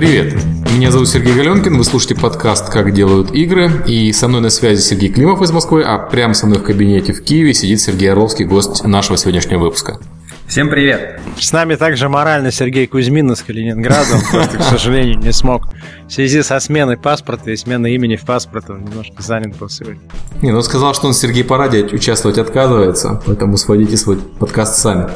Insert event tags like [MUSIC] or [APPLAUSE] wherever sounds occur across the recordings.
Привет, меня зовут Сергей Галенкин, вы слушаете подкаст «Как делают игры», и со мной на связи Сергей Климов из Москвы, а прямо со мной в кабинете в Киеве сидит Сергей Орловский, гость нашего сегодняшнего выпуска. Всем привет! С нами также морально Сергей Кузьмин из Калининграда. Он просто, к сожалению, не смог. В связи со сменой паспорта и сменой имени в паспорте он немножко занят был сегодня. Не, ну он сказал, что он Сергей по участвовать отказывается, поэтому сводите свой подкаст сами.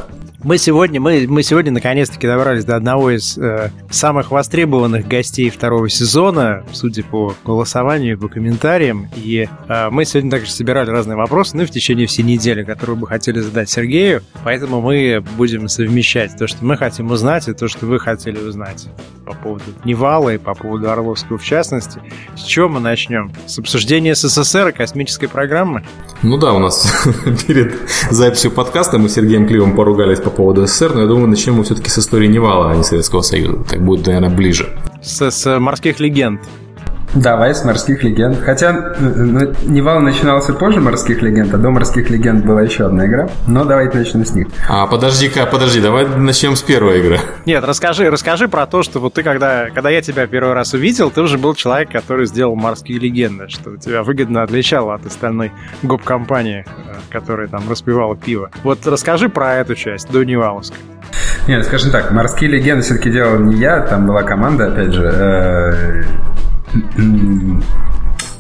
Мы сегодня, мы, мы сегодня наконец-таки добрались до одного из э, самых востребованных гостей второго сезона, судя по голосованию, по комментариям. И э, мы сегодня также собирали разные вопросы, ну, в течение всей недели, которые бы хотели задать Сергею. Поэтому мы будем совмещать то, что мы хотим узнать, и то, что вы хотели узнать по поводу Невала и по поводу Орловского в частности. С чего мы начнем? С обсуждения СССР и космической программы? Ну да, у нас [LAUGHS] перед записью подкаста мы с Сергеем Климовым поругались по поводу СССР, но я думаю, начнем мы все-таки с истории Нивала, а не Советского Союза. Так будет, наверное, ближе. С, с морских легенд. Давай с морских легенд. Хотя ну, Нивал начинался позже морских легенд, а до морских легенд была еще одна игра. Но давайте начнем с них. А подожди-ка, подожди, давай начнем с первой игры. Нет, расскажи, расскажи про то, что вот ты когда, когда я тебя первый раз увидел, ты уже был человек, который сделал морские легенды, что тебя выгодно отличало от остальной гоп-компании, э, которая там распивала пиво. Вот расскажи про эту часть, до Неваловской. Нет, скажем так, морские легенды все-таки делал не я, там была команда, опять же.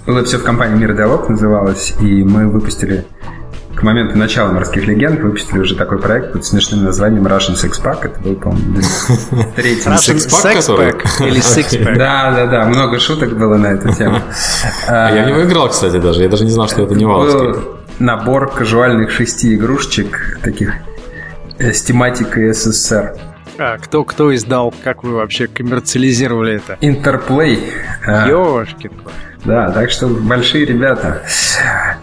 Было все в компании «Мир Диалог» называлось, и мы выпустили к моменту начала «Морских легенд» выпустили уже такой проект под смешным названием Russian Six Pack. Это был, по-моему, [LAUGHS] третий. Russian Six Pack или Six Pack. Да, да, да. Много шуток было на эту тему. [LAUGHS] А я в него играл, кстати, даже. Я даже не знал, что это не Валовский. Набор кажуальных шести игрушечек, таких э, с тематикой СССР. А кто, кто издал? Как вы вообще коммерциализировали это? Интерплей. А. Ёшкин. Да, так что большие ребята.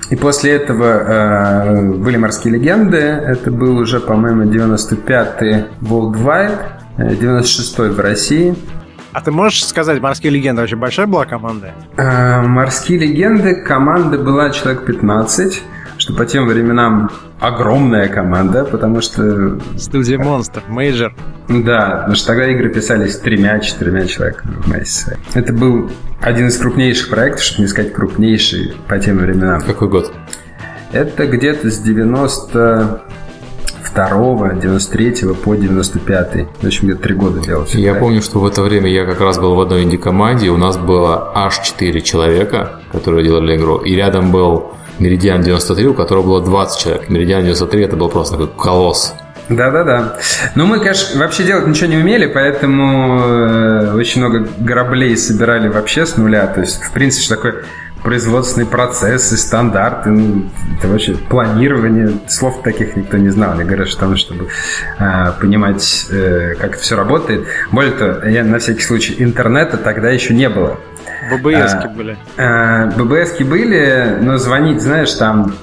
И после этого э, были «Морские легенды». Это был уже, по-моему, 95-й Worldwide, 96-й в России. А ты можешь сказать, «Морские легенды» очень большая была команда? Э, «Морские легенды» команда была человек 15 что по тем временам огромная команда, потому что... Студия Монстр, major. Да, потому что тогда игры писались тремя-четырьмя человеками вместе. Это был один из крупнейших проектов, чтобы не сказать крупнейший по тем временам. Какой год? Это где-то с 90 92 93 по 95 В общем, где-то три года делал. Я помню, что в это время я как раз был в одной инди-команде, у нас было аж 4 человека, которые делали игру, и рядом был Меридиан 93, у которого было 20 человек. Меридиан 93 это был просто такой колосс. Да-да-да. Ну, мы, конечно, вообще делать ничего не умели, поэтому э, очень много граблей собирали вообще с нуля. То есть, в принципе, что такое производственные процессы, стандарты, ну, это вообще планирование, слов таких никто не знал. Они говорят, что там, чтобы э, понимать, э, как это все работает. Более того, я на всякий случай, интернета тогда еще не было. ББСки а, были. А, ББСки были, но звонить, знаешь, там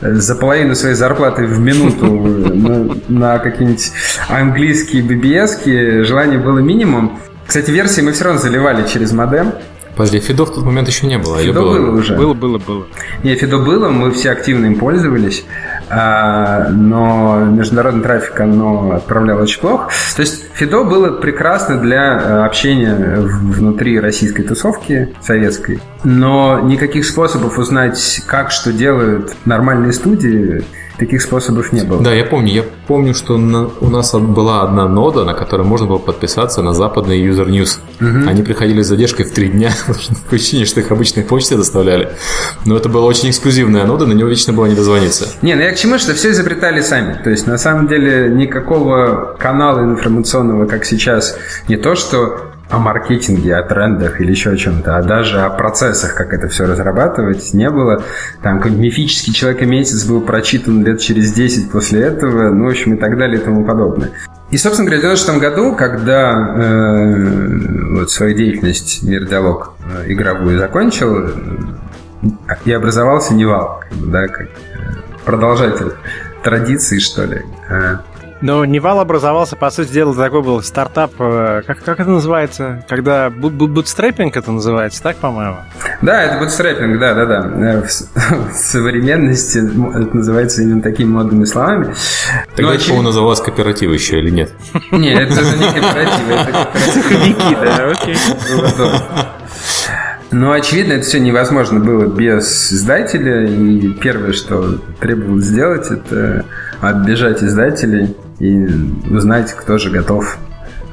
за половину своей зарплаты в минуту [LAUGHS] на, на какие-нибудь английские BBS желание было минимум. Кстати, версии мы все равно заливали через модем. Подожди, Фидо в тот момент еще не было? Фидо было? было уже. Было, было, было. Не, Фидо было, мы все активно им пользовались, а, но международный трафик оно отправляло очень плохо. То есть Фидо было прекрасно для э, общения внутри российской тусовки советской, но никаких способов узнать, как что делают нормальные студии, Таких способов не было. Да, я помню. Я помню, что на, у нас была одна нода, на которой можно было подписаться на западный User News. Угу. Они приходили с задержкой в три дня, [LAUGHS] по причине, что их обычные почты доставляли. Но это была очень эксклюзивная нода, на него вечно было не дозвониться. Не, ну я к чему, что все изобретали сами. То есть, на самом деле, никакого канала информационного, как сейчас, не то, что о маркетинге, о трендах или еще о чем-то, а даже о процессах, как это все разрабатывать, не было. Там какой-нибудь мифический человек-месяц был прочитан лет через 10 после этого, ну, в общем, и так далее и тому подобное. И, собственно говоря, в 96 году, когда э, вот свою деятельность Мир Диалог э, игровую закончил, э, и образовался Нивал, да, как э, продолжатель традиции, что ли. Но Нивал образовался, по сути дела, такой был стартап, э, как, как это называется? Когда bootstrapping это называется, так, по-моему? Да, это bootstrapping, да, да, да. Э, в, [LAUGHS] в современности это называется именно такими модными словами. Тогда Но, это, очевид... называлось кооператив еще или нет? Нет, это же не кооператив, это кооператив. да, окей. Но, очевидно, это все невозможно было без издателя. И первое, что требовалось сделать, это отбежать издателей и узнать, кто же готов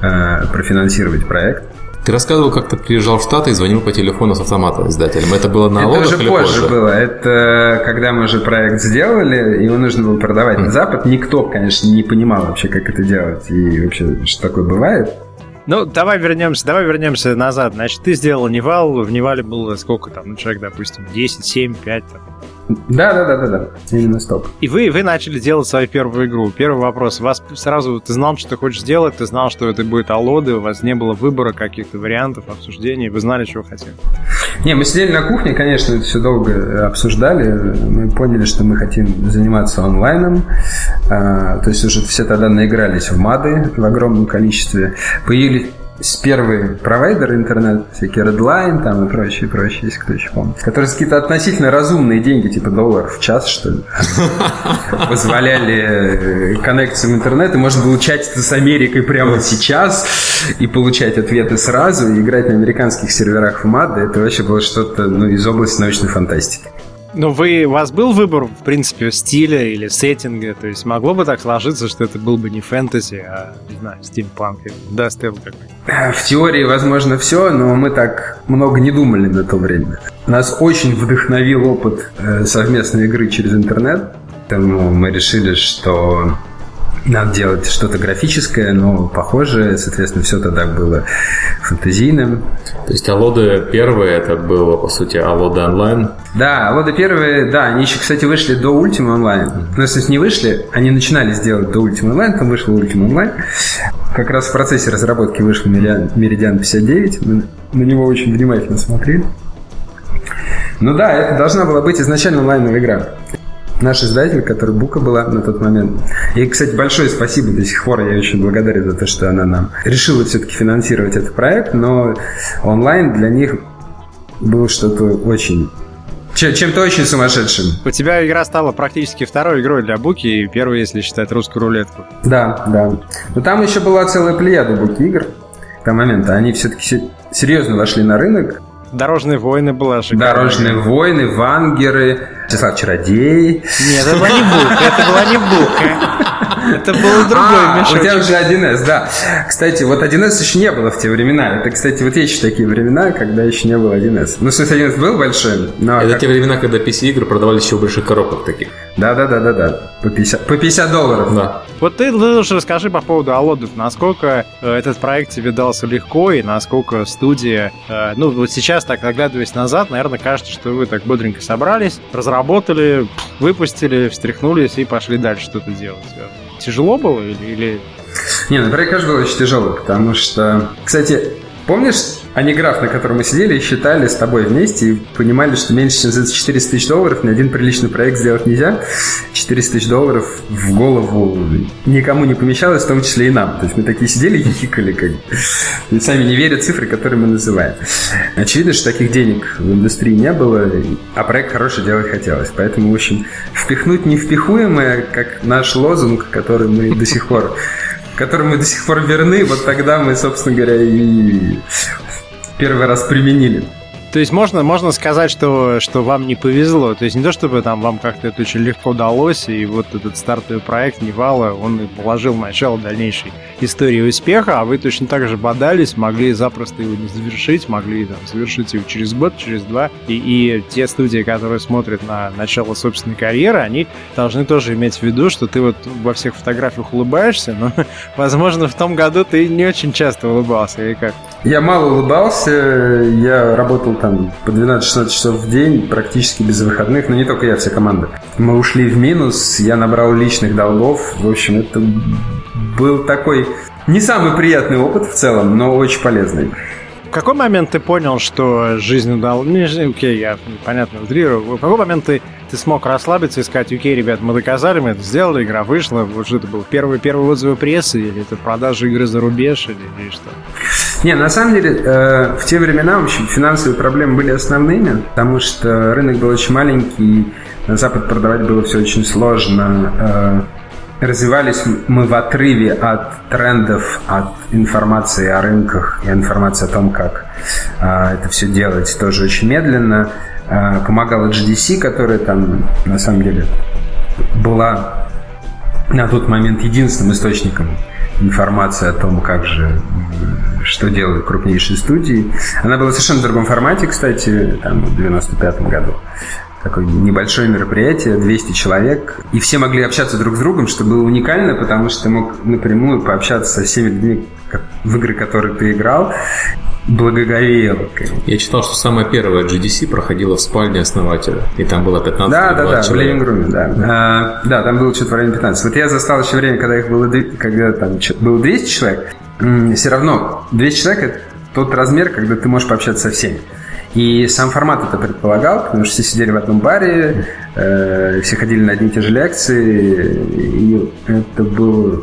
э, профинансировать проект. Ты рассказывал, как ты приезжал в Штаты и звонил по телефону с автомата издателем. Это было на Это уже или позже, позже было. Это когда мы уже проект сделали, его нужно было продавать mm. на Запад. Никто, конечно, не понимал вообще, как это делать и вообще, что такое бывает. Ну, давай вернемся, давай вернемся назад. Значит, ты сделал Нивал, в Нивале было сколько там, ну, человек, допустим, 10, 7, 5, там, да, да, да, да, да. Именно стоп. И вы, вы начали делать свою первую игру. Первый вопрос. Вас сразу ты знал, что ты хочешь сделать, ты знал, что это будет Аллоды, у вас не было выбора каких-то вариантов, обсуждений, вы знали, чего хотели. Не, мы сидели на кухне, конечно, это все долго обсуждали. Мы поняли, что мы хотим заниматься онлайном. А, то есть уже все тогда наигрались в мады в огромном количестве. Появились первые провайдеры интернет, всякие Redline там и прочие, прочие, если кто еще помнит, которые за какие-то относительно разумные деньги, типа долларов в час, что ли, [LAUGHS] позволяли э, коннекцию в интернет, и можно было чатиться с Америкой прямо сейчас и получать ответы сразу, и играть на американских серверах в МАД, это вообще было что-то ну, из области научной фантастики. Ну, вы, у вас был выбор, в принципе, стиля или сеттинга? То есть могло бы так сложиться, что это был бы не фэнтези, а, не знаю, стимпанк или дастел какой-нибудь? В теории, возможно, все, но мы так много не думали на то время. Нас очень вдохновил опыт э, совместной игры через интернет. Поэтому мы решили, что надо делать что-то графическое, но похожее, соответственно, все тогда было фантазийным. То есть Алоды первые, это было, по сути, Алоды онлайн? Да, Алоды первые, да, они еще, кстати, вышли до Ultima онлайн. Ну, если не вышли, они начинали сделать до Ultima онлайн, там вышел Ultima онлайн. Как раз в процессе разработки вышел Meridian 59, мы на него очень внимательно смотрели. Ну да, это должна была быть изначально онлайновая игра наш издатель, который Бука была на тот момент. И, кстати, большое спасибо до сих пор. Я очень благодарен за то, что она нам решила все-таки финансировать этот проект, но онлайн для них был что-то очень чем-то очень сумасшедшим. У тебя игра стала практически второй игрой для Буки и первой, если считать русскую рулетку. Да, да. Но там еще была целая плеяда Буки игр. К момента они все-таки серьезно вошли на рынок. Дорожные войны была шикарная. Дорожные войны, вангеры, числа чародей. Нет, это была не Бука, это была не Бука. Это был другой а, мешочек. У тебя уже 1С, да. Кстати, вот 1С еще не было в те времена. Это, кстати, вот есть еще такие времена, когда еще не было 1С. Ну, в смысле, 1С был большой, но... Это как... те времена, когда PC-игры продавались еще в больших коробках таких. Да-да-да-да-да. По 50, по 50 долларов. Да. Вот ты лучше расскажи по поводу Алодов. Насколько э, этот проект тебе дался легко и насколько студия... Э, ну, вот сейчас, так оглядываясь назад, наверное, кажется, что вы так бодренько собрались, разработали, выпустили, встряхнулись и пошли дальше что-то делать. Тяжело было или... или... Не, ну, проект, конечно, был очень тяжелый, потому что... Кстати, помнишь Аниграф, на котором мы сидели и считали с тобой вместе и понимали, что меньше, чем за 400 тысяч долларов ни один приличный проект сделать нельзя. 400 тысяч долларов в голову никому не помещалось, в том числе и нам. То есть мы такие сидели и хихикали, как и сами не верят цифры, которые мы называем. Очевидно, что таких денег в индустрии не было, а проект хороший делать хотелось. Поэтому, в общем, впихнуть невпихуемое, как наш лозунг, который мы до сих пор которым мы до сих пор верны, вот тогда мы, собственно говоря, и первый раз применили. То есть можно, можно сказать, что, что вам не повезло. То есть не то, чтобы там вам как-то это очень легко удалось, и вот этот стартовый проект Невала, он положил начало дальнейшей истории успеха, а вы точно так же бодались, могли запросто его не завершить, могли там, завершить его через год, через два. И, и те студии, которые смотрят на начало собственной карьеры, они должны тоже иметь в виду, что ты вот во всех фотографиях улыбаешься, но, [LAUGHS] возможно, в том году ты не очень часто улыбался, или как? Я мало улыбался, я работал там по 12-16 часов в день, практически без выходных, но не только я, вся команда. Мы ушли в минус, я набрал личных долгов, в общем, это был такой не самый приятный опыт в целом, но очень полезный. какой момент ты понял, что жизнь удалась? Ну, окей, я понятно утрирую. В какой момент ты, ты смог расслабиться и сказать, окей, ребят, мы доказали, мы это сделали, игра вышла. Вот что это был первый, первый отзывы прессы, или это продажа игры за рубеж, или, или что? Не, на самом деле, э, в те времена вообще финансовые проблемы были основными, потому что рынок был очень маленький, на Запад продавать было все очень сложно. Э, развивались мы в отрыве от трендов, от информации о рынках и информации о том, как э, это все делать, тоже очень медленно. Э, помогала GDC, которая там, на самом деле, была на тот момент единственным источником информации о том, как же что делают крупнейшие студии. Она была совершенно в другом формате, кстати, там, в 95 году. Такое небольшое мероприятие, 200 человек. И все могли общаться друг с другом, что было уникально, потому что ты мог напрямую пообщаться со всеми людьми, в игры, которые ты играл благоговел. Я читал, что самая первая GDC проходила в спальне основателя, и там было 15 Да, да, да, человек. в Ленинг-руме, да. А, да, там было что-то в районе 15. Вот я застал еще время, когда их было, когда там было 200 человек, все равно 200 человек – это тот размер, когда ты можешь пообщаться со всеми. И сам формат это предполагал, потому что все сидели в одном баре, э, все ходили на одни и те же лекции, и это был,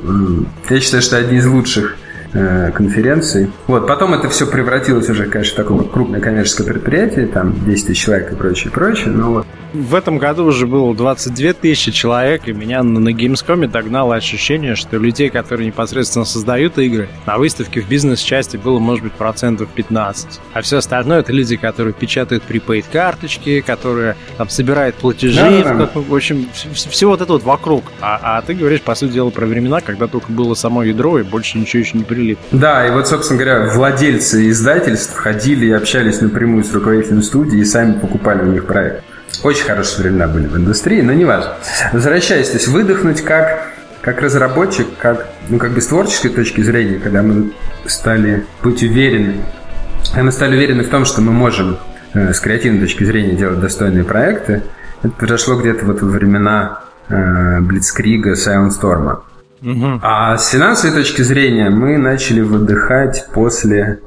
я считаю, что одни из лучших Э, конференций. Вот, потом это все превратилось уже, конечно, в такое крупное коммерческое предприятие, там 10 тысяч человек и прочее, прочее, но вот. В этом году уже было 22 тысячи человек, и меня на, на Gamescom догнало ощущение, что людей, которые непосредственно создают игры, на выставке в бизнес-части было, может быть, процентов 15. А все остальное это люди, которые печатают prepaid карточки, которые там собирают платежи, да, да, да. в общем, все вот это вот вокруг. А, а ты говоришь, по сути дела, про времена, когда только было само ядро, и больше ничего еще не прилип. Да, и вот, собственно говоря, владельцы издательств ходили и общались напрямую с руководителем студии и сами покупали у них проект. Очень хорошие времена были в индустрии, но не важно. Возвращаясь, то есть выдохнуть как, как разработчик, как, ну, как бы с творческой точки зрения, когда мы стали быть уверены, когда мы стали уверены в том, что мы можем э, с креативной точки зрения делать достойные проекты, это произошло где-то вот во времена э, Блицкрига, Storm. А с финансовой точки зрения мы начали выдыхать после,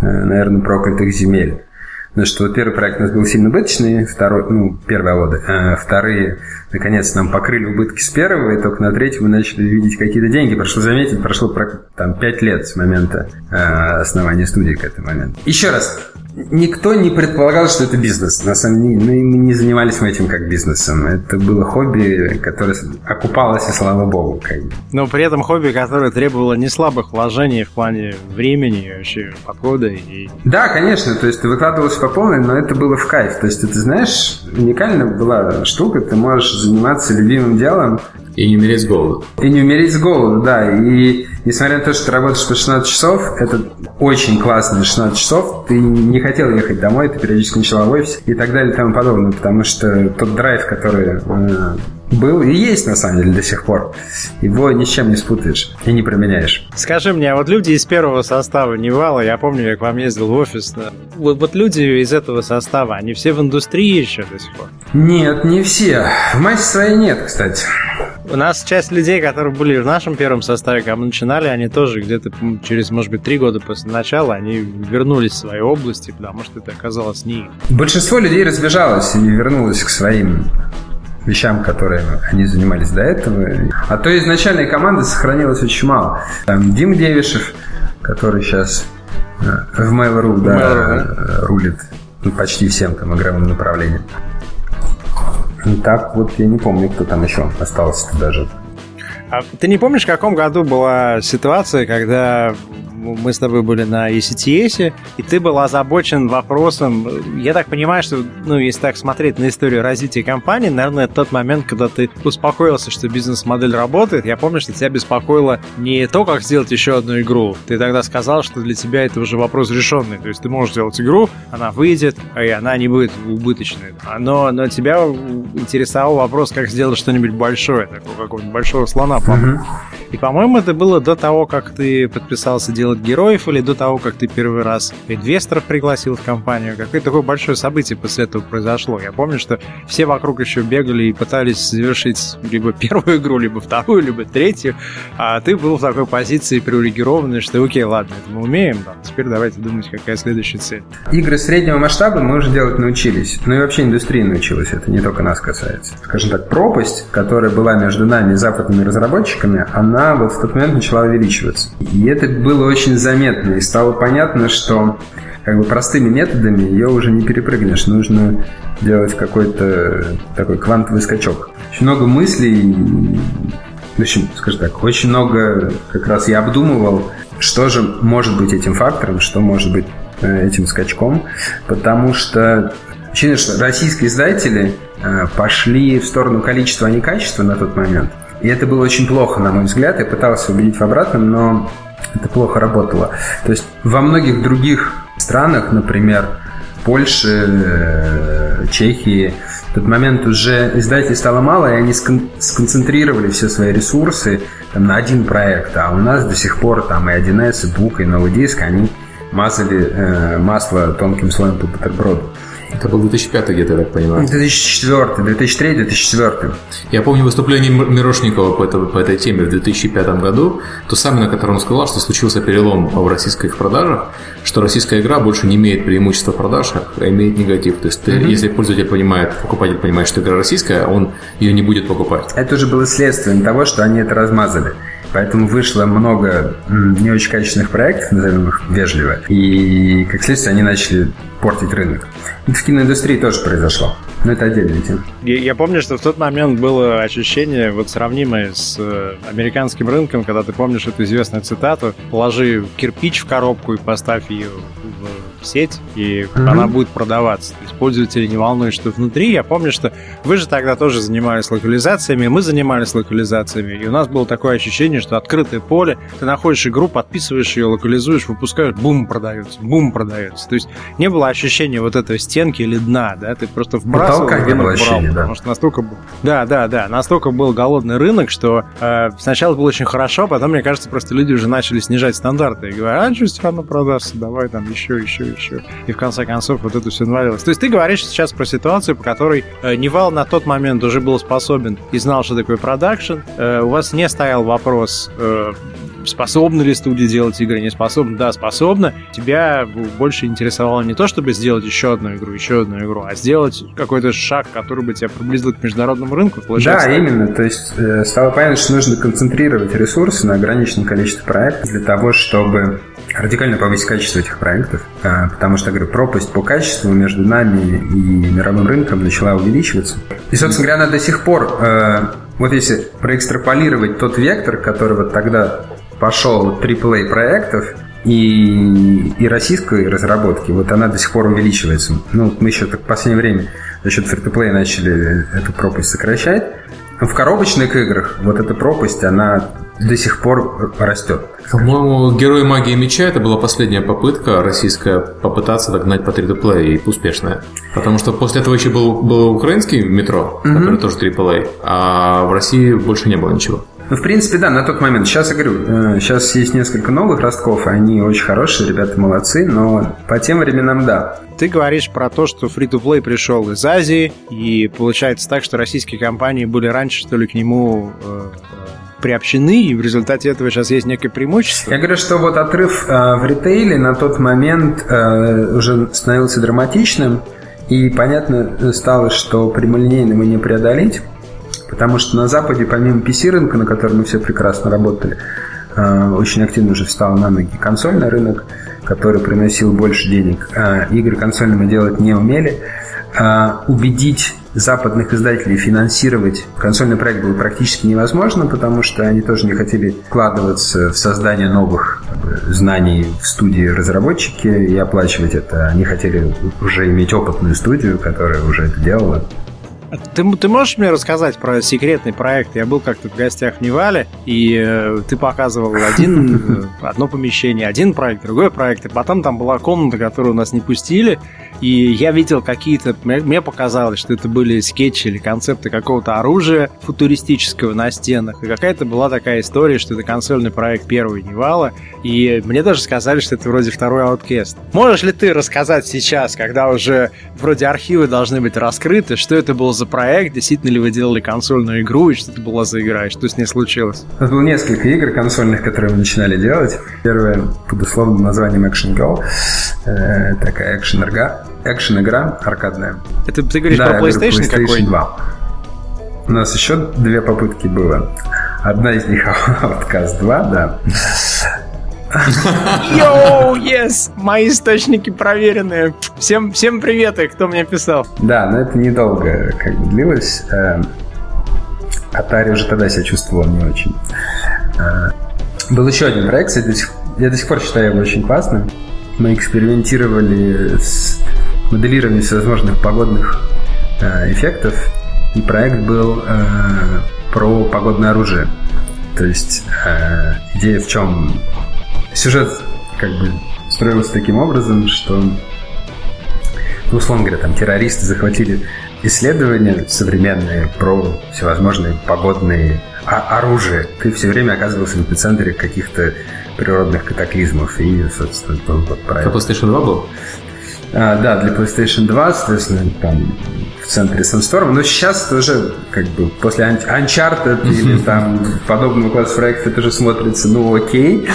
э, наверное, проклятых земель. Потому что первый проект у нас был сильно убыточный, второй, ну, первые воды, а вторые, наконец, нам покрыли убытки с первого, и только на третьем мы начали видеть какие-то деньги. Прошло заметить, прошло там пять лет с момента э, основания студии к этому моменту. Еще раз, никто не предполагал, что это бизнес. На самом деле, мы не занимались мы этим как бизнесом. Это было хобби, которое окупалось, и слава богу. Как бы. Но при этом хобби, которое требовало не слабых вложений в плане времени, вообще подхода. И... Да, конечно. То есть ты выкладывался по полной, но это было в кайф. То есть ты знаешь, уникальная была штука. Ты можешь заниматься любимым делом, и не умереть с голоду. И не умереть с голоду, да. И несмотря на то, что ты работаешь по 16 часов, это очень классные 16 часов. Ты не хотел ехать домой, ты периодически начала в офис и так далее и тому подобное. Потому что тот драйв, который э, был и есть на самом деле до сих пор. Его ни с чем не спутаешь и не променяешь. Скажи мне, а вот люди из первого состава Невала, я помню, я к вам ездил в офис, вот, вот люди из этого состава, они все в индустрии еще до сих пор? Нет, не все. В массе своей нет, кстати. У нас часть людей, которые были в нашем первом составе, когда мы начинали, они тоже где-то через, может быть, три года после начала, они вернулись в свои области, потому что это оказалось не Большинство людей разбежалось и вернулось к своим вещам, которые они занимались до этого. А то изначальной команды сохранилось очень мало. Там Дим Девишев, который сейчас э, в Mail.ru, да, Mail.ru. рулит ну, почти всем там игровым направлением. Так вот, я не помню, кто там еще остался даже. А ты не помнишь, в каком году была ситуация, когда мы с тобой были на ECTS, и ты был озабочен вопросом, я так понимаю, что, ну, если так смотреть на историю развития компании, наверное, это тот момент, когда ты успокоился, что бизнес-модель работает. Я помню, что тебя беспокоило не то, как сделать еще одну игру. Ты тогда сказал, что для тебя это уже вопрос решенный. То есть ты можешь сделать игру, она выйдет, и она не будет убыточной. Но, но тебя интересовал вопрос, как сделать что-нибудь большое, такого какого-нибудь большого слона, по-моему. Mm-hmm. И, по-моему, это было до того, как ты подписался делать героев, или до того, как ты первый раз инвесторов пригласил в компанию. Какое такое большое событие после этого произошло. Я помню, что все вокруг еще бегали и пытались завершить либо первую игру, либо вторую, либо третью, а ты был в такой позиции привилегированной, что окей, ладно, это мы умеем, да, теперь давайте думать, какая следующая цель. Игры среднего масштаба мы уже делать научились. Ну и вообще индустрия научилась, это не только нас касается. Скажем так, пропасть, которая была между нами и западными разработчиками, она вот в тот момент начала увеличиваться. И это было очень заметно, и стало понятно, что как бы простыми методами ее уже не перепрыгнешь. Нужно делать какой-то такой квантовый скачок. Очень много мыслей, в общем, скажем так, очень много как раз я обдумывал, что же может быть этим фактором, что может быть э, этим скачком, потому что ощущение, что российские издатели э, пошли в сторону количества, а не качества на тот момент. И это было очень плохо, на мой взгляд. Я пытался убедить в обратном, но это плохо работало. То есть во многих других странах, например, Польше, э, Чехии, в тот момент уже издателей стало мало, и они сконцентрировали все свои ресурсы там, на один проект. А у нас до сих пор там и 1С, и Бук, и новый диск, они мазали э, масло тонким слоем по бутерброду. Это был 2005 где-то, я так понимаю. 2004, 2003, 2004. Я помню выступление Мирошникова по, этой, по этой теме в 2005 году, то самое, на котором он сказал, что случился перелом в российских продажах, что российская игра больше не имеет преимущества в продажах, а имеет негатив. То есть, mm-hmm. если пользователь понимает, покупатель понимает, что игра российская, он ее не будет покупать. Это уже было следствием того, что они это размазали. Поэтому вышло много не очень качественных проектов, назовем их вежливо, и, как следствие, они начали портить рынок. Это в киноиндустрии тоже произошло. Но это отдельная тема. Я, я помню, что в тот момент было ощущение вот сравнимое с э, американским рынком, когда ты помнишь эту известную цитату «Положи кирпич в коробку и поставь ее в сеть, и mm-hmm. она будет продаваться. То есть пользователи не волнуют, что внутри. Я помню, что вы же тогда тоже занимались локализациями, мы занимались локализациями, и у нас было такое ощущение, что открытое поле, ты находишь игру, подписываешь ее, локализуешь, выпускаешь, бум, продается, бум, продается. То есть не было ощущения вот этой стенки или дна, да, ты просто вбрасывал, Потолка не было ощущения, да. потому что настолько был, да, да, да, настолько был голодный рынок, что э, сначала было очень хорошо, потом, мне кажется, просто люди уже начали снижать стандарты и говорят, а что все равно продастся, давай там еще, еще, еще. И в конце концов вот это все навалилось. То есть ты говоришь сейчас про ситуацию, по которой э, Нивал на тот момент уже был способен и знал, что такое продакшн. Э, у вас не стоял вопрос, э, способны ли студии делать игры, не способны, да, способны. Тебя больше интересовало не то, чтобы сделать еще одну игру, еще одну игру, а сделать какой-то шаг, который бы тебя приблизил к международному рынку. Да, именно. То есть стало понятно, что нужно концентрировать ресурсы на ограниченном количестве проектов для того, чтобы радикально повысить качество этих проектов, э, потому что, говорю, пропасть по качеству между нами и мировым рынком начала увеличиваться. И, собственно говоря, она до сих пор, э, вот если проэкстраполировать тот вектор, который вот тогда пошел AAA проектов, и, и российской разработки, вот она до сих пор увеличивается. Ну, мы еще так в последнее время за счет фри начали эту пропасть сокращать. В коробочных играх вот эта пропасть, она до сих пор растет. По-моему, Герои Магии Меча это была последняя попытка российская попытаться догнать по 3D и успешная. Потому что после этого еще был, был украинский метро, mm-hmm. который тоже AAA, а в России больше не было ничего. Ну, в принципе, да, на тот момент. Сейчас, я говорю, сейчас э, есть несколько новых ростков, они очень хорошие, ребята молодцы, но по тем временам, да. Ты говоришь про то, что Free-to-Play пришел из Азии, и получается так, что российские компании были раньше, что ли, к нему э, приобщены, и в результате этого сейчас есть некое преимущество? Я говорю, что вот отрыв э, в ритейле на тот момент э, уже становился драматичным, и понятно стало, что прямолинейно мы не преодолеть. Потому что на Западе, помимо PC-рынка, на котором мы все прекрасно работали, э, очень активно уже встал на ноги консольный рынок, который приносил больше денег. Э, игры консольные мы делать не умели. Э, убедить западных издателей финансировать консольный проект было практически невозможно, потому что они тоже не хотели вкладываться в создание новых знаний в студии разработчики и оплачивать это. Они хотели уже иметь опытную студию, которая уже это делала. Ты, ты можешь мне рассказать про секретный проект? Я был как-то в гостях в Невале, и э, ты показывал один, [LAUGHS] одно помещение, один проект, другой проект, и потом там была комната, которую нас не пустили, и я видел какие-то... Мне показалось, что это были скетчи или концепты какого-то оружия футуристического на стенах, и какая-то была такая история, что это консольный проект первого Невала, и мне даже сказали, что это вроде второй Outcast. Можешь ли ты рассказать сейчас, когда уже вроде архивы должны быть раскрыты, что это был за проект, действительно ли вы делали консольную игру, и что это была за игра, и что с ней случилось? У нас было несколько игр консольных, которые мы начинали делать. Первая под условным названием Action Go. Э, такая экшен-игра, экшен-игра аркадная. Это ты говоришь да, про PlayStation, PlayStation какой? 2. У нас еще две попытки было. Одна из них Outcast 2, да. Йоу, yes! Мои источники проверенные. Всем, всем привет, и кто мне писал. Да, но это недолго как бы длилось. Э, Atari уже тогда себя чувствовал не очень. Э, Был еще один проект, кстати, до сих- я до сих пор считаю его очень классным. Мы экспериментировали с моделированием всевозможных погодных э, эффектов, и проект был э, про погодное оружие. То есть идея в чем? Сюжет как бы строился таким образом, что ну, условно говоря, там террористы захватили исследования современные про всевозможные погодные о- оружия. Ты все время оказывался в эпицентре каких-то природных катаклизмов. И, собственно, был вот Про проект. PlayStation 2 был? А, да, для PlayStation 2, соответственно, там в центре Sunstorm. Но сейчас тоже, как бы, после Un- Uncharted или там подобного класса проектов это уже смотрится, ну, окей.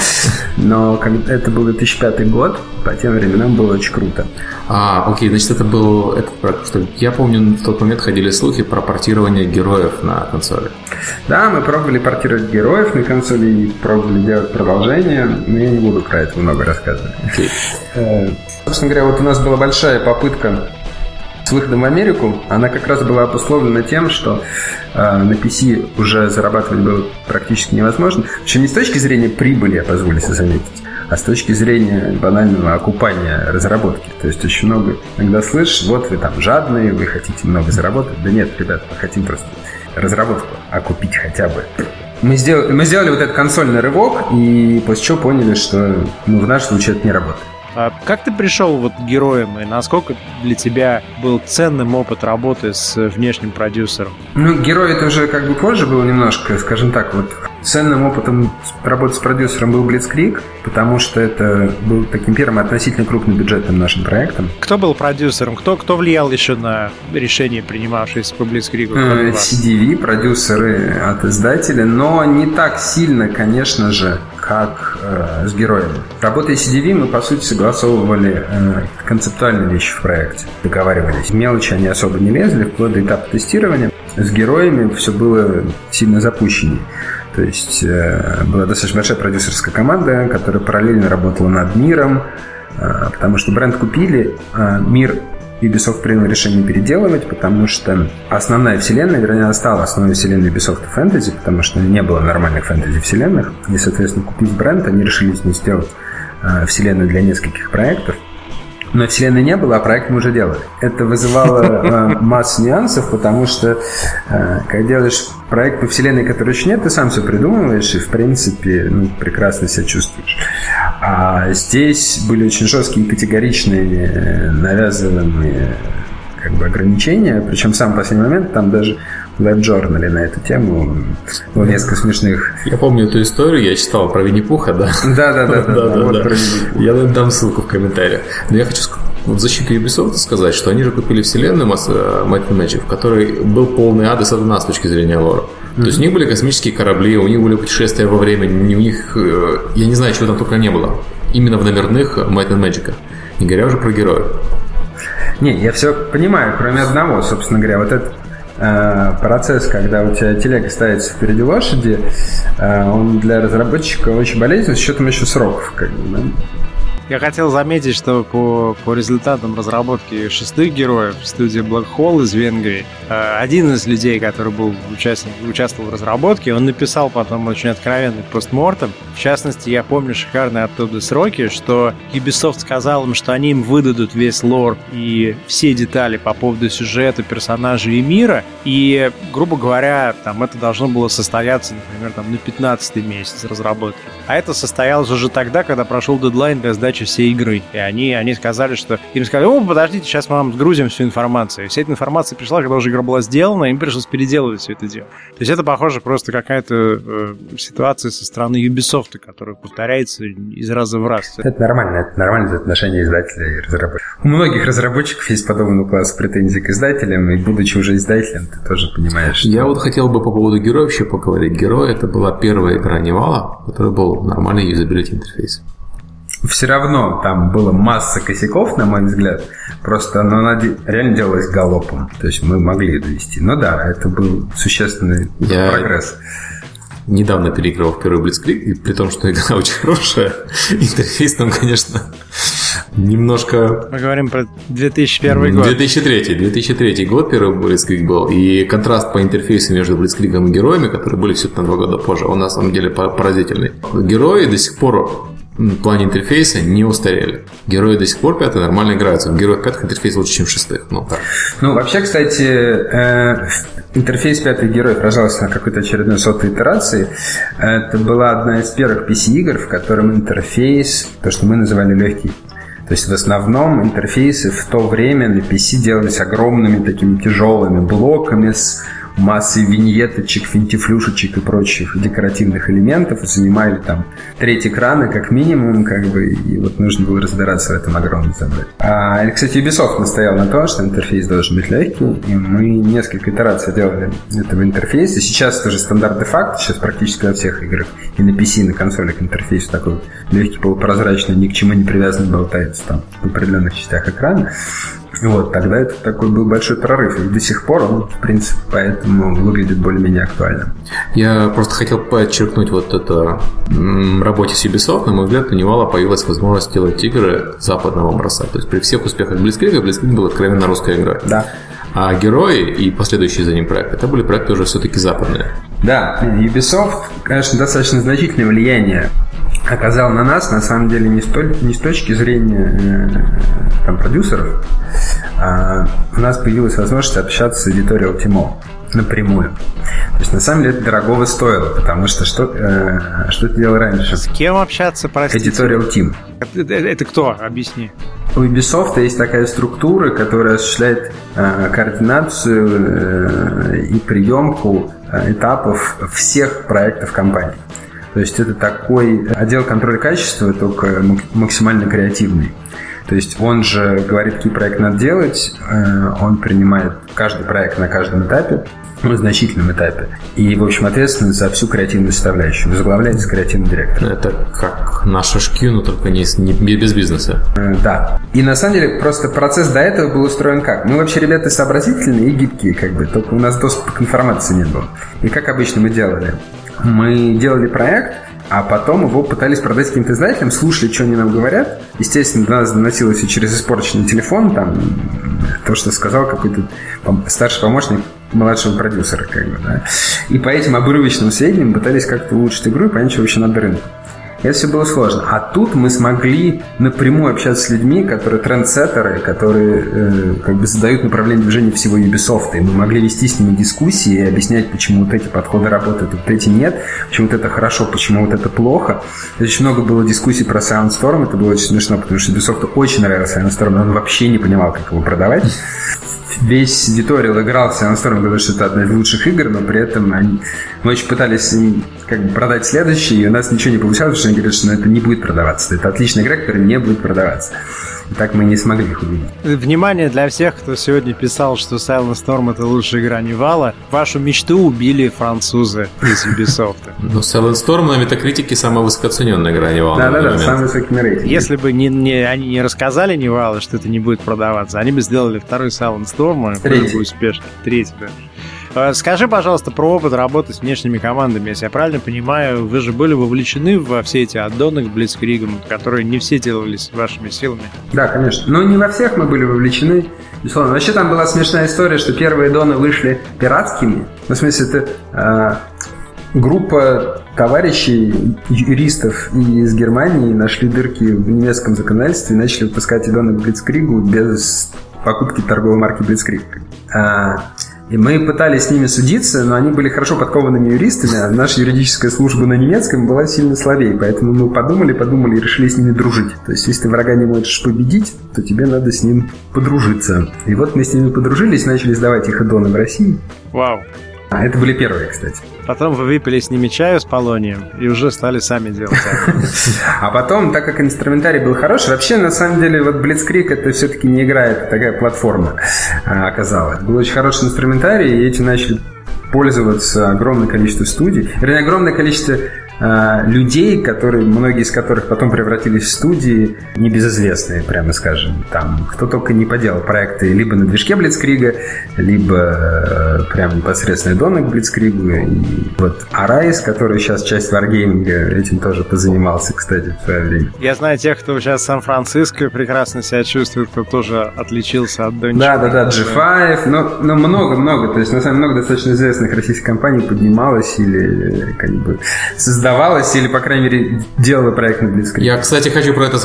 Но это был 2005 год, по тем временам было очень круто. А, окей, значит, это был этот проект, что я помню, в тот момент ходили слухи про портирование героев на консоли. Да, мы пробовали портировать героев на консоли и пробовали делать продолжение, но я не буду про это много рассказывать. Окей. Э, Собственно говоря, вот у нас была большая попытка с выходом в Америку. Она как раз была обусловлена тем, что э, на PC уже зарабатывать было практически невозможно. Причем не с точки зрения прибыли, я позволю себе заметить, а с точки зрения банального окупания разработки. То есть очень много иногда слышишь, вот вы там жадные, вы хотите много заработать. Да нет, ребят, мы хотим просто разработку окупить хотя бы. Мы сделали, мы сделали вот этот консольный рывок, и после чего поняли, что ну, в нашем случае это не работает. А как ты пришел вот к героям, и насколько для тебя был ценным опыт работы с внешним продюсером? Ну, герой это уже как бы позже было немножко, скажем так, вот ценным опытом работы с продюсером был Blitzkrieg, потому что это был таким первым относительно крупным бюджетным нашим проектом. Кто был продюсером? Кто, кто влиял еще на решение, принимавшееся по Блицкригу? Э? CDV, продюсеры от издателя, но не так сильно, конечно же, как э, с героями. Работая с CDV, мы, по сути, согласовывали э, концептуальные вещи в проекте, договаривались. Мелочи они особо не лезли, вплоть до этапа тестирования. С героями все было сильно запущеннее. То есть э, была достаточно большая продюсерская команда, которая параллельно работала над миром, э, потому что бренд купили, а мир Ubisoft принял решение переделывать, потому что основная вселенная, вернее, она стала основной вселенной Ubisoft фэнтези, потому что не было нормальных фэнтези-вселенных. И, соответственно, купив бренд, они решили из него сделать э, вселенную для нескольких проектов. Но вселенной не было, а проект мы уже делали. Это вызывало э, массу нюансов, потому что, э, когда делаешь проект по вселенной, которой еще нет, ты сам все придумываешь и, в принципе, ну, прекрасно себя чувствуешь. А здесь были очень жесткие, категоричные, э, навязанные как бы ограничения, причем в самый последний момент там даже веб-журнале на эту тему было несколько смешных. Я помню эту историю, я читал про Винни-Пуха, да? Да-да-да. Я дам ссылку в комментариях. Но я хочу в защиту Ubisoft сказать, что они же купили вселенную э, Might and Magic, в которой был полный ад и сатана с точки зрения лора. То есть у них были космические корабли, у них были путешествия во времени, у них, э, я не знаю, чего там только не было. Именно в номерных Might and Magic. Не говоря уже про героев. Не, я все понимаю, кроме одного, собственно говоря, вот этот процесс, когда у тебя телега ставится впереди лошади, э, он для разработчика очень болезненный с учетом еще сроков. Как бы, да? Я хотел заметить, что по, по результатам разработки шестых героев студии Black Hole из Венгрии, э, один из людей, который был участник, участвовал в разработке, он написал потом очень откровенный постмортом. В частности, я помню шикарные оттуда сроки, что Ubisoft сказал им, что они им выдадут весь лор и все детали по поводу сюжета, персонажей и мира, и, грубо говоря, там это должно было состояться, например, там на 15 месяц разработки. А это состоялось уже тогда, когда прошел дедлайн для сдачи всей игры. И они, они сказали, что... Им сказали, о, подождите, сейчас мы вам сгрузим всю информацию. И вся эта информация пришла, когда уже игра была сделана, им пришлось переделывать все это дело. То есть это, похоже, просто какая-то э, ситуация со стороны Ubisoft, которая повторяется из раза в раз. Это нормально, это нормальное отношение издателя и разработчика. У многих разработчиков есть подобный класс претензий к издателям, и будучи уже издателем, ты тоже понимаешь. Что... Я вот хотел бы по поводу героев еще поговорить. Герой это была первая игра Невала, который был нормальный юзабилити интерфейс все равно там было масса косяков, на мой взгляд. Просто она реально делалась галопом. То есть мы могли довести. Но да, это был существенный Я... прогресс недавно переиграл первый Блицкрик, и при том, что игра [LAUGHS] очень хорошая, интерфейс там, конечно, немножко... Мы говорим про 2001 год. 2003, 2003 год первый Блицкрик был, и контраст по интерфейсу между Блицкриком и героями, которые были все на два года позже, он на самом деле поразительный. Герои до сих пор в плане интерфейса не устарели. Герои до сих пор пятые нормально играются. В героях пятых интерфейс лучше, чем в шестых. Ну, так. ну вообще, кстати, э, интерфейс пятых героев рождался на какой-то очередной сотой итерации. Это была одна из первых PC-игр, в котором интерфейс, то, что мы называли легкий, то есть в основном интерфейсы в то время на PC делались огромными такими тяжелыми блоками с массой виньеточек, финтифлюшечек и прочих декоративных элементов и занимали там треть экрана как минимум, как бы, и вот нужно было разбираться в этом огромном забрать. А, кстати, Ubisoft настоял на том, что интерфейс должен быть легкий, и мы несколько итераций делали этого интерфейса. Сейчас это уже стандарт де-факто, сейчас практически во всех играх и на PC, и на консолях интерфейс такой легкий, полупрозрачный, ни к чему не привязанный болтается там в определенных частях экрана. Вот, тогда это такой был большой прорыв. И до сих пор он, в принципе, поэтому выглядит более-менее актуальным. Я просто хотел подчеркнуть вот это работе с Ubisoft, на мой взгляд, у Невала появилась возможность делать игры западного образца. То есть при всех успехах Blitzkrieg, Blitzkrieg был откровенно русская игра. Да. А герои и последующие за ним проекты, это были проекты уже все-таки западные. Да, Ubisoft, конечно, достаточно значительное влияние оказал на нас, на самом деле, не, столь, не с точки зрения э, там, продюсеров, а у нас появилась возможность общаться с аудиторией Ultimo напрямую. То есть, на самом деле, это дорогого стоило, потому что что, э, что ты делал раньше? С кем общаться, простите? Editorial Team. Это, это кто? Объясни. У Ubisoft есть такая структура, которая осуществляет э, координацию э, и приемку э, этапов всех проектов компании. То есть это такой отдел контроля качества, только максимально креативный. То есть он же говорит, какие проекты надо делать, э, он принимает каждый проект на каждом этапе, на значительном этапе. И, в общем, ответственность за всю креативную составляющую. Возглавляется креативный директор. Это как наша HQ, но только не, не без бизнеса. Э, да. И на самом деле просто процесс до этого был устроен как? Мы вообще ребята сообразительные и гибкие, как бы, только у нас доступа к информации не было. И как обычно мы делали? Мы делали проект, а потом его пытались продать каким-то издателям, слушали, что они нам говорят. Естественно, до нас доносилось и через испорченный телефон, там, то, что сказал какой-то старший помощник младшего продюсера, как бы, да. И по этим обрывочным сведениям пытались как-то улучшить игру и понять, что вообще надо рынку. Это все было сложно. А тут мы смогли напрямую общаться с людьми, которые трендсеттеры, которые э, как бы задают направление движения всего Ubisoft. И мы могли вести с ними дискуссии и объяснять, почему вот эти подходы работают, вот эти нет, почему вот это хорошо, почему вот это плохо. Очень много было дискуссий про Soundstorm, это было очень смешно, потому что Ubisoft очень нравился Soundstorm, но он вообще не понимал, как его продавать весь Editorial игрался на сторону, говорит, что это одна из лучших игр, но при этом они, мы очень пытались как бы продать следующий, и у нас ничего не получалось, потому что они говорят, что ну, это не будет продаваться. Это отличная игра, которая не будет продаваться. Так мы не смогли их увидеть. Внимание для всех, кто сегодня писал, что Silent Storm это лучшая игра Невала. Вашу мечту убили французы из Ubisoft. [LAUGHS] Ну, Silent Storm на метакритике самая высокооцененная игра Невала. Да-да-да, самый высокий рейтинг. Если бы не, не, они не рассказали Невала, что это не будет продаваться, они бы сделали второй Silent Storm, который бы успешный. Третий, да. Э, скажи, пожалуйста, про опыт работы с внешними командами. Если я правильно понимаю, вы же были вовлечены во все эти аддоны к Блицкригам, которые не все делались вашими силами. Да, конечно. Но не во всех мы были вовлечены. Безусловно. Вообще там была смешная история, что первые доны вышли пиратскими. Ну, в смысле, это э, группа товарищей, юристов из Германии нашли дырки в немецком законодательстве и начали выпускать идоны к Блицкригу без покупки торговой марки Blitzkrieg. А, и мы пытались с ними судиться, но они были хорошо подкованными юристами, а наша юридическая служба на немецком была сильно слабее. Поэтому мы подумали, подумали и решили с ними дружить. То есть, если ты врага не можешь победить, то тебе надо с ним подружиться. И вот мы с ними подружились, начали сдавать их аддоны в России. Вау. А это были первые, кстати. Потом вы выпили с ними чаю с полонием и уже стали сами делать. А потом, так как инструментарий был хороший, вообще, на самом деле, вот Blitzkrieg это все-таки не играет, такая платформа а, оказалась. Был очень хороший инструментарий, и эти начали пользоваться огромное количество студий. Вернее, огромное количество людей, которые, многие из которых потом превратились в студии небезызвестные, прямо скажем. Там кто только не поделал проекты либо на движке Блицкрига, либо э, прям непосредственно Дона к Блицкригу. И вот Арайс, который сейчас часть Wargaming, этим тоже позанимался, кстати, в свое время. Я знаю тех, кто сейчас в Сан-Франциско прекрасно себя чувствует, кто тоже отличился от Дончика. Да, да, да, G5, но, но много-много, то есть на самом деле много достаточно известных российских компаний поднималось или как бы создавалось, или, по крайней мере, делало проект на Blitzkrieg. Я, кстати, хочу про это...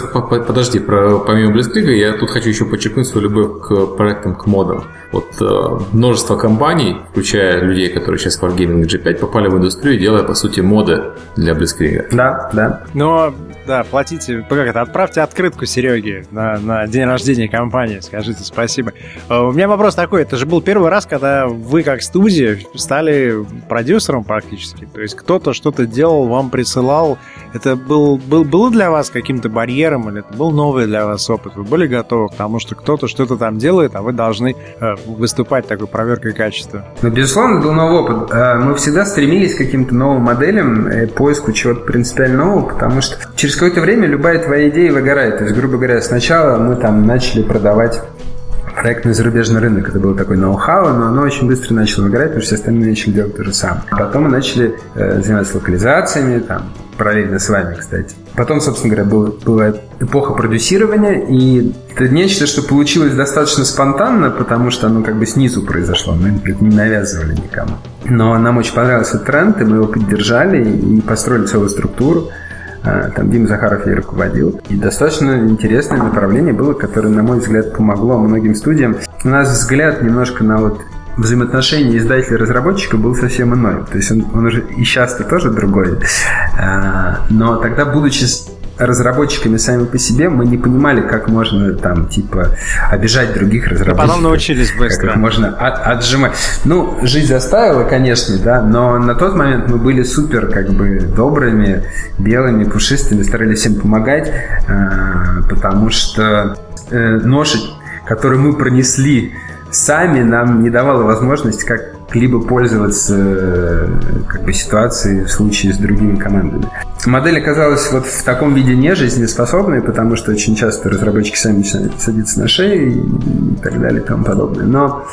Подожди, про, помимо Blitzkrieg, я тут хочу еще подчеркнуть свою любовь к проектам, к модам. Вот э, множество компаний, включая людей, которые сейчас в Wargaming G5, попали в индустрию, делая, по сути, моды для Blitzkrieg. Да, да. Но да, платите, как это, отправьте открытку Сереге на, на день рождения компании, скажите спасибо. А, у меня вопрос такой, это же был первый раз, когда вы как студия стали продюсером практически, то есть кто-то что-то делал, вам присылал, это был, был, было для вас каким-то барьером или это был новый для вас опыт? Вы были готовы к тому, что кто-то что-то там делает, а вы должны э, выступать такой проверкой качества? Ну, безусловно, был новый опыт. А, мы всегда стремились к каким-то новым моделям, и поиску чего-то принципиально нового, потому что через какое-то время любая твоя идея выгорает. То есть, грубо говоря, сначала мы там начали продавать проектный зарубежный рынок. Это было такой ноу-хау, но оно очень быстро начало выгорать, потому что все остальные начали делать то же самое. Потом мы начали э, заниматься локализациями, там, параллельно с вами, кстати. Потом, собственно говоря, был, была эпоха продюсирования, и это нечто, что получилось достаточно спонтанно, потому что оно как бы снизу произошло, мы это не навязывали никому. Но нам очень понравился тренд, и мы его поддержали и построили целую структуру. А, там Дима Захаров ей руководил. И достаточно интересное направление было, которое, на мой взгляд, помогло многим студиям. У нас взгляд немножко на вот взаимоотношения издателя и разработчика был совсем иной. То есть он, он уже и сейчас-то тоже другой. А, но тогда, будучи разработчиками сами по себе, мы не понимали, как можно там, типа, обижать других разработчиков. Потом научились быстро. Как можно от, отжимать. Ну, жизнь заставила, конечно, да, но на тот момент мы были супер, как бы, добрыми, белыми, пушистыми, старались всем помогать, э, потому что э, ноша, которую мы пронесли сами, нам не давала возможность как либо пользоваться э, как бы, ситуацией в случае с другими командами. Модель оказалась вот в таком виде не жизнеспособной, потому что очень часто разработчики сами начинают садиться на шею и так далее и тому подобное. Но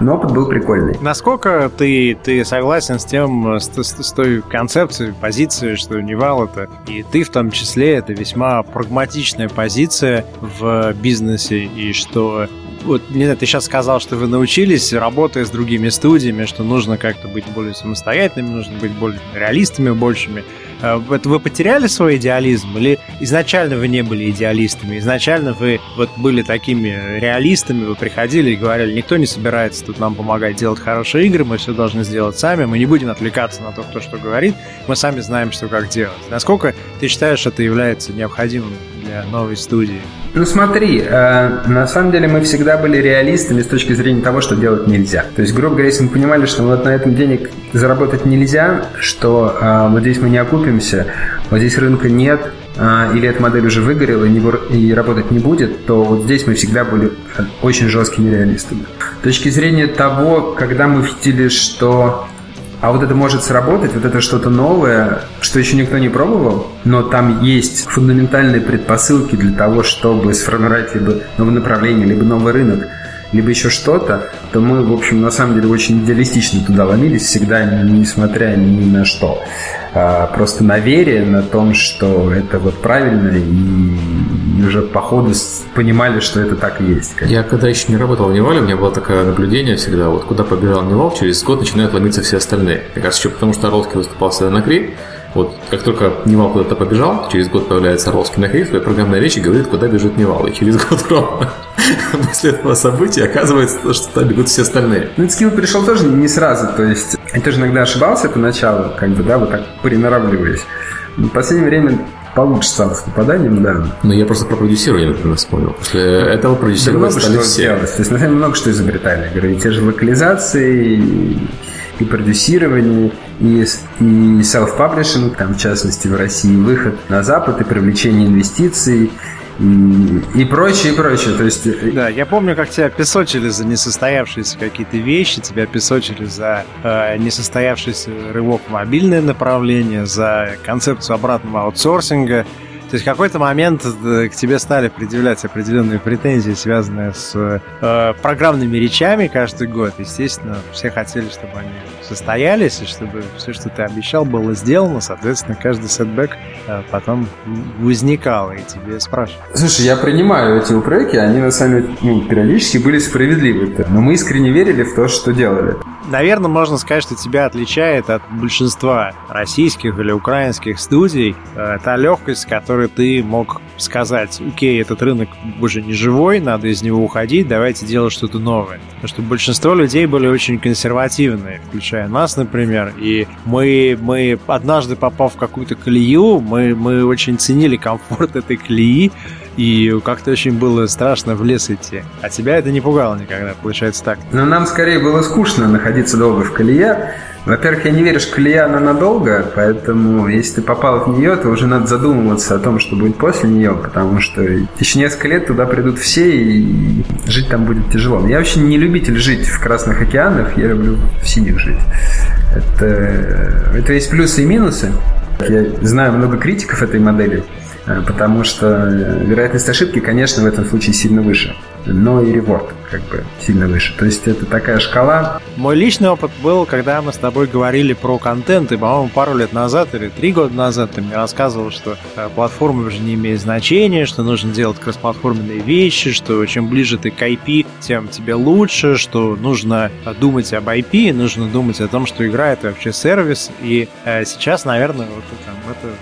но опыт был прикольный. Насколько ты, ты согласен с тем, с, с, с той концепцией, позицией, что Невал это, и ты в том числе, это весьма прагматичная позиция в бизнесе, и что вот, не знаю, ты сейчас сказал, что вы научились, работая с другими студиями, что нужно как-то быть более самостоятельными, нужно быть более реалистами большими. Это вы потеряли свой идеализм или изначально вы не были идеалистами? Изначально вы вот были такими реалистами, вы приходили и говорили, никто не собирается тут нам помогать делать хорошие игры, мы все должны сделать сами, мы не будем отвлекаться на то, кто что говорит, мы сами знаем, что как делать. Насколько ты считаешь, это является необходимым для новой студии? Ну смотри, э, на самом деле мы всегда были реалистами с точки зрения того, что делать нельзя. То есть, грубо говоря, если мы понимали, что вот на этом денег заработать нельзя, что э, вот здесь мы не окупимся, вот здесь рынка нет, э, или эта модель уже выгорела и, не, и работать не будет, то вот здесь мы всегда были очень жесткими реалистами. С точки зрения того, когда мы видели, что а вот это может сработать, вот это что-то новое, что еще никто не пробовал, но там есть фундаментальные предпосылки для того, чтобы сформировать либо новое направление, либо новый рынок. либо еще что-то, то мы, в общем, на самом деле очень идеалистично туда ломились, всегда несмотря ни на что. А, просто на вере, на том, что это вот правильно, и уже по ходу понимали, что это так и есть. Я когда еще не работал в Нивале, у меня было такое наблюдение всегда, вот куда побежал Нивал, через год начинают ломиться все остальные. Мне кажется, еще потому что Орловский выступал всегда на КРИ, вот как только Нивал куда-то побежал, через год появляется Орловский на КРИ, своей программной речи говорит, куда бежит Нивал. И через год [LAUGHS] ровно [LAUGHS] после этого события оказывается, что туда бегут все остальные. Ну, skill пришел тоже не сразу, то есть я тоже иногда ошибался поначалу, как бы, да, вот так приноравливаясь. В последнее время получше стало с попаданием, да. Но я просто про продюсирование, например, вспомнил. После этого продюсировать да, стали все. Делалось. То есть, на самом деле, много что изобретали. Говорю, и те же локализации, и, и продюсирование, и, и self-publishing, там, в частности, в России, выход на Запад, и привлечение инвестиций, и прочее, и прочее. То есть... Э, да, я помню, как тебя песочили за несостоявшиеся какие-то вещи, тебя песочили за э, несостоявшийся рывок в мобильное направление, за концепцию обратного аутсорсинга. То есть в какой-то момент э, к тебе стали предъявлять определенные претензии, связанные с э, программными речами каждый год. Естественно, все хотели, чтобы они состоялись, и чтобы все, что ты обещал, было сделано. Соответственно, каждый setback э, потом возникал, и тебе спрашивают. Слушай, я принимаю эти упреки, они на самом деле ну, периодически были справедливы. Но мы искренне верили в то, что делали. Наверное, можно сказать, что тебя отличает от большинства российских или украинских студий э, та легкость, с которой ты мог сказать, окей, этот рынок уже не живой, надо из него уходить, давайте делать что-то новое. Потому что большинство людей были очень консервативные, включая нас, например, и мы, мы однажды попав в какую-то колею, мы, мы очень ценили комфорт этой колеи, и как-то очень было страшно в лес идти. А тебя это не пугало никогда, получается так? Но нам скорее было скучно находиться долго в колее. Во-первых, я не верю, что колея она надолго, поэтому если ты попал в нее, то уже надо задумываться о том, что будет после нее, потому что еще несколько лет туда придут все, и жить там будет тяжело. Я вообще не любитель жить в Красных океанах, я люблю в синих жить. Это, это есть плюсы и минусы. Я знаю много критиков этой модели, потому что э, вероятность ошибки, конечно, в этом случае сильно выше. Но и реворд как бы сильно выше. То есть это такая шкала. Мой личный опыт был, когда мы с тобой говорили про контент, и, по-моему, пару лет назад или три года назад ты мне рассказывал, что э, платформа уже не имеет значения, что нужно делать кроссплатформенные вещи, что чем ближе ты к IP, тем тебе лучше, что нужно думать об IP, нужно думать о том, что игра это вообще сервис. И э, сейчас, наверное, вот это, это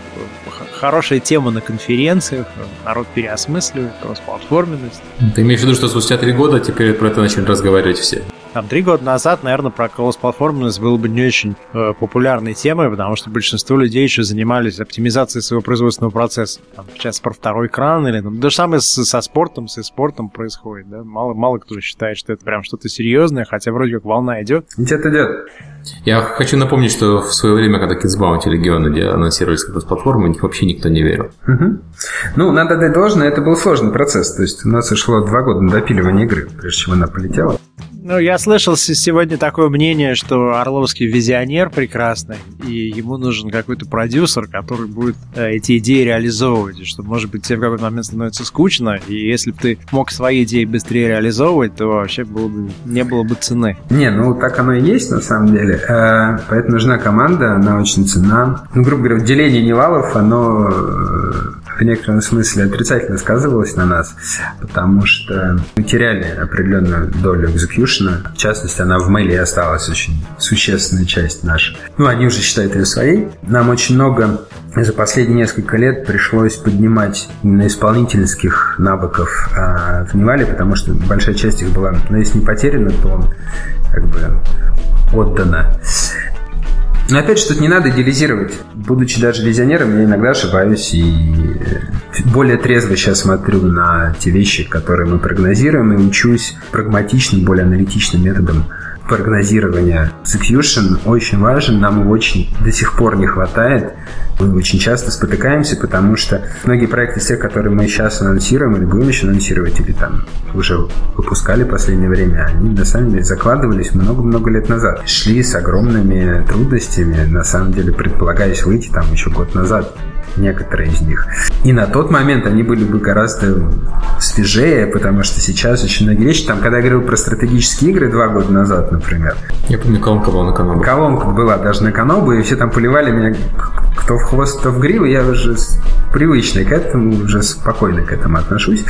хорошая тема на конференциях, народ переосмысливает кроссплатформенность. Ты имеешь в виду, что спустя три года теперь про это начали разговаривать все? Там три года назад, наверное, про кросс-платформенность было бы не очень э, популярной темой, потому что большинство людей еще занимались оптимизацией своего производственного процесса. Там, сейчас про второй экран или там, то же самое с, со спортом, с спортом происходит. Да? Мало, мало кто считает, что это прям что-то серьезное, хотя вроде как волна идет. Идет, идет. Я хочу напомнить, что в свое время, когда Kids Bounty регионы, где анонсировались как платформы, вообще никто не верил. Угу. Ну, надо дать должное, это был сложный процесс. То есть у нас ушло два года на допиливание игры, прежде чем она полетела. Ну, я слышал сегодня такое мнение, что Орловский визионер прекрасный, и ему нужен какой-то продюсер, который будет э, эти идеи реализовывать, и что, может быть, тебе в какой-то момент становится скучно, и если бы ты мог свои идеи быстрее реализовывать, то вообще было бы, не было бы цены. Не, ну так оно и есть на самом деле. Э, поэтому нужна команда, она очень ценна. Ну, грубо говоря, деление Нивалов, оно э, в некотором смысле отрицательно сказывалось на нас, потому что мы теряли определенную долю execution а. В частности, она в Mail е осталась очень существенная часть наша. Ну, они уже считают ее своей. Нам очень много за последние несколько лет пришлось поднимать именно исполнительских навыков а, в Нивале, потому что большая часть их была, ну, если не потеряна, то как бы отдана. Но опять же, тут не надо идеализировать. Будучи даже визионером, я иногда ошибаюсь и э, более трезво сейчас смотрю на те вещи, которые мы прогнозируем, и учусь прагматичным, более аналитичным методом прогнозирования. Execution очень важен, нам его очень до сих пор не хватает. Мы очень часто спотыкаемся, потому что многие проекты, те, которые мы сейчас анонсируем или будем еще анонсировать, или там уже выпускали в последнее время, они на самом деле закладывались много-много лет назад. Шли с огромными трудностями, на самом деле предполагаясь выйти там еще год назад. Некоторые из них. И на тот момент они были бы гораздо свежее, потому что сейчас очень многие вещи, там, когда я говорил про стратегические игры два года назад, например. Я помню, колонка была на Канобу. Колонка была даже на Канобу, и все там поливали меня кто в хвост, кто в гриву, я уже привычный к этому, уже спокойно к этому отношусь.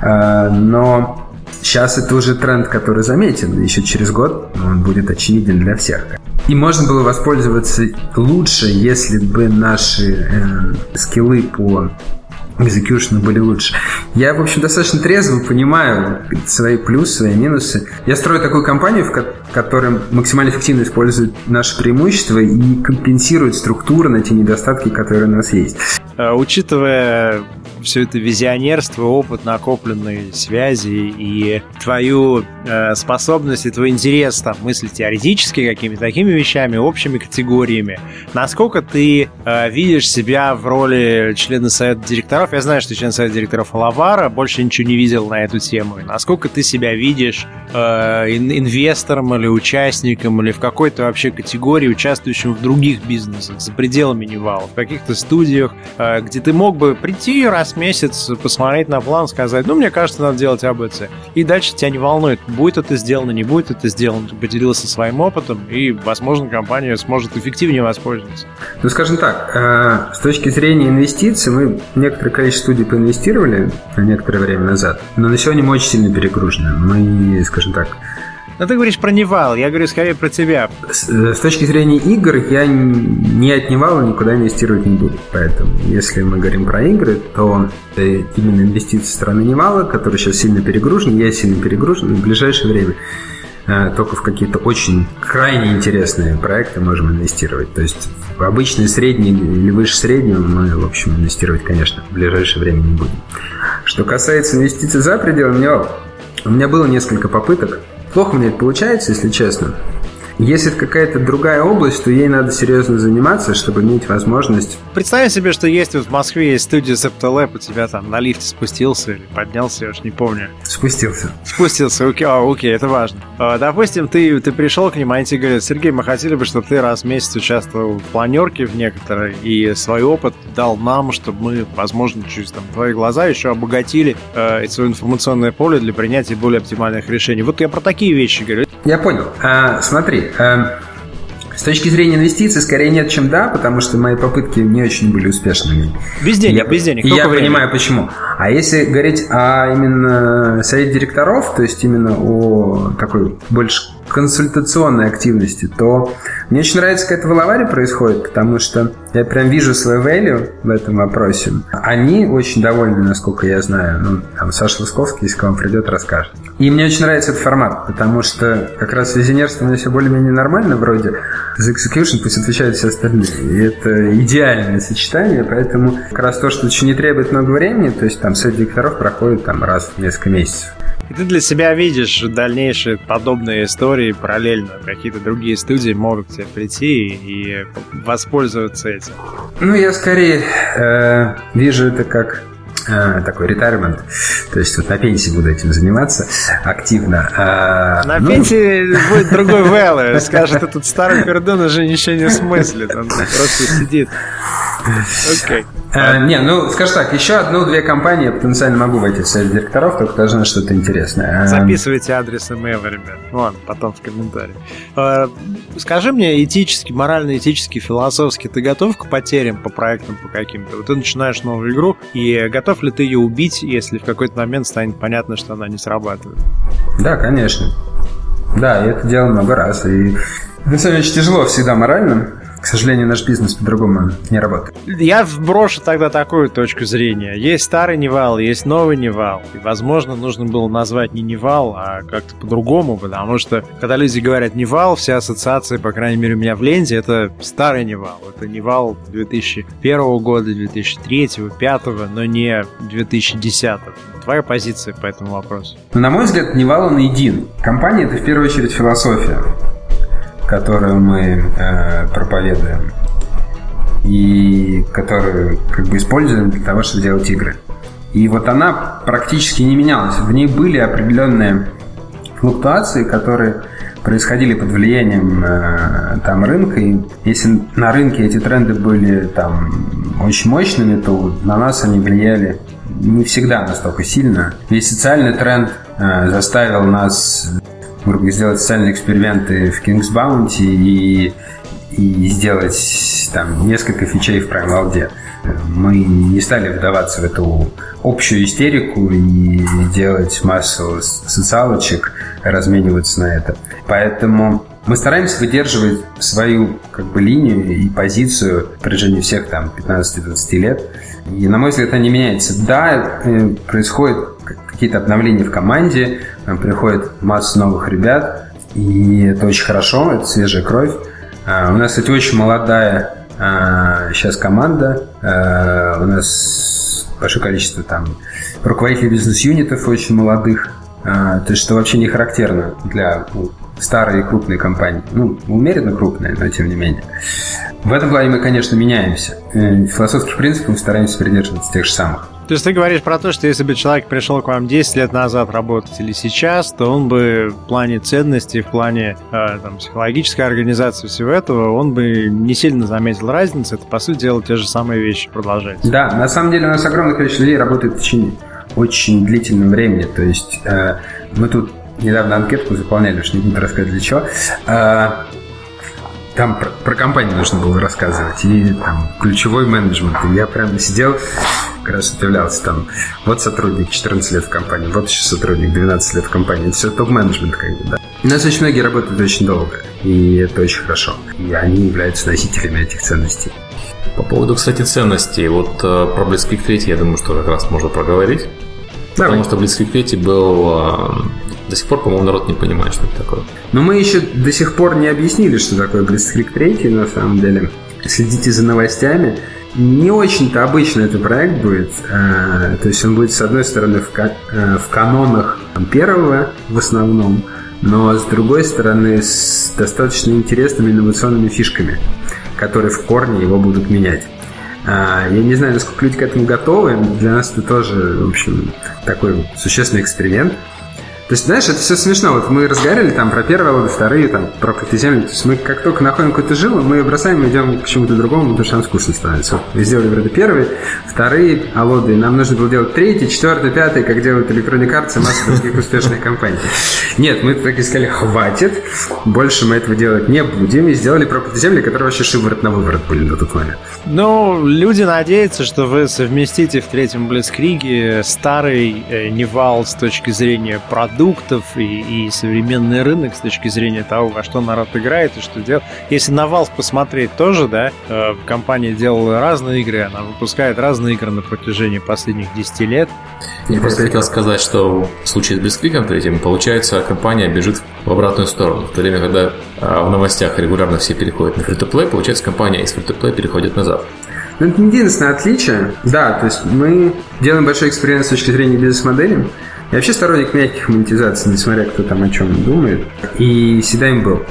А, но сейчас это уже тренд, который заметен. Еще через год он будет очевиден для всех. И можно было воспользоваться лучше, если бы наши э, скиллы по execution были лучше. Я, в общем, достаточно трезво понимаю свои плюсы, свои минусы. Я строю такую компанию, в которой максимально эффективно использует наши преимущества и компенсирует структурно те недостатки, которые у нас есть. Э, учитывая все это визионерство, опыт накопленной связи и твою э, способность и твой интерес там, мыслить теоретически какими-то такими вещами, общими категориями. Насколько ты э, видишь себя в роли члена совета директоров? Я знаю, что ты член совета директоров Лавара, больше ничего не видел на эту тему. Насколько ты себя видишь э, инвестором или участником, или в какой-то вообще категории, участвующим в других бизнесах, за пределами Невала, в каких-то студиях, э, где ты мог бы прийти раз месяц, посмотреть на план, сказать, ну, мне кажется, надо делать ABC. И дальше тебя не волнует, будет это сделано, не будет это сделано. Ты поделился своим опытом, и, возможно, компания сможет эффективнее воспользоваться. Ну, скажем так, э, с точки зрения инвестиций, мы некоторое количество студий поинвестировали некоторое время назад, но на сегодня мы очень сильно перегружены. Мы, скажем так, но ты говоришь про Нивал, я говорю скорее про тебя. С, с точки зрения игр, я не от Невала никуда инвестировать не буду. Поэтому, если мы говорим про игры, то именно инвестиции страны Невала, который сейчас сильно перегружен, я сильно перегружен, в ближайшее время э, только в какие-то очень крайне интересные проекты можем инвестировать. То есть в обычные средние или выше среднего мы, в общем, инвестировать, конечно, в ближайшее время не будем. Что касается инвестиций за пределами у меня было несколько попыток Плохо меня это получается, если честно. Если это какая-то другая область, то ей надо серьезно заниматься, чтобы иметь возможность. Представим себе, что есть вот в Москве есть студия Septalab, у тебя там на лифте спустился или поднялся, я уж не помню. Спустился. Спустился, окей, а, окей, это важно. А, допустим, ты, ты пришел к ним, а они тебе говорят, Сергей, мы хотели бы, чтобы ты раз в месяц участвовал в планерке в некоторой и свой опыт дал нам, чтобы мы, возможно, через там, твои глаза еще обогатили э, свое информационное поле для принятия более оптимальных решений. Вот я про такие вещи говорю. Я понял. А, смотри, а, с точки зрения инвестиций, скорее нет, чем да, потому что мои попытки не очень были успешными. Без денег, я, без денег. И я времени? понимаю, почему. А если говорить о именно совете директоров, то есть именно о такой больше консультационной активности, то мне очень нравится, как это в Лаваре происходит, потому что я прям вижу свой value в этом вопросе. Они очень довольны, насколько я знаю. Ну, там Саша Лысковский, если к вам придет, расскажет. И мне очень нравится этот формат, потому что как раз визионерство у меня все более-менее нормально вроде. За execution пусть отвечают все остальные. И это идеальное сочетание, поэтому как раз то, что еще не требует много времени, то есть там совет директоров проходит там раз в несколько месяцев. И ты для себя видишь дальнейшие подобные истории параллельно. Какие-то другие студии могут к тебе прийти и воспользоваться этим. Ну, я скорее э, вижу это как э, такой retirement. То есть вот на пенсии буду этим заниматься активно. А, на ну... пенсии будет другой Вэллы. Скажет, этот старый пердон уже ничего не смыслит. Он просто сидит. Окей. Okay. А, не, ну, скажем так, еще одну-две компании я потенциально могу войти в совет директоров, только должно что-то интересное. А, Записывайте адрес email, ребят. Ладно, потом в комментариях. А, скажи мне этически, морально-этически, философски, ты готов к потерям по проектам по каким-то? Вот ты начинаешь новую игру, и готов ли ты ее убить, если в какой-то момент станет понятно, что она не срабатывает? Да, конечно. Да, я это делал много раз, и на самом деле тяжело всегда морально, к сожалению, наш бизнес по-другому не работает. Я вброшу тогда такую точку зрения. Есть старый Nival, есть новый Nival. И, возможно, нужно было назвать не Nival, а как-то по-другому, потому что, когда люди говорят Nival, все ассоциации, по крайней мере, у меня в ленте, это старый Nival. Это Nival 2001 года, 2003, 2005, но не 2010 твоя позиция по этому вопросу? На мой взгляд, Nival он един. Компания – это в первую очередь философия которую мы э, проповедуем и которую как бы используем для того, чтобы делать игры. И вот она практически не менялась. В ней были определенные флуктуации, которые происходили под влиянием э, там рынка, и если на рынке эти тренды были там очень мощными, то на нас они влияли не всегда настолько сильно. Весь социальный тренд э, заставил нас сделать социальные эксперименты в King's Bounty и, и сделать там несколько фичей в Prime World. Мы не стали вдаваться в эту общую истерику и делать массу социалочек, размениваться на это. Поэтому мы стараемся выдерживать свою как бы линию и позицию в протяжении всех там 15-20 лет. И, на мой взгляд, это не меняется. Да, э, происходят какие-то обновления в команде, приходит масса новых ребят, и это очень хорошо, это свежая кровь. А, у нас, кстати, очень молодая сейчас а, команда. А, у нас большое количество там руководителей бизнес-юнитов очень молодых. То есть, что вообще не характерно для ну, старой и крупной компании. Ну, умеренно крупные, но тем не менее. В этом плане мы, конечно, меняемся. Э, философских принципов мы стараемся придерживаться тех же самых. То есть ты говоришь про то, что если бы человек пришел к вам 10 лет назад работать или сейчас, то он бы в плане ценностей, в плане э, там, психологической организации всего этого, он бы не сильно заметил разницы. Это, по сути дела, те же самые вещи продолжаются. Да, на самом деле у нас огромное количество людей работает в течение очень длительном времени. То есть э, мы тут недавно анкетку заполняли, что не буду рассказывать для чего. Э, там про, про компанию нужно было рассказывать, и там ключевой менеджмент. И я прямо сидел, как раз удивлялся, там, вот сотрудник 14 лет в компании, вот еще сотрудник 12 лет в компании. Это все топ-менеджмент, как бы, да. У нас очень многие работают очень долго, и это очень хорошо. И они являются носителями этих ценностей. По поводу, кстати, ценностей, вот э, про Blitzkrieg 3 я думаю, что как раз можно проговорить. Давай. Потому что Blitzkrieg 3 был э, до сих пор, по-моему, народ не понимает, что это такое. Но мы еще до сих пор не объяснили, что такое Blitzkrieg 3, на самом деле. Следите за новостями. Не очень-то обычно этот проект будет. Э, то есть он будет, с одной стороны, в, э, в канонах первого в основном, но с другой стороны, с достаточно интересными инновационными фишками, которые в корне его будут менять. Э, я не знаю, насколько люди к этому готовы. Для нас это тоже, в общем, такой существенный эксперимент. Есть, знаешь, это все смешно. Вот мы разговаривали там про первые воды, вторые, там, про землю. То есть мы как только находим какую-то жилу, мы ее бросаем и идем к чему-то другому, потому что нам скучно становится. Вот, мы сделали вроде первые, вторые алоды, нам нужно было делать третий, четвертый, пятый, как делают Electronic Arts и масса других успешных компаний. Нет, мы так и сказали, хватит, больше мы этого делать не будем, и сделали про земли, которые вообще шиворот на выворот были на тот момент. Ну, люди надеются, что вы совместите в третьем Блицкриге старый э, Невал с точки зрения продукта, продуктов и, и современный рынок с точки зрения того, во что народ играет и что делает. Если на Valve посмотреть тоже, да, э, компания делала разные игры, она выпускает разные игры на протяжении последних 10 лет. Я просто хотел сказать, что в случае с Блицкликом третьим, получается, компания бежит в обратную сторону. В то время, когда э, в новостях регулярно все переходят на free-to-play, получается, компания из free-to-play переходит назад. Но это единственное отличие. Да, то есть мы делаем большой эксперимент с точки зрения бизнес-модели. Я вообще сторонник мягких монетизаций, несмотря кто там о чем думает. И всегда им был.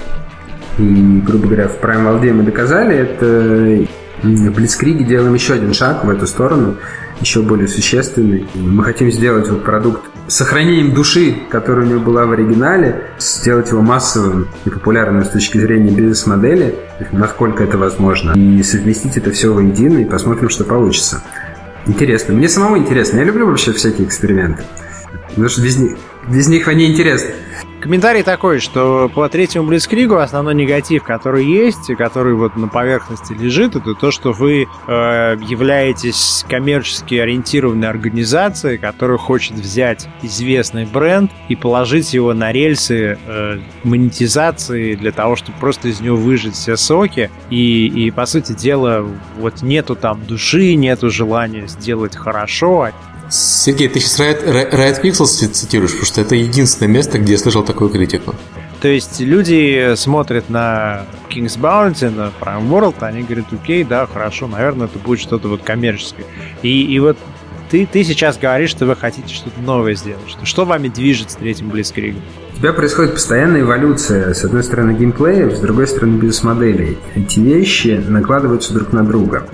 И, грубо говоря, в Prime World мы доказали это. В Блицкриге делаем еще один шаг в эту сторону, еще более существенный. Мы хотим сделать вот продукт с сохранением души, которая у него была в оригинале, сделать его массовым и популярным с точки зрения бизнес-модели, насколько это возможно, и совместить это все воедино и посмотрим, что получится. Интересно. Мне самому интересно. Я люблю вообще всякие эксперименты. Потому что без них, без них они интересны. Комментарий такой, что по третьему Блицкригу основной негатив, который есть, и который вот на поверхности лежит, это то, что вы э, являетесь коммерчески ориентированной организацией, которая хочет взять известный бренд и положить его на рельсы э, монетизации для того, чтобы просто из него выжить все соки. И, и по сути дела, вот нету там души, нету желания сделать хорошо, Сергей, ты сейчас Riot, Riot Pixels цитируешь, потому что это единственное место, где я слышал такую критику. То есть люди смотрят на King's Bounty, на Prime World, они говорят, окей, да, хорошо, наверное, это будет что-то вот коммерческое. И, и вот ты, ты сейчас говоришь, что вы хотите что-то новое сделать. Что, что вами движет с третьим Блицкригом? У тебя происходит постоянная эволюция, с одной стороны, геймплея, с другой стороны, бизнес-моделей. Эти вещи накладываются друг на друга.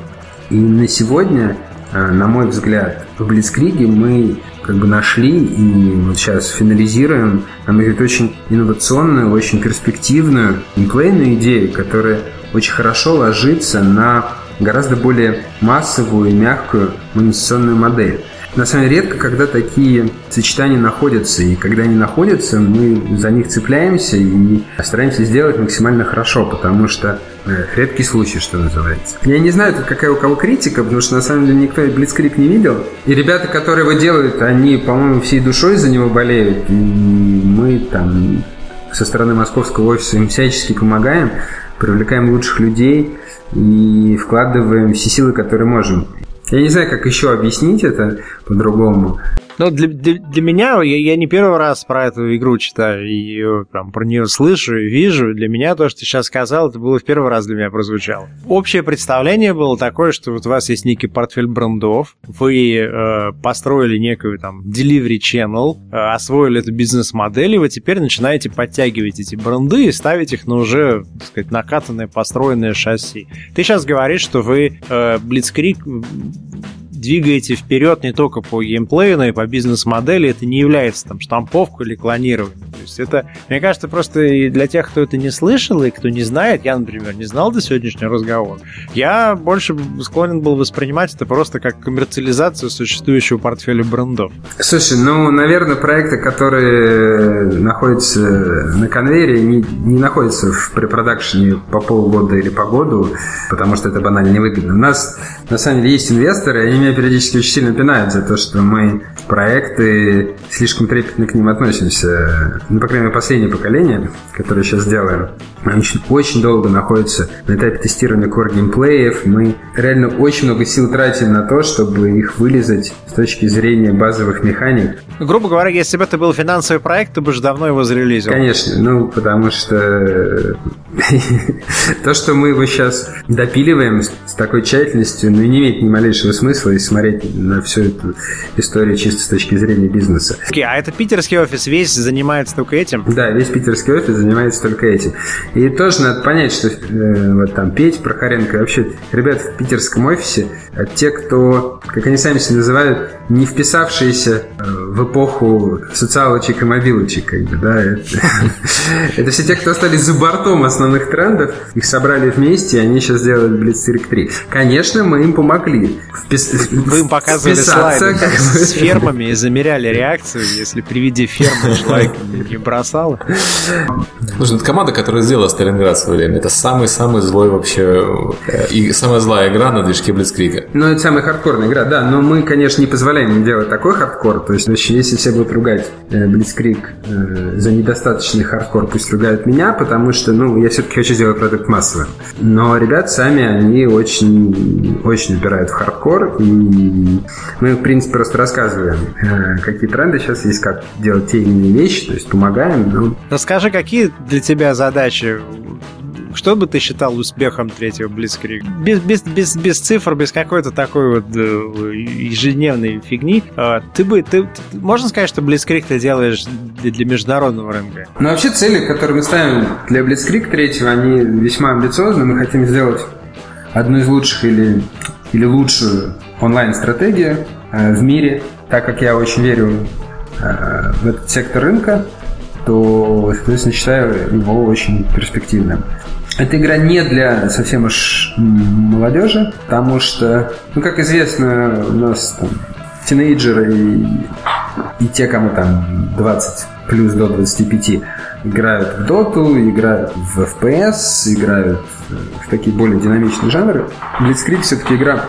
И на сегодня на мой взгляд, в Блицкриге мы как бы нашли и вот сейчас финализируем, на мой взгляд, очень инновационную, очень перспективную геймплейную идею, которая очень хорошо ложится на гораздо более массовую и мягкую монетизационную модель. На самом деле редко, когда такие сочетания находятся, и когда они находятся, мы за них цепляемся и стараемся сделать максимально хорошо, потому что э, редкий случай, что называется. Я не знаю, какая у кого критика, потому что на самом деле никто Блицкрик не видел. И ребята, которые его делают, они, по-моему, всей душой за него болеют. И мы там со стороны московского офиса им всячески помогаем, привлекаем лучших людей и вкладываем все силы, которые можем. Я не знаю, как еще объяснить это по-другому. Ну, для, для, для меня, я, я не первый раз про эту игру читаю, и там, про нее слышу и вижу. Для меня то, что ты сейчас сказал, это было в первый раз для меня прозвучало. Общее представление было такое, что вот у вас есть некий портфель брендов, вы э, построили некую там delivery channel, э, освоили эту бизнес-модель, и вы теперь начинаете подтягивать эти бренды и ставить их на уже, так сказать, накатанное, построенное шасси. Ты сейчас говоришь, что вы э, Blitzkrieg двигаете вперед не только по геймплею, но и по бизнес-модели. Это не является там штамповкой или клонированием. То есть это, мне кажется, просто и для тех, кто это не слышал и кто не знает, я, например, не знал до сегодняшнего разговора, я больше склонен был воспринимать это просто как коммерциализацию существующего портфеля брендов. Слушай, ну, наверное, проекты, которые находятся на конвейере, не, не находятся в препродакшене по полгода или по году, потому что это банально невыгодно. У нас, на самом деле, есть инвесторы, они меня периодически очень сильно пинают за то, что мы проекты слишком трепетно к ним относимся. Ну, по крайней мере, последнее поколение, которое сейчас делаем, очень, очень долго находится на этапе тестирования core геймплеев. Мы реально очень много сил тратим на то, чтобы их вылезать с точки зрения базовых механик. Грубо говоря, если бы это был финансовый проект, ты бы уже давно его зарелизил. Конечно, ну, потому что [LAUGHS] то, что мы его сейчас допиливаем с такой тщательностью, ну, не имеет ни малейшего смысла, и смотреть на всю эту историю чисто с точки зрения бизнеса. Okay, а это питерский офис весь занимается только этим? Да, весь питерский офис занимается только этим. И тоже надо понять, что э, вот там Петь Прохоренко, вообще ребята в питерском офисе, а те, кто, как они сами себя называют, не вписавшиеся э, в эпоху социалочек и мобилочек, как бы, да, это, [LAUGHS] все те, кто остались за бортом основных трендов, их собрали вместе, и они сейчас делают Blitzkrieg 3. Конечно, мы им помогли. Вы им показывали слайды с фермами и замеряли реакцию, если при виде фермы человек не бросал. Слушай, это команда, которая сделала Сталинград в свое время. Это самый-самый злой вообще э, и самая злая игра на движке Блицкрига. Ну, это самая хардкорная игра, да. Но мы, конечно, не позволяем им делать такой хардкор. То есть, если все будут ругать э, Блицкриг э, за недостаточный хардкор, пусть ругают меня, потому что, ну, я все-таки хочу сделать продукт массовым. Но ребят сами, они очень, очень упирают в хардкор. И мы, в принципе, просто рассказываем, какие тренды сейчас есть, как делать те или иные вещи, то есть помогаем. Ну. Расскажи, какие для тебя задачи что бы ты считал успехом третьего Блицкрига? Без, без, без, без цифр, без какой-то такой вот э, ежедневной фигни, э, ты бы, ты, можно сказать, что Блицкриг ты делаешь для, для международного рынка? Ну, вообще цели, которые мы ставим для Блицкриг третьего, они весьма амбициозны. Мы хотим сделать одну из лучших или, или лучшую онлайн-стратегию э, в мире, так как я очень верю э, в этот сектор рынка то, соответственно, считаю его очень перспективным. Эта игра не для совсем уж молодежи, потому что, ну, как известно, у нас там тинейджеры и, и те, кому там 20 плюс до 25 играют в доту, играют в FPS, играют в такие более динамичные жанры. Blitzkrieg все-таки игра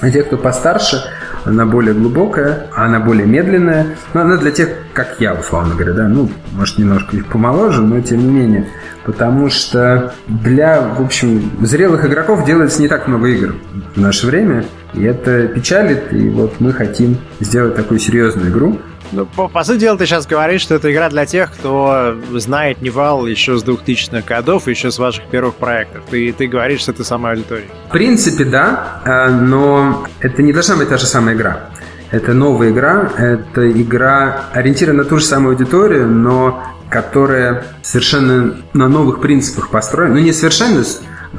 для тех, кто постарше, она более глубокая, она более медленная. Но она для тех, как я, условно говоря, да, ну, может, немножко их помоложе, но тем не менее. Потому что для, в общем, зрелых игроков делается не так много игр в наше время. И это печалит, и вот мы хотим сделать такую серьезную игру, ну, по, по сути дела, ты сейчас говоришь, что это игра для тех, кто знает Nival еще с 2000-х годов, еще с ваших первых проектов. Ты, ты говоришь, что это самая аудитория. В принципе, да, э, но это не должна быть та же самая игра. Это новая игра, это игра ориентирована на ту же самую аудиторию, но которая совершенно на новых принципах построена. Ну, не совершенно,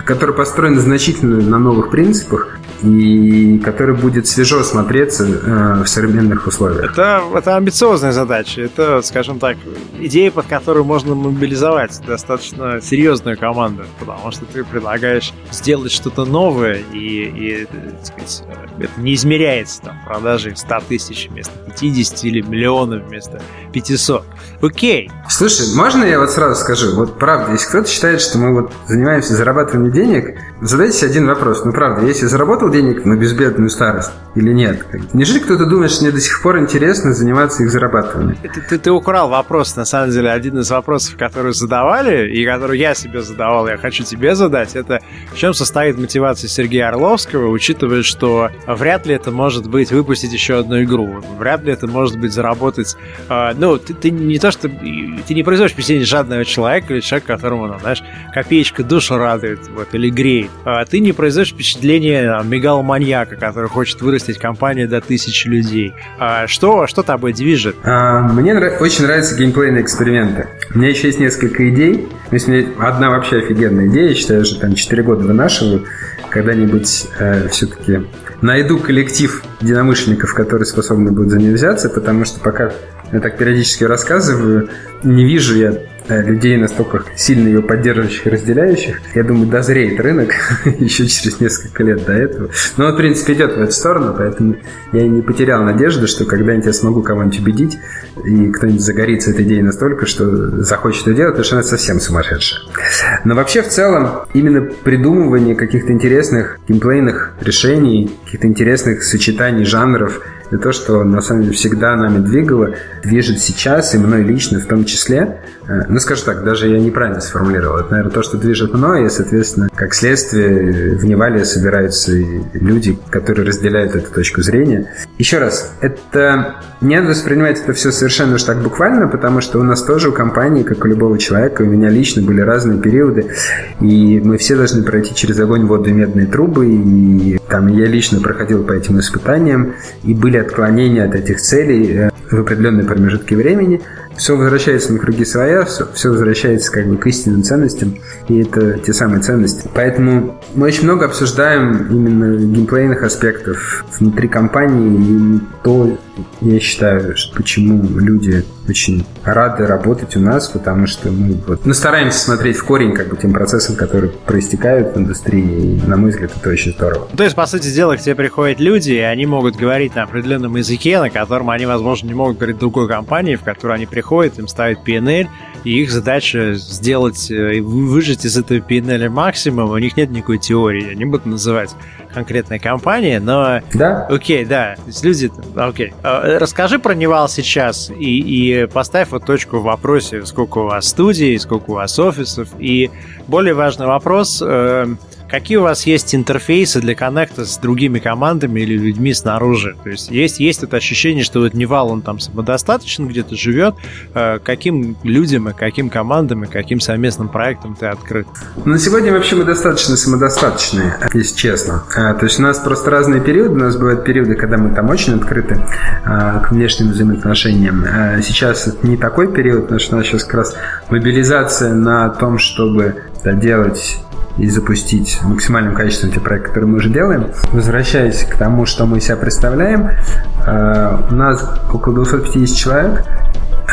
которая построена значительно на новых принципах. И который будет свежо смотреться э, в современных условиях. Это, это амбициозная задача. Это, скажем так, идея, под которую можно мобилизовать достаточно серьезную команду, потому что ты предлагаешь сделать что-то новое, и, и так сказать, это не измеряется там продажей 100 тысяч вместо 50 или миллионов вместо 500. Окей. Слушай, можно я вот сразу скажу? Вот правда, если кто-то считает, что мы вот занимаемся зарабатыванием денег, задайте один вопрос. Ну правда, если заработал денег на безбедную старость или нет? Неужели кто-то думает, что мне до сих пор интересно заниматься их зарабатыванием? Ты, ты, ты украл вопрос, на самом деле, один из вопросов, которые задавали, и который я себе задавал, я хочу тебе задать, это в чем состоит мотивация Сергея Орловского, учитывая, что вряд ли это может быть выпустить еще одну игру, вряд ли это может быть заработать... Э, ну, ты, ты не то, что... Ты не производишь впечатление жадного человека или человека, которому, ну, знаешь, копеечка душу радует, вот, или греет. А ты не производишь впечатление мегаломаньяка, который хочет вырастить компанию до тысячи людей. А что, что тобой движет? А, мне нрав- очень нравятся геймплейные эксперименты. У меня еще есть несколько идей. То есть у меня одна вообще офигенная идея, я считаю, что там 4 года вынашиваю. Когда-нибудь э, все-таки найду коллектив единомышленников, которые способны будут за нее взяться, потому что пока я так периодически рассказываю, не вижу я людей настолько сильно ее поддерживающих и разделяющих, я думаю, дозреет рынок [LAUGHS] еще через несколько лет до этого. Но он, в принципе, идет в эту сторону, поэтому я не потерял надежды, что когда-нибудь я смогу кого-нибудь убедить, и кто-нибудь загорится этой идеей настолько, что захочет это делать, потому что она совсем сумасшедшая. Но вообще, в целом, именно придумывание каких-то интересных геймплейных решений, каких-то интересных сочетаний жанров – и то, что на самом деле всегда нами двигало, движет сейчас, и мной лично в том числе. Э, ну, скажу так, даже я неправильно сформулировал. Это, наверное, то, что движет мной, и, соответственно, как следствие в Невале собираются люди, которые разделяют эту точку зрения. Еще раз, это не надо воспринимать это все совершенно уж так буквально, потому что у нас тоже у компании, как у любого человека, у меня лично были разные периоды, и мы все должны пройти через огонь, воду и медные трубы, и там я лично проходил по этим испытаниям, и были отклонения от этих целей э, в определенные промежутки времени. Все возвращается на круги своя, все, все возвращается как бы к истинным ценностям, и это те самые ценности. Поэтому мы очень много обсуждаем именно геймплейных аспектов внутри компании, и то, я считаю, что почему люди очень рады работать у нас, потому что мы вот, ну, стараемся смотреть в корень как бы тем процессам, которые проистекают в индустрии, и, на мой взгляд, это очень здорово. То есть, по сути дела, к тебе приходят люди, и они могут говорить на определенном языке, на котором они, возможно, не могут говорить другой компании, в которую они приходят, им ставят P&L, и их задача сделать, э, выжить из этого P&L максимум, у них нет никакой теории, они будут называть конкретная компания, но... Да. Окей, да. То есть люди... Окей. А, расскажи про Nival сейчас и, и поставь вот точку в вопросе, сколько у вас студий, сколько у вас офисов. И более важный вопрос... Э, Какие у вас есть интерфейсы для connect а с другими командами или людьми снаружи? То есть есть, есть это ощущение, что вот Nival, он там самодостаточен, где-то живет. Э, каким людям и каким командам и каким совместным проектам ты открыт? На сегодня вообще мы достаточно самодостаточные, если честно. А, то есть у нас просто разные периоды. У нас бывают периоды, когда мы там очень открыты а, к внешним взаимоотношениям. Сейчас это не такой период, потому что у нас сейчас как раз мобилизация на том, чтобы делать и запустить максимальным качеством те проекты, которые мы уже делаем. Возвращаясь к тому, что мы себя представляем, э, у нас около 250 человек,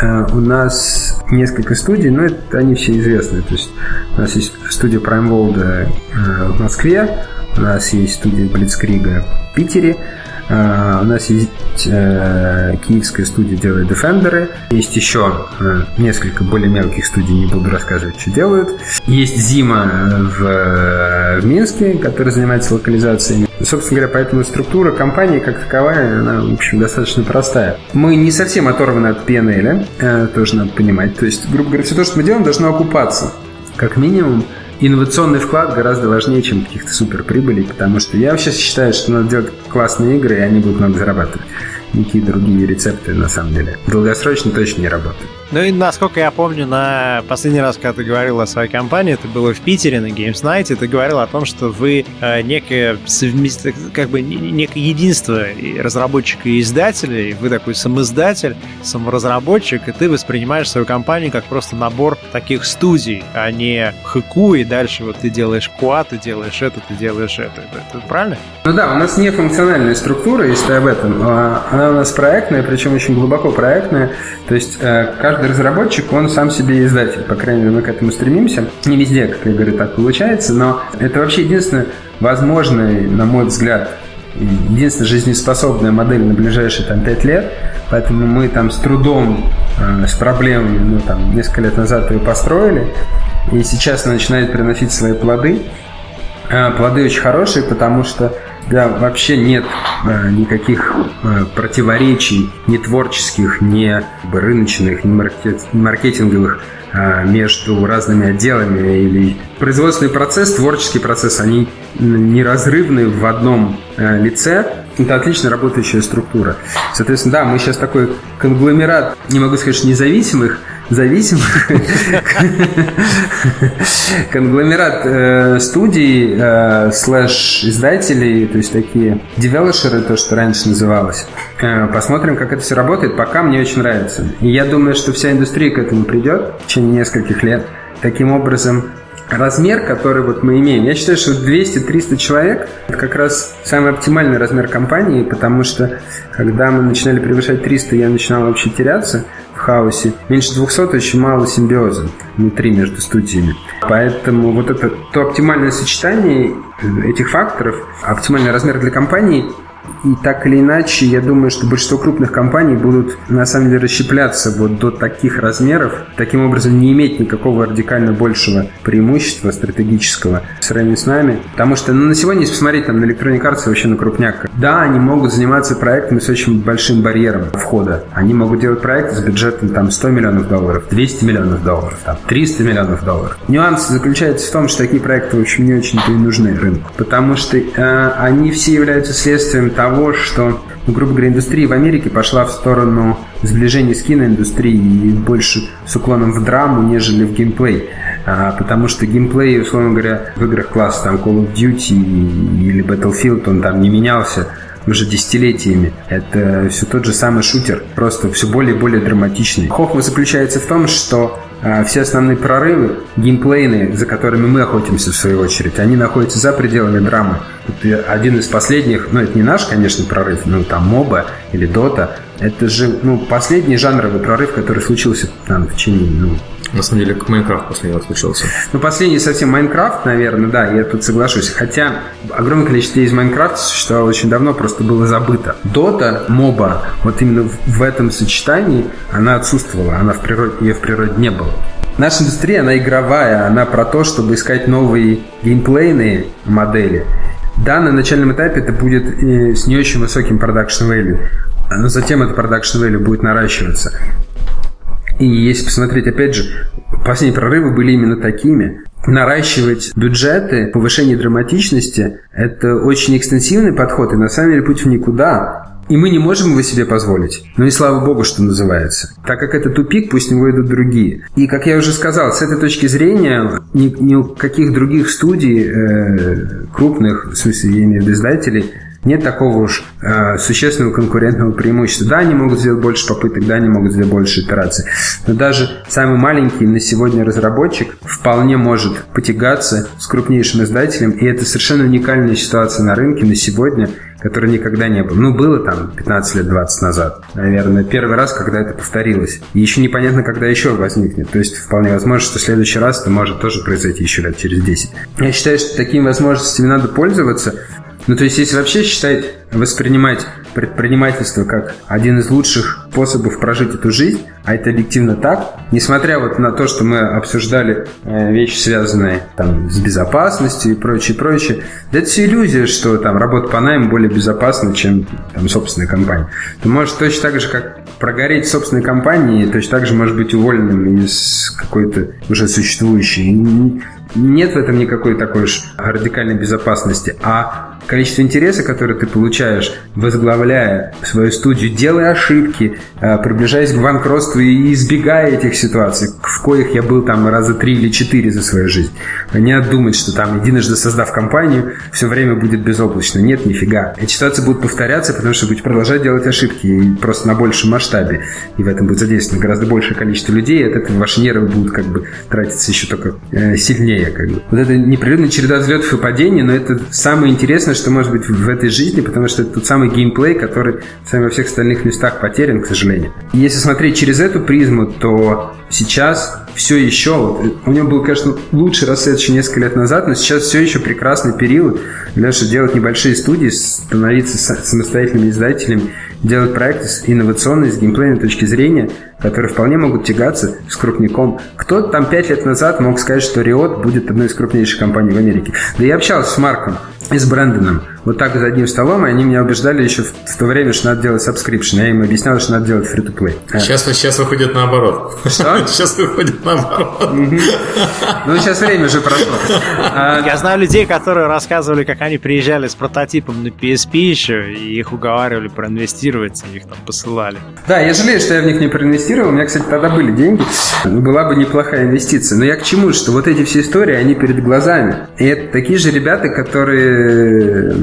э, у нас несколько студий, но это они все известные. То есть у нас есть студия Prime World э, в Москве, у нас есть студия Blitzkrieg в Питере, у нас есть uh, киевская студия делает Defender. Есть еще uh, несколько более мелких студий, не буду рассказывать, что делают. Есть Зима в, в Минске, который занимается локализациями. Собственно говоря, поэтому структура компании как таковая, она, в общем, достаточно простая. Мы не совсем оторваны от PNL, тоже надо понимать. То есть, грубо говоря, все то, что мы делаем, должно окупаться. Как минимум, инновационный вклад гораздо важнее, чем каких-то суперприбылей, потому что я вообще считаю, что надо делать классные игры, и они будут много зарабатывать. Никакие другие рецепты, на самом деле, долгосрочно точно не работают. Ну и насколько я помню, на последний раз, когда ты говорил о своей компании, это было в Питере на Games Night, и ты говорил о том, что вы э, некое совместие, как бы некое единство разработчика и издателя, и вы такой самоиздатель, саморазработчик, и ты воспринимаешь свою компанию как просто набор таких студий, а не хэку, и дальше вот ты делаешь куа, ты делаешь это, ты делаешь это. Это, это правильно? Ну да, у нас не функциональная структура, если об этом. А она у нас проектная, причем очень глубоко проектная. То есть э, каждый разработчик, он сам себе издатель. По крайней мере, мы к этому стремимся. Не везде, как я говорю, так получается, но это вообще единственное возможное, на мой взгляд, единственная жизнеспособная модель на ближайшие там, 5 лет, поэтому мы там с трудом, э, с проблемами, ну, там, несколько лет назад ее построили, и сейчас она начинает приносить свои плоды. Э, плоды очень хорошие, потому что да, вообще нет э, никаких э, противоречий ни творческих, ни рыночных, ни маркет, маркетинговых э, между разными отделами или производственный процесс, творческий процесс, они неразрывны в одном э, лице. Это отлично работающая структура. Соответственно, да, мы сейчас такой конгломерат, не могу сказать, что независимых, зависимых. Конгломерат э, студий э, слэш издателей, то есть такие девелоперы, то, что раньше называлось. Э, посмотрим, как это все работает. Пока мне очень нравится. И я думаю, что вся индустрия к этому придет в течение нескольких лет. Таким образом, размер, который вот мы имеем, я считаю, что 200-300 человек – это как раз самый оптимальный размер компании, потому что когда мы начинали превышать 300, я начинал вообще теряться хаосе. Меньше 200 очень мало симбиоза внутри между студиями. Поэтому вот это то оптимальное сочетание этих факторов, оптимальный размер для компании – и так или иначе, я думаю, что большинство крупных компаний будут на самом деле расщепляться вот до таких размеров, таким образом не иметь никакого радикально большего преимущества стратегического в сравнении с нами. Потому что ну, на сегодня, если посмотреть там, на Electronic Arts, вообще на крупняк, да, они могут заниматься проектами с очень большим барьером входа. Они могут делать проекты с бюджетом там 100 миллионов долларов, 200 миллионов долларов, там, 300 миллионов долларов. Нюанс заключается в том, что такие проекты, в общем, не очень-то и нужны рынку. Потому что э, они все являются следствием того, что, ну, грубо говоря, индустрия в Америке пошла в сторону сближения с киноиндустрией и больше с уклоном в драму, нежели в геймплей. А, потому что геймплей, условно говоря, в играх класса там Call of Duty или Battlefield, он там не менялся уже десятилетиями. Это все тот же самый шутер, просто все более и более драматичный. Хохма заключается в том, что а все основные прорывы, геймплейные, за которыми мы охотимся в свою очередь, они находятся за пределами драмы. Это один из последних, ну это не наш, конечно, прорыв, ну там моба или дота, это же ну, последний жанровый прорыв, который случился там, в течение ну, на самом деле, Майнкрафт последний раз случился. Ну, последний совсем Майнкрафт, наверное, да, я тут соглашусь. Хотя огромное количество из Майнкрафта существовало очень давно, просто было забыто. Дота, моба, вот именно в этом сочетании она отсутствовала, она в природе, ее в природе не было. Наша индустрия, она игровая, она про то, чтобы искать новые геймплейные модели. Да, на начальном этапе это будет с не очень высоким продакшн value, но затем это продакшн value будет наращиваться. И если посмотреть, опять же, последние прорывы были именно такими. Наращивать бюджеты, повышение драматичности – это очень экстенсивный подход, и на самом деле путь в никуда. И мы не можем его себе позволить. Ну и слава богу, что называется. Так как это тупик, пусть него идут другие. И, как я уже сказал, с этой точки зрения ни, ни у каких других студий э, крупных, в смысле, я имею в виду издателей, нет такого уж э, существенного конкурентного преимущества. Да, они могут сделать больше попыток, да, они могут сделать больше итераций. Но даже самый маленький на сегодня разработчик вполне может потягаться с крупнейшим издателем, и это совершенно уникальная ситуация на рынке на сегодня, которой никогда не было. Ну, было там 15 лет, 20 назад. Наверное, первый раз, когда это повторилось. И еще непонятно, когда еще возникнет. То есть, вполне возможно, что в следующий раз это может тоже произойти еще лет через 10. Я считаю, что такими возможностями надо пользоваться, ну, то есть, если вообще считать, воспринимать предпринимательство как один из лучших способов прожить эту жизнь, а это объективно так, несмотря вот на то, что мы обсуждали э, вещи, связанные там с безопасностью и прочее, прочее, да это все иллюзия, что там работа по найму более безопасна, чем там собственная компания. Ты можешь точно так же, как прогореть в собственной компании, точно так же может быть уволенным из какой-то уже существующей. Нет в этом никакой такой уж радикальной безопасности. А количество интереса, которое ты получаешь, возглавляя свою студию, делая ошибки, э, приближаясь к банкротству и избегая этих ситуаций, в коих я был там раза три или четыре за свою жизнь. Не думать, что там единожды создав компанию, все время будет безоблачно. Нет, нифига. Эти ситуации будут повторяться, потому что будете продолжать делать ошибки и просто на большем масштабе. И в этом будет задействовано гораздо большее количество людей, и от этого ваши нервы будут как бы тратиться еще только э, сильнее. Как бы. Вот это непрерывная череда взлетов и падений, но это самое интересное, что может быть в этой жизни, потому что это тот самый геймплей, который с во всех остальных местах потерян, к сожалению. И если смотреть через эту призму, то сейчас все еще, вот, у него был, конечно, лучший рассвет еще несколько лет назад, но сейчас все еще прекрасный период для того, чтобы делать небольшие студии, становиться самостоятельными издателями, делать проекты инновационные с геймплейной точки зрения, которые вполне могут тягаться с крупником. Кто-то там пять лет назад мог сказать, что Riot будет одной из крупнейших компаний в Америке. Да я общался с Марком и с Брэндоном вот так за одним столом, и они меня убеждали еще в, в то время, что надо делать subscription. Я им объяснял, что надо делать free-to-play. Сейчас, сейчас выходит наоборот. Что? [LAUGHS] Сейчас выходит наоборот. Ну, сейчас время уже прошло. А, Я знаю людей, которые рассказывали, как они приезжали с прототипом на PSP еще, и их уговаривали проинвестировать, и их там посылали. Да, я жалею, что я в них не проинвестировал. У меня, кстати, тогда были деньги. Была бы неплохая инвестиция. Но я к чему? Что вот эти все истории, они перед глазами. И это такие же ребята, которые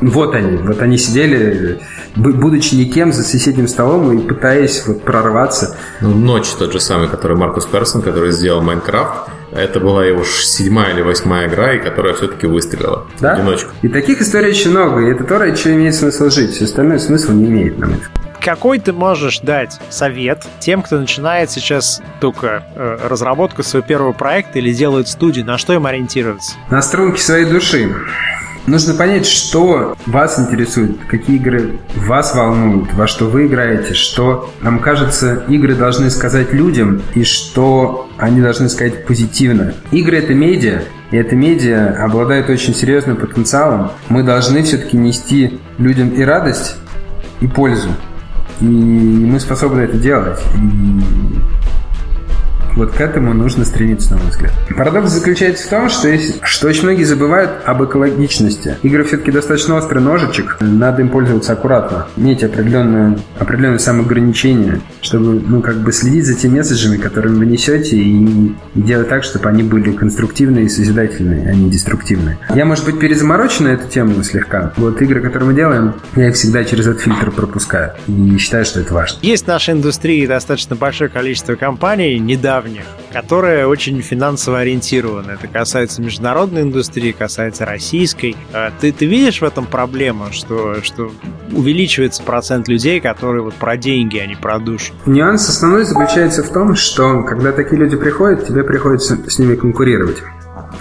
вот они, вот они сидели, будучи никем, за соседним столом и пытаясь вот прорваться. Ну, Ночь тот же самый, который Маркус Персон, который сделал Майнкрафт, это была его седьмая или восьмая игра, и которая все-таки выстрелила да? в одиночку. И таких историй очень много, и это то, ради чего имеет смысл жить. Все остальное смысла не имеет, на мой взгляд какой ты можешь дать совет тем, кто начинает сейчас только э, разработку своего первого проекта или делает студию, на что им ориентироваться? На струнки своей души. Нужно понять, что вас интересует, какие игры вас волнуют, во что вы играете, что, нам кажется, игры должны сказать людям и что они должны сказать позитивно. Игры — это медиа, и эта медиа обладает очень серьезным потенциалом. Мы должны все-таки нести людям и радость, и пользу. И мы способны это делать. И вот к этому нужно стремиться, на мой взгляд. Парадокс заключается в том, что, есть, что очень многие забывают об экологичности. Игры все-таки достаточно острый ножичек, надо им пользоваться аккуратно, иметь определенное, определенное самоограничение, чтобы, ну, как бы следить за теми месседжами, которые вы несете, и, делать так, чтобы они были конструктивные и созидательные, а не деструктивные. Я, может быть, перезаморочен на эту тему слегка. Вот игры, которые мы делаем, я их всегда через этот фильтр пропускаю. И считаю, что это важно. Есть в нашей индустрии достаточно большое количество компаний, недавно уровнях, которая очень финансово ориентирована. Это касается международной индустрии, касается российской. А ты, ты видишь в этом проблему, что, что увеличивается процент людей, которые вот про деньги, а не про душу? Нюанс основной заключается в том, что когда такие люди приходят, тебе приходится с ними конкурировать.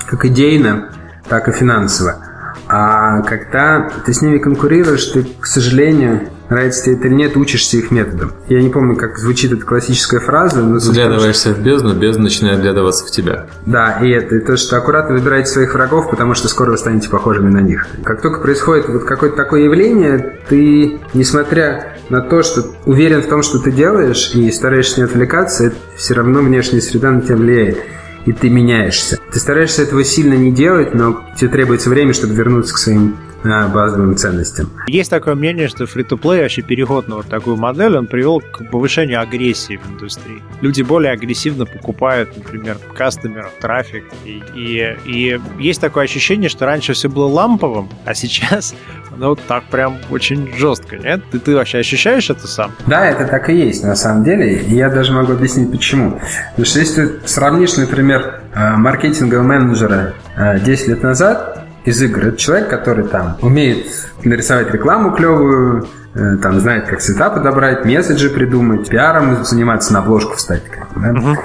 Как идейно, так и финансово. А когда ты с ними конкурируешь, ты, к сожалению, нравится тебе это или нет, учишься их методом. Я не помню, как звучит эта классическая фраза. Но Вглядываешься в бездну, бездна начинает вглядываться в тебя. Да, и это, и то, что аккуратно выбираете своих врагов, потому что скоро вы станете похожими на них. Как только происходит вот какое-то такое явление, ты, несмотря на то, что уверен в том, что ты делаешь, и стараешься не отвлекаться, все равно внешняя среда на тебя влияет и ты меняешься. Ты стараешься этого сильно не делать, но тебе требуется время, чтобы вернуться к своим базовым ценностям. Есть такое мнение, что фри-то-плей, вообще переход на вот такую модель, он привел к повышению агрессии в индустрии. Люди более агрессивно покупают, например, кастомеров, трафик. И, и, и есть такое ощущение, что раньше все было ламповым, а сейчас [LAUGHS] ну так прям очень жестко, нет? Ты, ты вообще ощущаешь это сам? Да, это так и есть на самом деле. И я даже могу объяснить почему. Потому что если ты сравнишь, например, э, маркетингового менеджера 10 э, лет назад из игр. Это человек, который там умеет нарисовать рекламу клевую, э, там знает, как цвета подобрать, месседжи придумать, пиаром заниматься, на обложку встать. Да? Uh-huh.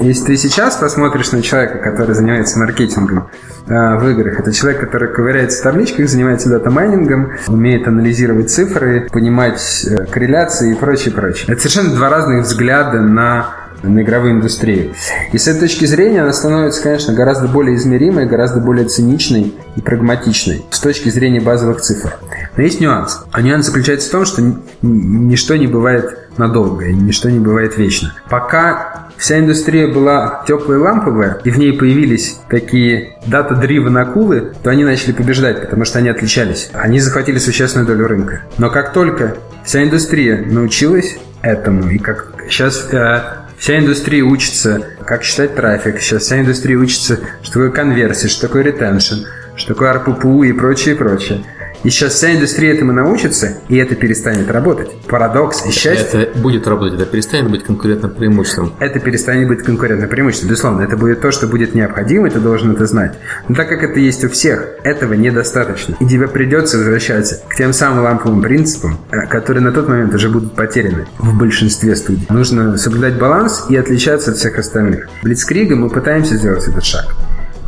Если ты сейчас посмотришь на человека, который занимается маркетингом э, в играх, это человек, который ковыряется в табличках, занимается data mining ом, умеет анализировать цифры, понимать э, корреляции и прочее, прочее. Это совершенно два разных взгляда на на игровую индустрию. И с этой точки зрения она становится, конечно, гораздо более измеримой, гораздо более циничной и прагматичной с точки зрения базовых цифр. Но есть нюанс. А нюанс заключается в том, что ничто не бывает надолго, и ничто не бывает вечно. Пока вся индустрия была теплая и ламповая, и в ней появились такие дата-дривен акулы, то они начали побеждать, потому что они отличались. Они захватили существенную долю рынка. Но как только вся индустрия научилась этому, и как сейчас э, Вся индустрия учится, как считать трафик. Сейчас вся индустрия учится, что такое конверсия, что такое ретеншн, что такое РППУ и прочее, и прочее. И сейчас вся индустрия этому научится, и это перестанет работать. Парадокс и счастье. Это будет работать, это перестанет быть конкурентным преимуществом. Это перестанет быть конкурентным преимуществом, безусловно. Это будет то, что будет необходимо, и ты должен это знать. Но так как это есть у всех, этого недостаточно. И тебе придется возвращаться к тем самым ламповым принципам, э, которые на тот момент уже будут потеряны в большинстве студий. Нужно соблюдать баланс и отличаться от всех остальных. Блицкригом мы пытаемся сделать этот шаг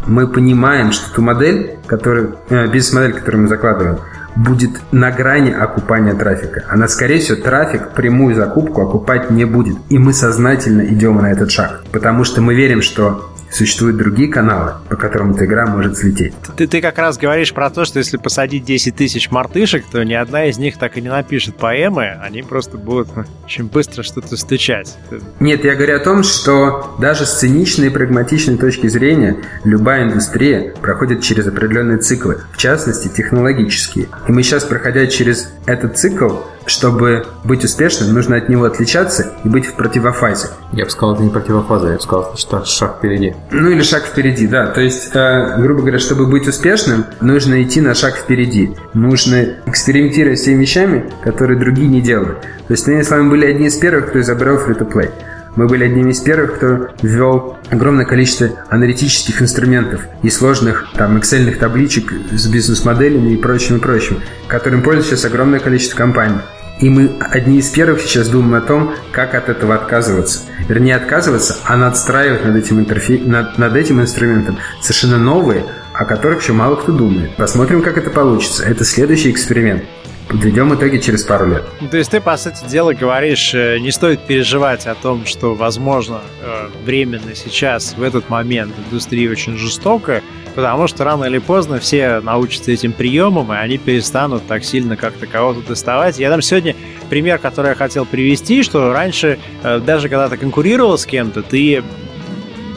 мы понимаем, что ту модель, которую, э, бизнес-модель, которую мы закладываем, будет на грани окупания трафика. Она, скорее всего, трафик, прямую закупку окупать не будет. И мы сознательно идем на этот шаг. Потому что мы верим, что Существуют другие каналы, по которым эта игра может взлететь. Ты, ты как раз говоришь про то, что если посадить 10 тысяч мартышек, то ни одна из них так и не напишет поэмы, они просто будут очень быстро что-то стучать. Нет, я говорю о том, что даже с циничной и прагматичной точки зрения любая индустрия проходит через определенные циклы, в частности технологические. И мы сейчас, проходя через этот цикл, чтобы быть успешным, нужно от него отличаться и быть в противофазе. Я бы сказал, это не противофаза, я бы сказал, что шаг впереди. Ну или шаг впереди, да. То есть, э, грубо говоря, чтобы быть успешным, нужно идти на шаг впереди. Нужно экспериментировать с теми вещами, которые другие не делают. То есть, мы с вами были одни из первых, кто изобрел free-to-play. Мы были одними из первых, кто ввел огромное количество аналитических инструментов и сложных там excel табличек с бизнес-моделями и прочим, и прочим, которым пользуется сейчас огромное количество компаний. И мы одни из первых сейчас думаем о том, как от этого отказываться. Вернее, отказываться, а надстраивать над этим, интерфей... над, над этим инструментом совершенно новые, о которых еще мало кто думает. Посмотрим, как это получится. Это следующий эксперимент. Подведем итоги через пару лет. То есть ты, по сути дела, говоришь, э, не стоит переживать о том, что, возможно, э, временно сейчас, в этот момент индустрия очень жестокая, потому что рано или поздно все научатся этим приемам, и они перестанут так сильно как-то кого-то доставать. Я дам сегодня пример, который я хотел привести, что раньше, э, даже когда ты конкурировал с кем-то, ты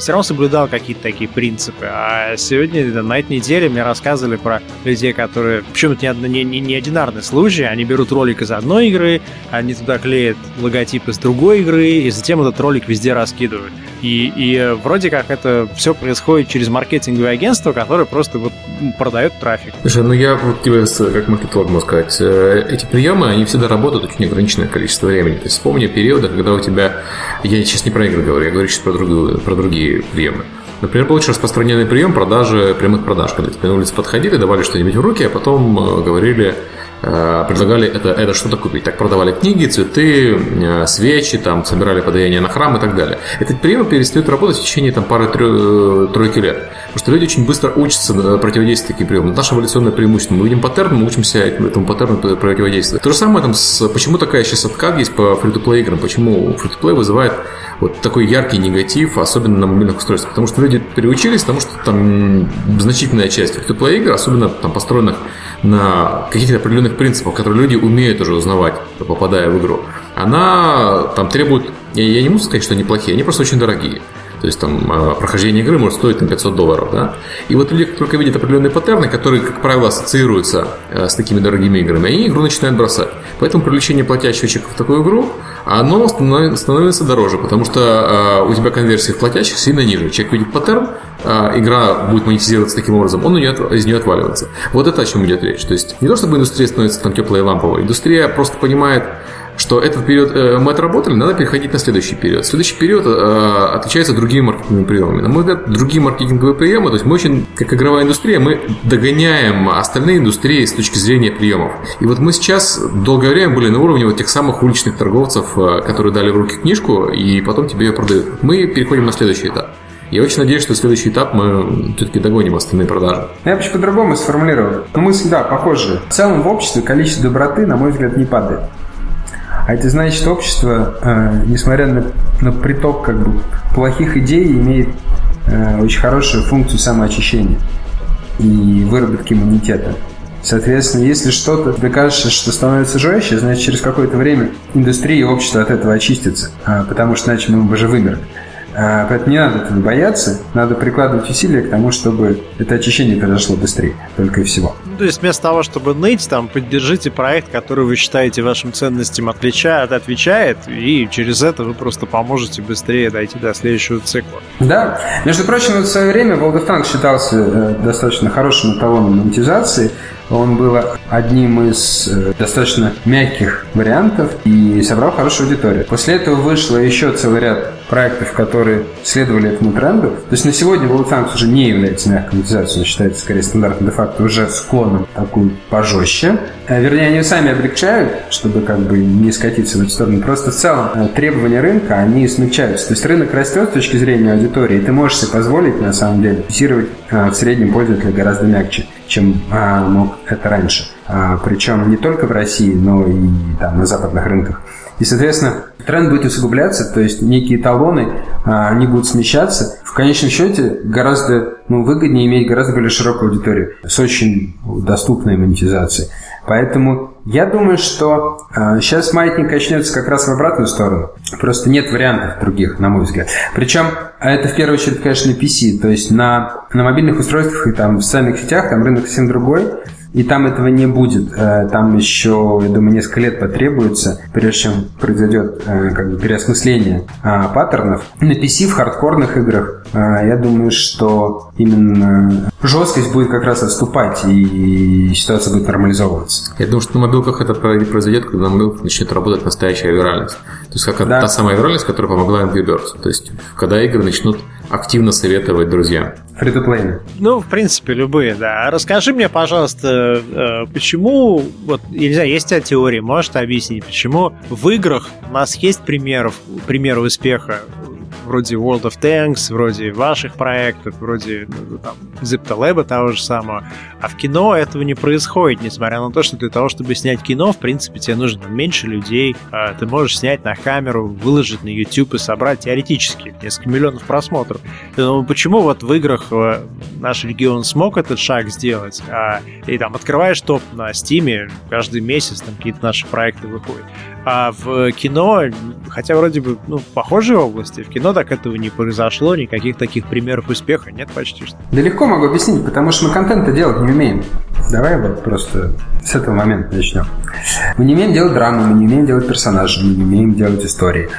все равно соблюдал какие-то такие принципы. А сегодня, на этой неделе, мне рассказывали про людей, которые... Причем это не, не, не одинарный случай. Они берут ролик из одной игры, они туда клеят логотип из другой игры, и затем этот ролик везде раскидывают. И, и вроде как это все происходит через маркетинговое агентство, которое просто вот продает трафик. Слушай, ну я вот тебе как маркетолог могу сказать, э, эти приемы, они всегда работают очень ограниченное количество времени. То есть вспомни периоды, когда у тебя... Я сейчас не про игры говорю, я говорю сейчас про, другую, про другие приемы. Например, был очень распространенный прием продажи прямых продаж, когда тебе на улице подходили, давали что-нибудь в руки, а потом э, говорили, предлагали это, это что-то купить. Так продавали книги, цветы, э, свечи, там, собирали подаяние на храм и так далее. Этот прием перестает работать в течение там, пары-тройки лет. Потому что люди очень быстро учатся противодействовать таким приемам. Наше эволюционное преимущество. Мы видим паттерн, мы учимся этому паттерну противодействовать. То же самое там с... Почему такая сейчас откат есть по фри-то-плей играм? Почему фри-то-плей вызывает вот такой яркий негатив, особенно на мобильных устройствах? Потому что люди переучились, потому что там значительная часть фри-то-плей игр, особенно там построенных на каких-то определенных принципах, которые люди умеют уже узнавать, попадая в игру, она там требует, я, я не могу сказать, что они плохие, они просто очень дорогие. То есть там а, прохождение игры может стоить там, 500 долларов. Да? И вот люди, только видят определенные паттерны, которые, как правило, ассоциируются э, с такими дорогими играми, они игру начинают бросать. Поэтому привлечение платящих в такую игру, оно становится дороже, потому что э, у тебя конверсия в платящих сильно ниже. Человек видит паттерн, э, игра будет монетизироваться таким образом, он из нее отваливается. Вот это о чем идет речь. То есть не то, чтобы индустрия становится там теплой и ламповой, индустрия просто понимает, что этот период э, мы отработали, надо переходить на следующий период. Следующий период э, отличается другими маркетинговыми приемами. На мой взгляд, другие маркетинговые приемы, то есть мы очень, как игровая индустрия, мы догоняем остальные индустрии с точки зрения приемов. И вот мы сейчас долгое время были на уровне вот тех самых уличных торговцев, э, которые дали в руки книжку и потом тебе ее продают. Мы переходим на следующий этап. Я очень надеюсь, что следующий этап мы все-таки догоним остальные продажи. Я бы по-другому сформулировал. Но мысль, да, похожая. В целом в обществе количество доброты, на мой взгляд, не падает. А это значит, что общество, э, несмотря на, на приток как бы, плохих идей, имеет э, очень хорошую функцию самоочищения и выработки иммунитета. Соответственно, если что-то тебе кажется, что становится жестче, значит, через какое-то время индустрия и общество от этого очистится, а, потому что иначе мы бы уже вымерли. Поэтому не надо этого бояться, надо прикладывать усилия к тому, чтобы это очищение произошло быстрее, только и всего. То есть вместо того, чтобы ныть, там, поддержите проект, который вы считаете вашим ценностям отличает, отвечает, и через это вы просто поможете быстрее дойти до следующего цикла. Да. Между прочим, в свое время World считался э, достаточно хорошим эталоном монетизации, он был одним из э, достаточно мягких вариантов и собрал хорошую аудиторию. После этого вышло еще целый ряд проектов, которые следовали этому тренду. То есть на сегодня World Tanks уже не является мягкой монетизацией, он считается скорее стандартным де-факто уже склоном такую пожестче. Э, вернее, они сами облегчают, чтобы как бы не скатиться в эту сторону. Просто в целом э, требования рынка, они смягчаются. То есть рынок растет с точки зрения аудитории, и ты можешь себе позволить, на самом деле, фиксировать в среднем пользователя гораздо мягче чем мог это раньше. А, причем не только в России, но и там, на западных рынках. И, соответственно, тренд будет усугубляться, то есть некие талоны, а, они будут смещаться. В конечном счете гораздо ну, выгоднее иметь гораздо более широкую аудиторию с очень доступной монетизацией. Поэтому я думаю, что э, сейчас маятник качнется как раз в обратную сторону. Просто нет вариантов других, на мой взгляд. Причем это в первую очередь, конечно, PC. То есть на, на мобильных устройствах и там в социальных сетях там рынок совсем другой. И там этого не будет. Э, там еще, я думаю, несколько лет потребуется, прежде чем произойдет э, как бы переосмысление а, паттернов. На PC в хардкорных играх э, я думаю, что именно жесткость будет как раз отступать, и ситуация будет нормализовываться. Я думаю, что на мобилках это произойдет, когда на мобилках начнет работать настоящая виральность. То есть как да. та самая виральность, которая помогла Angry Birds. То есть когда игры начнут активно советовать друзьям. фри Ну, в принципе, любые, да. Расскажи мне, пожалуйста, э, почему, вот, я не знаю, есть у тебя теория, можешь объяснить, почему в играх у нас есть примеров, примеры успеха вроде World of Tanks, вроде ваших проектов, вроде ну, там, ZipTalab того же самого. А в кино этого не происходит, несмотря на то, что для того, чтобы снять кино, в принципе, тебе нужно меньше людей, а ты можешь снять на камеру, выложить на YouTube и собрать теоретически несколько миллионов просмотров. Но почему вот в играх э, наш регион смог этот шаг сделать, а, и там открываешь топ на Steam, каждый месяц там какие-то наши проекты выходят. А в кино, хотя вроде бы ну, похожие области, в кино так этого не произошло, никаких таких примеров успеха нет почти что. Да легко могу объяснить, потому что мы контента делать не умеем. Давай вот просто с этого момента начнем. Мы не умеем делать драму, мы не умеем делать персонажей, мы не умеем делать истории.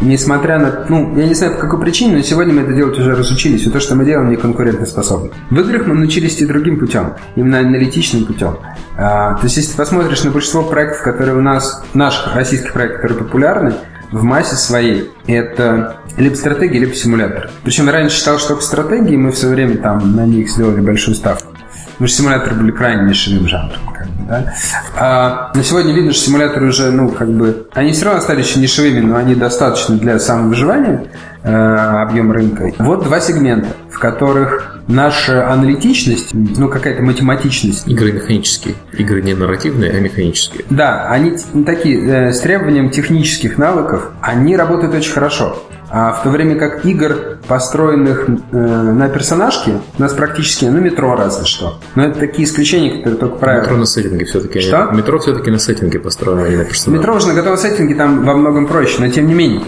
Несмотря на... Ну, я не знаю, по какой причине, но сегодня мы это делать уже разучились, и то, что мы делаем, не конкурентоспособно. В играх мы научились идти другим путем, именно аналитичным путем. А, то есть, если ты посмотришь на большинство проектов, которые у нас, наших российских проектов, которые популярны, в массе своей это либо стратегия, либо симулятор. Причем я раньше считал, что только стратегии, мы в свое время там на них сделали большую ставку. Потому что симуляторы были крайне нишевым жанром. Как бы, да? а на сегодня видно, что симуляторы уже, ну, как бы, они все равно стали еще нишевыми, но они достаточно для самовыживания объем рынка. Вот два сегмента, в которых наша аналитичность, ну, какая-то математичность. Игры механические. Игры не нарративные, а механические. Да, они такие, э, с требованием технических навыков, они работают очень хорошо. А в то время как игр, построенных э, на персонажке, у нас практически, ну, метро разве что. Но это такие исключения, которые только правильно. Метро на сеттинге все-таки. Что? Метро все-таки на сеттинге построено, а не на персонаже. Метро уже на готовом сеттинге там во многом проще, но тем не менее.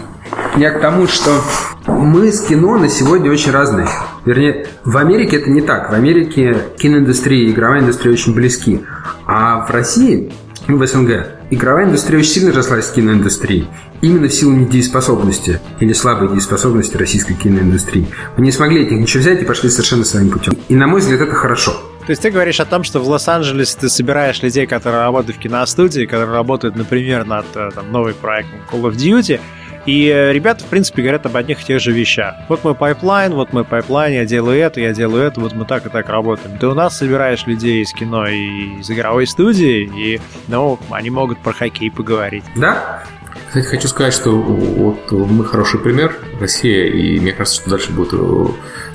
Я к тому, что мы с кино на сегодня очень разные. Вернее, в Америке это не так. В Америке киноиндустрия и игровая индустрия очень близки. А в России, ну, в СНГ, игровая индустрия очень сильно росла с киноиндустрией. Именно в силу недееспособности или слабой недееспособности российской киноиндустрии. Мы не смогли от них ничего взять и пошли совершенно своим путем. И, на мой взгляд, это хорошо. То есть ты говоришь о том, что в Лос-Анджелесе ты собираешь людей, которые работают в киностудии, которые работают, например, над э, там, новым проектом Call of Duty, и э, ребята, в принципе, говорят об одних и тех же вещах. Вот мой pipeline, вот мой pipeline, я делаю это, я делаю это, вот мы так и так работаем. Ты у нас собираешь людей из кино и из игровой студии, и, ну, они могут про хоккей поговорить. Да, кстати, хочу сказать, что вот мы хороший пример, Россия, и мне кажется, что дальше будет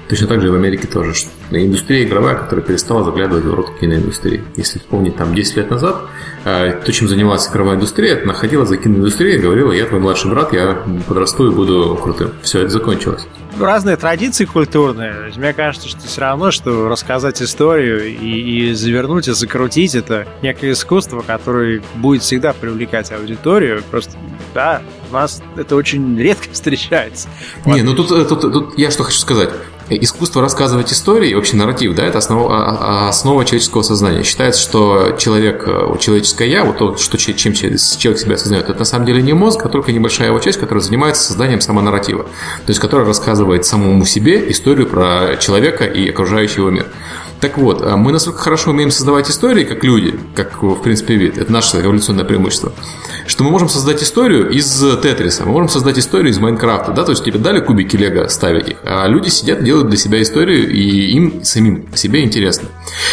Точно так же и в Америке тоже. Индустрия игровая, которая перестала заглядывать в рот киноиндустрии. Если вспомнить, там 10 лет назад, э, то, чем занималась игровая индустрия, это находила за киноиндустрией и говорила, я твой младший брат, я подрасту и буду крутым. Все, это закончилось разные традиции культурные. Мне кажется, что все равно, что рассказать историю и, и завернуть, и закрутить это некое искусство, которое будет всегда привлекать аудиторию. Просто, да, у нас это очень редко встречается. Не, ну тут, тут, тут я что хочу сказать. Искусство рассказывать истории, вообще нарратив, да, это основа, а, а, основа человеческого сознания. Считается, что человек, э, человеческое я, вот то, что, чем человек себя осознает, это на самом деле не мозг, а только небольшая его часть, которая занимается созданием самонарратива. То есть, которая рассказывает самому себе историю про человека и окружающий его мир. Так вот, а мы настолько хорошо умеем создавать истории, как люди, как, в принципе, вид, это наше эволюционное преимущество, что мы можем создать историю из Тетриса, мы можем создать историю из Майнкрафта, да, то есть тебе дали кубики Лего ставить их, а люди сидят, делают для себя историю, и им самим себе интересно.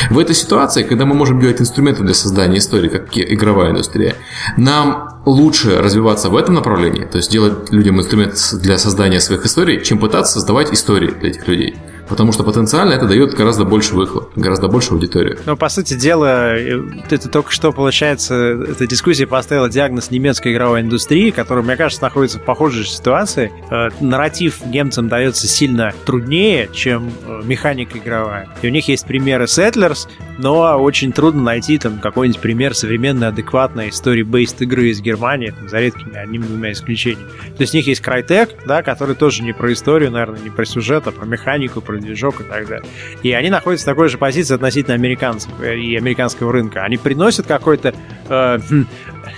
В этой ситуации, когда мы можем делать инструменты для создания истории, как игровая индустрия, нам лучше развиваться в этом направлении, то есть делать людям инструмент для создания своих историй, чем пытаться создавать истории для этих людей. Потому что потенциально это дает гораздо больше выхлоп, гораздо больше аудиторию. Но, по сути дела, это только что, получается, эта дискуссия поставила диагноз немецкой игровой индустрии, которая, мне кажется, находится в похожей ситуации. Э, нарратив немцам дается сильно труднее, чем э, механика игровая. И у них есть примеры Settlers, но очень трудно найти там какой-нибудь пример современной, адекватной story-based игры из Германии, там, за редкими одним-двумя исключениями. То есть у них есть Crytek, да, который тоже не про историю, наверное, не про сюжет, а про механику, про движок и так далее. И они находятся в такой же позиции относительно американцев и американского рынка. Они приносят какой-то э, хм,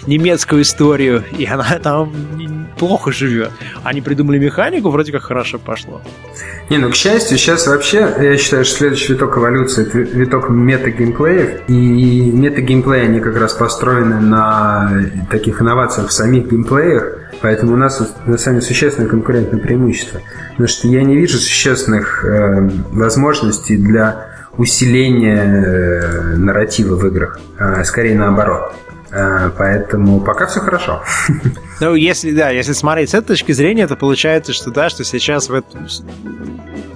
немецкую историю, и она [LAUGHS] там плохо живет. Они придумали механику, вроде как хорошо пошло. Не, ну, к счастью, сейчас вообще, я считаю, что следующий виток эволюции – это виток мета-геймплеев. И мета-геймплеи, они как раз построены на таких инновациях в самих геймплеях, поэтому у нас на самом деле существенное конкурентное преимущество. Потому что я не вижу существенных э, возможностей для усиления э, нарратива в играх. А скорее наоборот. А, поэтому пока все хорошо. [LAUGHS] Ну, если, да, если смотреть с этой точки зрения, то получается, что да, что сейчас в этом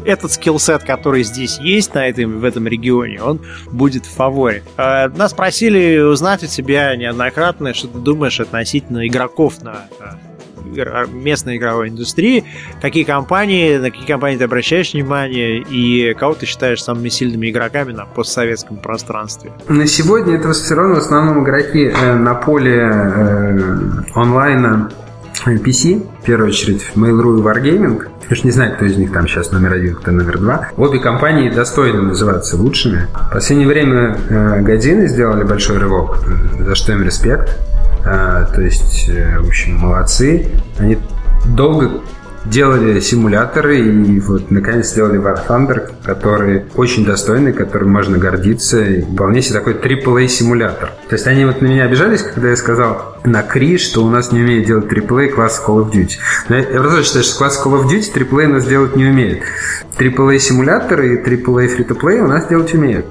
этот скиллсет, который здесь есть на этом, в этом регионе, он будет в фаворе. А, нас просили узнать у тебя неоднократно, что ты думаешь относительно игроков на местной игровой индустрии, какие компании, на какие компании ты обращаешь внимание и кого ты считаешь самыми сильными игроками на постсоветском пространстве? На сегодня это все равно в основном игроки э, на поле э, онлайна PC, в первую очередь Mail.ru и Wargaming. Я же не знаю, кто из них там сейчас номер один, кто номер два. Обе компании достойны называться лучшими. В последнее время э, Годины сделали большой рывок, за что им респект. А, то есть, э, в общем, молодцы. Они долго делали симуляторы и вот наконец сделали War Thunder, который очень достойный, которым можно гордиться. И вполне себе такой AAA симулятор. То есть они вот на меня обижались, когда я сказал на Кри, что у нас не умеет делать AAA класс Call of Duty. Но я просто считаю, что класс Call of Duty AAA нас делать не умеет. AAA симуляторы и AAA free-to-play у нас делать умеют.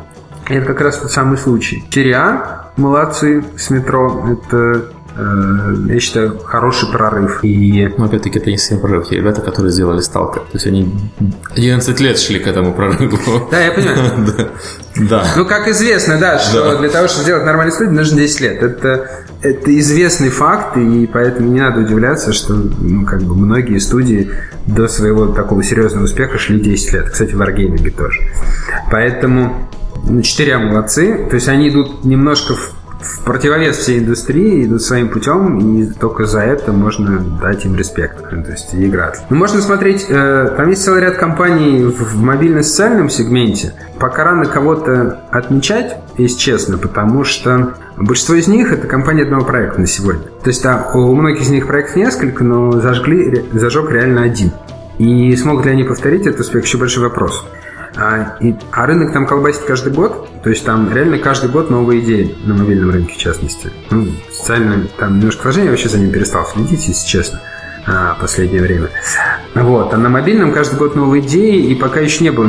И это как раз тот самый случай. Серия молодцы с метро. Это э, я считаю, хороший прорыв. И... Но опять-таки это не совсем прорыв. Те ребята, которые сделали Сталкер. То есть они 11 лет шли к этому прорыву. Да, я понимаю. [LAUGHS] да. Ну, как известно, да, что для того, чтобы сделать нормальный студию, нужно 10 лет. Это, это известный факт, и поэтому не надо удивляться, что ну, как бы многие студии до своего такого серьезного успеха шли 10 лет. Кстати, в Wargaming тоже. Поэтому Четыре молодцы. То есть они идут немножко в, в противовес всей индустрии, идут своим путем, и только за это можно дать им респект. То есть и играть. Ну, можно смотреть, э, там есть целый ряд компаний в, в мобильно-социальном сегменте. Пока рано кого-то отмечать, если честно, потому что большинство из них это компании одного проекта на сегодня. То есть да, у многих из них проектов несколько, но зажгли, зажег реально один. И смогут ли они повторить этот успех, еще большой вопрос. А, и, а рынок там колбасит каждый год, то есть там реально каждый год новые идеи на мобильном рынке, в частности. Ну, социально там немножко сложнее, я вообще за ним перестал следить, если честно, а, последнее время. Вот, а на мобильном каждый год новые идеи, и пока еще не было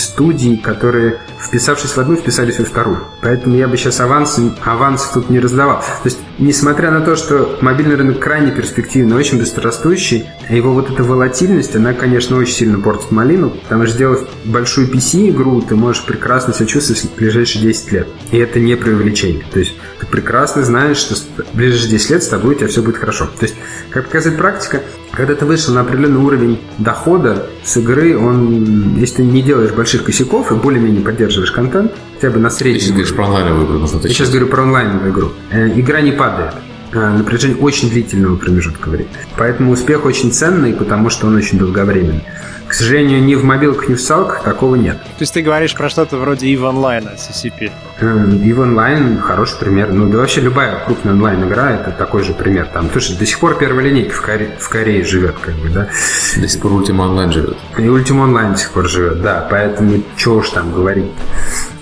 студий, которые вписавшись в одну, вписались во вторую. Поэтому я бы сейчас аванс, аванс тут не раздавал. То есть, несмотря на то, что мобильный рынок крайне перспективный, очень быстрорастущий, его вот эта волатильность, она, конечно, очень сильно портит малину, потому что сделав большую PC-игру, ты можешь прекрасно себя чувствовать в ближайшие 10 лет. И это не преувеличение. То есть, ты прекрасно знаешь, что в ближайшие 10 лет с тобой у тебя все будет хорошо. То есть, как показывает практика, когда ты вышел на определенный уровень дохода с игры, он, если ты не делаешь больших косяков и более-менее поддерживаешь контент, хотя бы на среднем... Ты сейчас говоришь про онлайновую игру. Я сейчас говорю про онлайновую игру. Э, игра не падает на протяжении очень длительного промежутка времени. Поэтому успех очень ценный, потому что он очень долговременный. К сожалению, ни в мобилках, ни в салках такого нет. То есть ты говоришь про что-то вроде EVE Online CCP? EVE Online хороший пример. Ну, да вообще любая крупная онлайн-игра это такой же пример. Там, слушай, до сих пор первая линейка в, Коре, в Корее живет, как бы, да. До сих пор Ultima Online живет. И Ultima Online до сих пор живет, да. Поэтому что уж там говорить.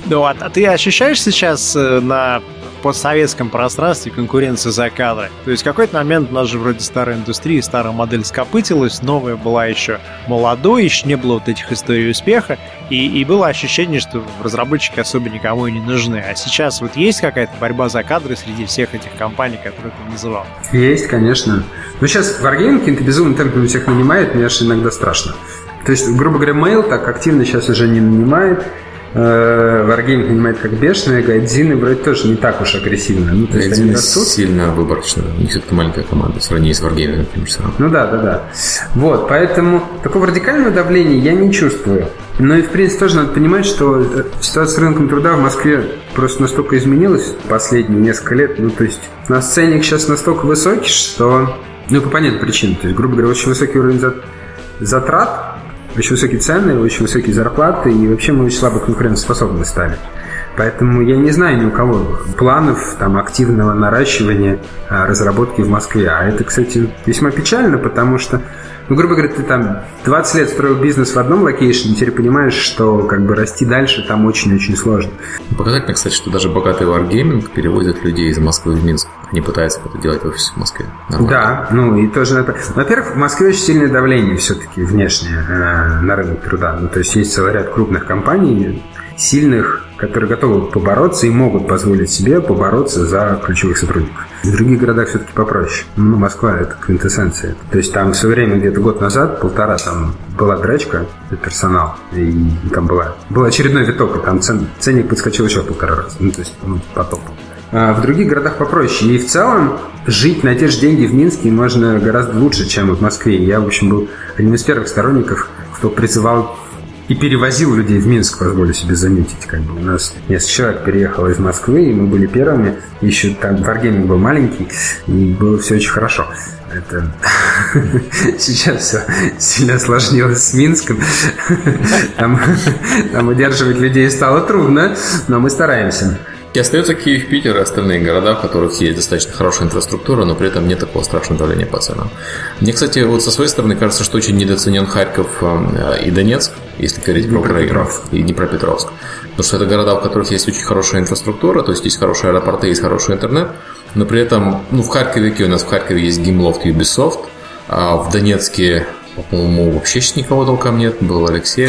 Ну, а, а ты ощущаешь сейчас э, на постсоветском пространстве конкуренция за кадры. То есть в какой-то момент у нас же вроде старая индустрия, старая модель скопытилась, новая была еще молодой, еще не было вот этих историй успеха, и, и было ощущение, что разработчики особо никому и не нужны. А сейчас вот есть какая-то борьба за кадры среди всех этих компаний, которые ты называл? Есть, конечно. Но сейчас Wargaming каким-то безумным темпом всех нанимает, мне аж иногда страшно. То есть, грубо говоря, Mail так активно сейчас уже не нанимает. Wargaming э, нанимает как бешеные, Гайдзины вроде тоже не так уж агрессивно. Ну, то есть они растут. сильно выборочно. У них все-таки маленькая команда, в сравнении с Wargaming, например, все Ну да, да, да. Вот, поэтому такого радикального давления я не чувствую. Но и, в принципе, тоже надо понимать, что э, ситуация с рынком труда в Москве просто настолько изменилась последние несколько лет. Ну, то есть, у нас ценник сейчас настолько высокий, что... Ну, по понятным причинам. То есть, грубо говоря, очень высокий уровень затрат, очень высокие цены, очень высокие зарплаты, и вообще мы очень слабо конкурентоспособны стали. Поэтому я не знаю ни у кого планов там, активного наращивания а, разработки в Москве. А это, кстати, весьма печально, потому что ну, грубо говоря, ты там 20 лет строил бизнес в одном location е, теперь понимаешь, что как бы расти дальше там очень-очень сложно. Показательно, кстати, что даже богатый Wargaming перевозит людей из Москвы в Минск. Они пытаются это делать в офисе в Москве. Нормально. Да, ну и тоже... Во-первых, в Москве очень сильное давление все-таки внешнее э, на рынок труда. Ну, то есть есть целый ряд крупных компаний, сильных, которые готовы побороться и могут позволить себе побороться за ключевых сотрудников. В других городах все-таки попроще. Ну, Москва – это квинтэссенция. То есть там все время, где-то год назад, полтора, там была драчка за персонал, и там была, был очередной виток, и там цен, ценник подскочил еще полтора раза. Ну, то есть, ну, потоп. А в других городах попроще. И в целом жить на те же деньги в Минске можно гораздо лучше, чем в Москве. Я, в общем, был одним из первых сторонников, кто призывал и перевозил людей в Минск, позволю себе заметить. Как бы у нас несколько человек переехало из Москвы, и мы были первыми. Еще там Wargaming был маленький, и было все очень хорошо. Это [LAUGHS] сейчас все сильно осложнилось с Минском. [LAUGHS] Там, там удерживать людей стало трудно, но мы стараемся. И остается Киев, Питер и остальные города, в которых есть достаточно хорошая инфраструктура, но при этом нет такого страшного давления по ценам. Мне, кстати, вот со своей стороны кажется, что очень недооценен Харьков э, и Донецк, если говорить про Украину, и Днепропетровск. Потому что это города, в которых есть очень хорошая инфраструктура, то есть есть хорошие аэропорты, есть хороший интернет, но при этом, ну, в Харькове, у нас в Харькове есть Гимлофт и Ubisoft, а в Донецке, по-моему, вообще никого толком нет, был Алексей.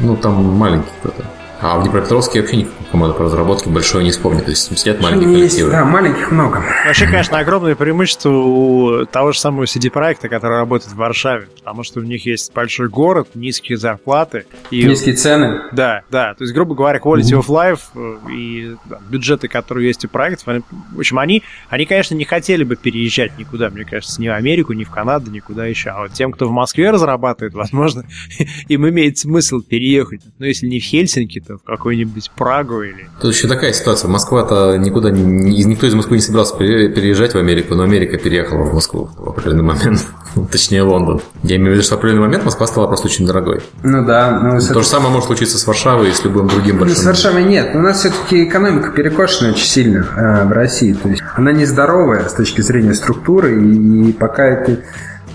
Ну, там маленький кто-то. А в Днепропетровске вообще никакой команды по разработке большой не вспомню. То есть сидят маленькие есть, коллективы. Да, маленьких много. Вообще, конечно, огромное преимущество у того же самого CD-проекта, который работает в Варшаве. Потому что у них есть большой город, низкие зарплаты. И... Низкие цены. Да, да. То есть, грубо говоря, quality of life э, и да, бюджеты, которые есть у проектов, они, в общем, они, они, конечно, не хотели бы переезжать никуда, мне кажется, ни в Америку, ни в Канаду, никуда еще. А вот тем, кто в Москве разрабатывает, [LAUGHS] возможно, [LAUGHS] им имеет смысл переехать. Но если не в Хельсинки, то в какую-нибудь Прагу или... Тут еще такая ситуация. Москва-то никуда не... Никто из Москвы не собирался переезжать в Америку, но Америка переехала в Москву в определенный момент. [LAUGHS] Точнее, Лондон. Я имею в виду, что в определенный момент Москва стала просто очень дорогой. Ну да. Ну, То же самое может случиться с Варшавой и с любым другим большим... С Варшавой нет. У нас все-таки экономика перекошена очень сильно э, в России. То есть она нездоровая с точки зрения структуры, и пока это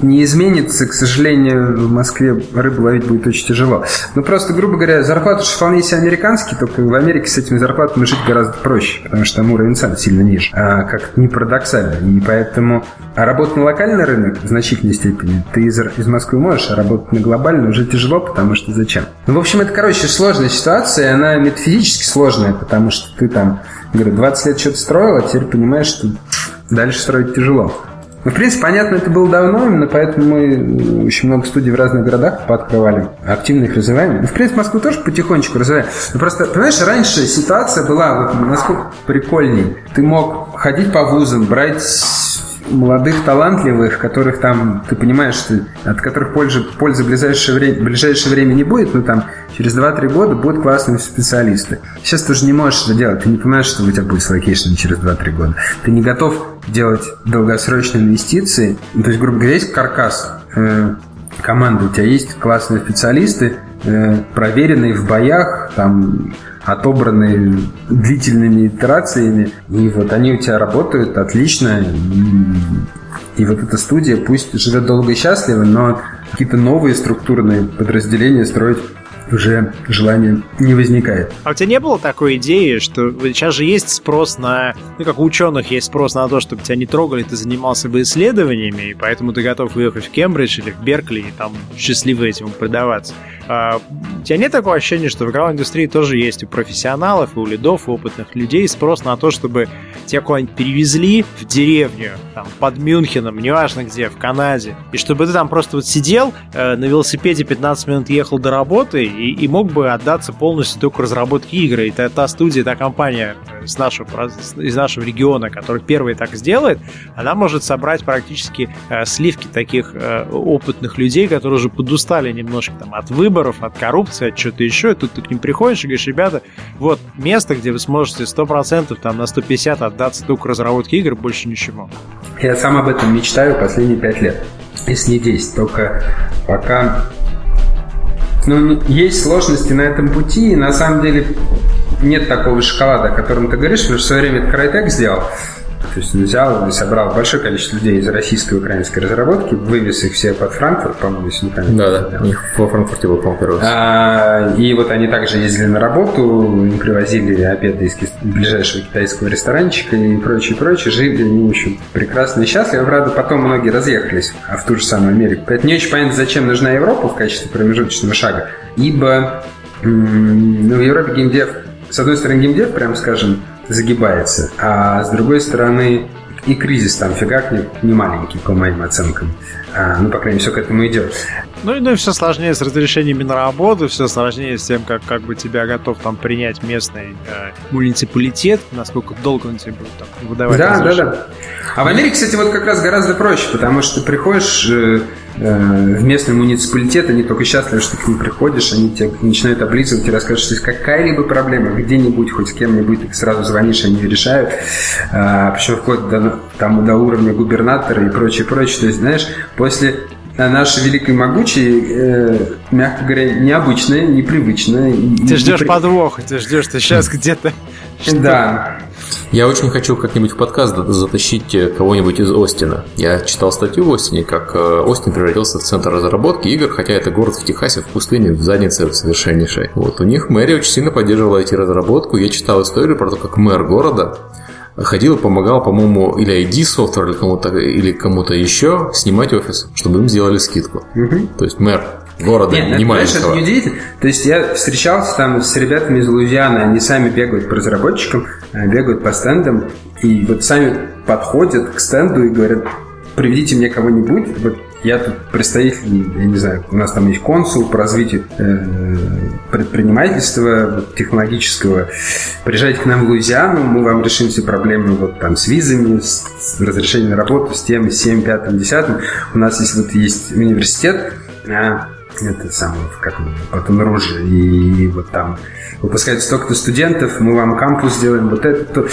не изменится, к сожалению, в Москве рыбу ловить будет очень тяжело. Ну, просто, грубо говоря, зарплаты же вполне себе американские, только в Америке с этими зарплатами жить гораздо проще, потому что там уровень цен сильно ниже. А как не парадоксально. И поэтому а работать на локальный рынок в значительной степени ты из, из Москвы можешь, а работать на глобальный уже тяжело, потому что зачем? Ну, в общем, это, короче, сложная ситуация, она метафизически сложная, потому что ты там, говорю, 20 лет что-то строил, а теперь понимаешь, что дальше строить тяжело. Ну, в принципе, понятно, это было давно, именно поэтому мы очень много студий в разных городах пооткрывали, активно их развиваем. Ну, в принципе, Москву тоже потихонечку развиваем. Ну, просто, понимаешь, раньше ситуация была, вот, насколько прикольней. Ты мог ходить по вузам, брать молодых, талантливых, которых там, ты понимаешь, что, от которых пользы, пользы в ближайшее, время, в ближайшее время не будет, но там через 2-3 года будут классные специалисты. Сейчас ты уже не можешь это делать, ты не понимаешь, что у тебя будет с location ом через 2-3 года. Ты не готов делать долгосрочные инвестиции. Ну, то есть, грубо говоря, есть каркас э, команды, у тебя есть классные специалисты, э, проверенные в боях, там отобранные длительными итерациями, и вот они у тебя работают отлично, и, и вот эта студия пусть живет долго и счастливо, но какие-то новые структурные подразделения строить уже желания не возникает. А у тебя не было такой идеи, что сейчас же есть спрос на, ну как у ученых есть спрос на то, чтобы тебя не трогали, ты занимался бы исследованиями, и поэтому ты готов уехать в Кембридж или в Беркли и там счастливо этим предаваться. А, у тебя нет такого ощущения, что в игровой индустрии тоже есть у профессионалов, и у лидов, и опытных людей спрос на то, чтобы тебя куда-нибудь перевезли в деревню, там, под Мюнхеном, неважно где, в Канаде, и чтобы ты там просто вот сидел, э, на велосипеде 15 минут ехал до работы и, и мог бы отдаться полностью только разработке игры. И та, та студия, та компания из нашего, из нашего региона, которая первая так сделает, она может собрать практически э, сливки таких э, опытных людей, которые уже подустали немножко там, от выборов, от коррупции, от чего-то еще. И тут ты к ним приходишь и говоришь, ребята, вот место, где вы сможете 100%, там, на 150 отдаться только разработке игр, больше ничего. Я сам об этом мечтаю последние пять лет, если не 10. Только пока ну, есть сложности на этом пути, и на самом деле нет такого шоколада, о котором ты говоришь, потому что в свое время это Crytek сделал. То есть он взял и собрал большое количество людей из российской и украинской разработки, вывез их все под Франкфурт, по-моему, если не правильно. Да, да, у них во Франкфурте был, по-моему, а, И вот они также ездили на работу, им привозили обеды из ближайшего китайского ресторанчика и прочее, прочее. Жили они очень прекрасно и счастливо. Правда, потом многие разъехались а в ту же самую Америку. Поэтому не очень понятно, зачем нужна Европа в качестве промежуточного шага. Ибо ну, в Европе геймдев, с одной стороны, геймдев, прям скажем, загибается. А с другой стороны, и кризис там фигакнет не маленький, по моим оценкам. А, ну, по крайней мере, все к этому идет. Ну и ну, все сложнее с разрешениями на работу, все сложнее с тем, как, как бы тебя готов там принять местный э, муниципалитет, насколько долго он тебе будет там выдавать Да, да, да. А в Америке, кстати, вот как раз гораздо проще, потому что ты приходишь э, э, в местный муниципалитет, они только счастливы, что ты к ним приходишь, они тебе начинают облизывать и рассказывают, что есть какая-либо проблема где-нибудь, хоть с кем-нибудь, ты сразу звонишь, они решают. А, причем вплоть до, там, до уровня губернатора и прочее, прочее. То есть, знаешь, после нашей великой могучей, э, мягко говоря, необычная, непривычная. Ты ждешь непри... подвоха, ты ждешь, ты сейчас где-то... [LAUGHS] Да. Я очень хочу как-нибудь в подкаст затащить э, кого-нибудь из Остина. Я читал статью в Остине, как э, Остин превратился в центр разработки игр, хотя это город в Техасе, в пустыне, в заднице совершеннейшей. Вот у них мэрия очень сильно поддерживала эти разработку. Я читал историю про то, как мэр города ходил и помогал, по-моему, или ID Software, или кому-то, или кому-то еще снимать офис, чтобы им сделали скидку. Угу. То есть мэр города, Нет, не ну, маленького. это не удивительно. То есть я встречался там с ребятами из Луизианы, они сами бегают по разработчикам, э, бегают по стендам, и вот сами подходят к стенду и говорят, приведите мне кого-нибудь, вот я тут представитель, я не знаю, у нас там есть консул по развитию э, предпринимательства технологического. Приезжайте к нам в Луизиану, мы вам решим все проблемы вот там с визами, с, с разрешением на работу, с тем, с 7, 5, 10. У нас есть вот есть университет, а, это самое, как Батон-Руже, и вот там выпускают столько-то студентов, мы вам кампус сделаем, вот это, то.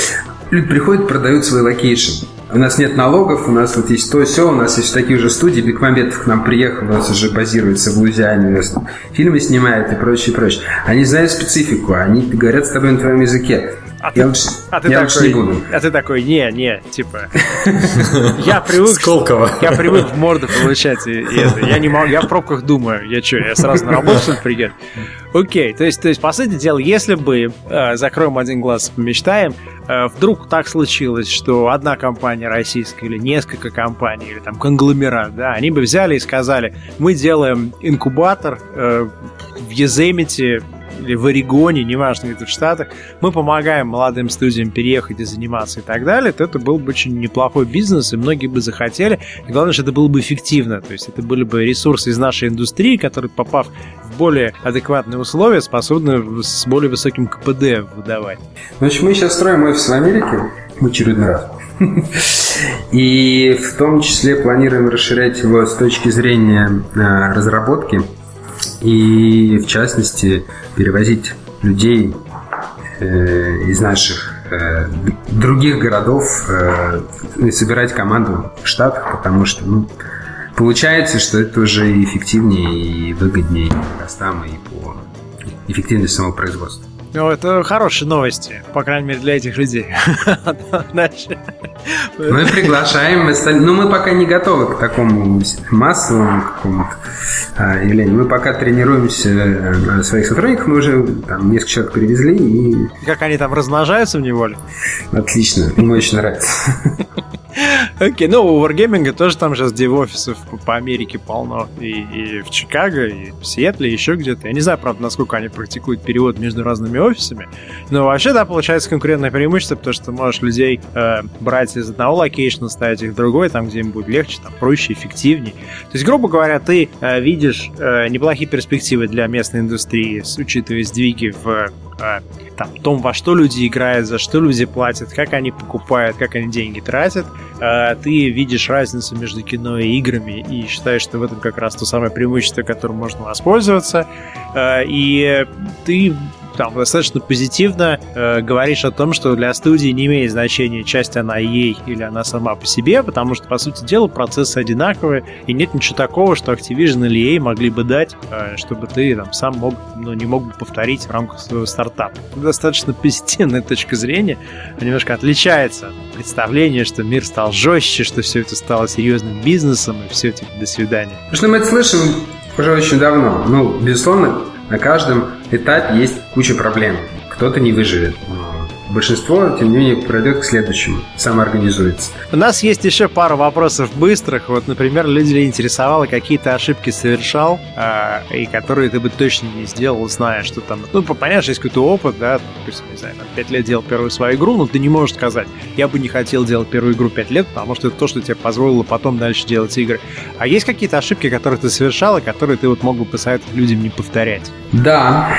Люди приходят, продают свой location. У нас нет налогов, у нас вот есть то все, у нас есть такие же студии. Бекмамбетов к нам приехал, у нас уже базируется в Луизиане, у нас фильмы снимает и прочее, прочее. Они знают специфику, они говорят с тобой на твоем языке. А я ты, лучше, а ты я такой, лучше не буду. А ты такой, не, не, типа, [LAUGHS] я привык, Сколково. я привык в морду получать, и, и это, я не могу, я в пробках думаю, я что, я сразу на работу что ли приеду? Окей, то есть, то есть, по сути дела, если бы э, закроем один глаз, помечтаем, э, вдруг так случилось, что одна компания российская или несколько компаний, или там конгломерат, да, они бы взяли и сказали, мы делаем инкубатор э, в Еземите или в Орегоне, неважно, где-то в Штатах, мы помогаем молодым студиям переехать и заниматься и так далее, то это был бы очень неплохой бизнес, и многие бы захотели. И главное, что это было бы эффективно. То есть это были бы ресурсы из нашей индустрии, которые, попав в более адекватные условия, способны с более высоким КПД выдавать. Значит, мы сейчас строим офис в Америке в очередной раз. [LAUGHS] И в том числе планируем расширять его с точки зрения э, разработки и, в частности, перевозить людей э, из наших э, других городов э, и собирать команду в Штатах, потому что ну, получается, что это уже эффективнее, и выгоднее и и по эффективности самого производства. Ну, это хорошие новости, по крайней мере, для этих людей. [LAUGHS] Мы приглашаем, но мы пока не готовы к такому массовому какому-то а, явлению. Мы пока тренируемся на своих сотрудников, мы уже там несколько человек привезли. И... Как они там размножаются в неволе? Отлично, мне очень нравится. [LAUGHS] Окей, ну у Wargaming тоже там сейчас dev-офисов по Америке полно. И, и в Чикаго, и в Сиэтле, и еще где-то. Я не знаю, правда, насколько они практикуют перевод между разными офисами. Но вообще, да, получается конкурентное преимущество, потому что ты можешь людей э, брать из одного location а, ставить их в другой, там, где им будет легче, там, проще, эффективнее. То есть, грубо говоря, ты э, видишь э, неплохие перспективы для местной индустрии, учитывая сдвиги в там, том, во что люди играют, за что люди платят, как они покупают, как они деньги тратят, э, ты видишь разницу между кино и играми и считаешь, что в этом как раз то самое преимущество, которым можно воспользоваться, э, и ты там достаточно позитивно э, говоришь о том, что для студии не имеет значения, часть она ей или она сама по себе, потому что, по сути дела, процессы одинаковые, и нет ничего такого, что Activision или EA могли бы дать, э, чтобы ты там сам мог, ну, не мог бы повторить в рамках своего стартапа. Достаточно позитивная точка зрения, немножко отличается от что мир стал жестче, что все это стало серьезным бизнесом, и все, типа, до свидания. Потому что мы это слышим уже очень давно. Ну, безусловно, на каждом этапе есть куча проблем. Кто-то не выживет. Большинство, тем не менее, пройдет к следующему, самоорганизуется. У нас есть еще пара вопросов быстрых. Вот, например, людей интересовало, какие ты ошибки совершал, э, и которые ты бы точно не сделал, зная, что там... Ну, понятно, что есть какой-то опыт, да, допустим, не знаю, там, 5 лет делал первую свою игру, но ты не можешь сказать, я бы не хотел делать первую игру 5 лет, потому что это то, что тебе позволило потом дальше делать игры. А есть какие-то ошибки, которые ты совершал, и которые ты вот мог бы посоветовать людям не повторять? Да.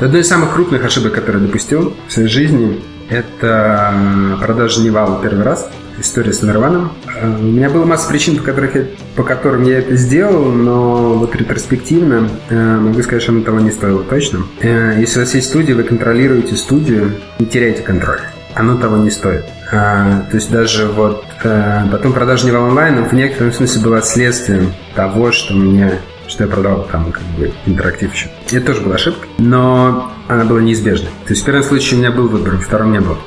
Одной из самых крупных ошибок, которые допустил в своей жизни, это продажа Невала первый раз. История с Нирваном. Э, у меня была масса причин, по, которых я, по которым я это сделал, но вот ретроспективно э, могу сказать, что оно того не стоило точно. Э, если у вас есть студия, вы контролируете студию, не теряйте контроль. Оно того не стоит. То есть даже вот потом продажа Невал онлайн в некотором смысле была следствием того, что мне что я продал там как бы интерактив еще. Это тоже была ошибка, но она была неизбежной. То есть в первом случае у меня был выбор, в втором не было.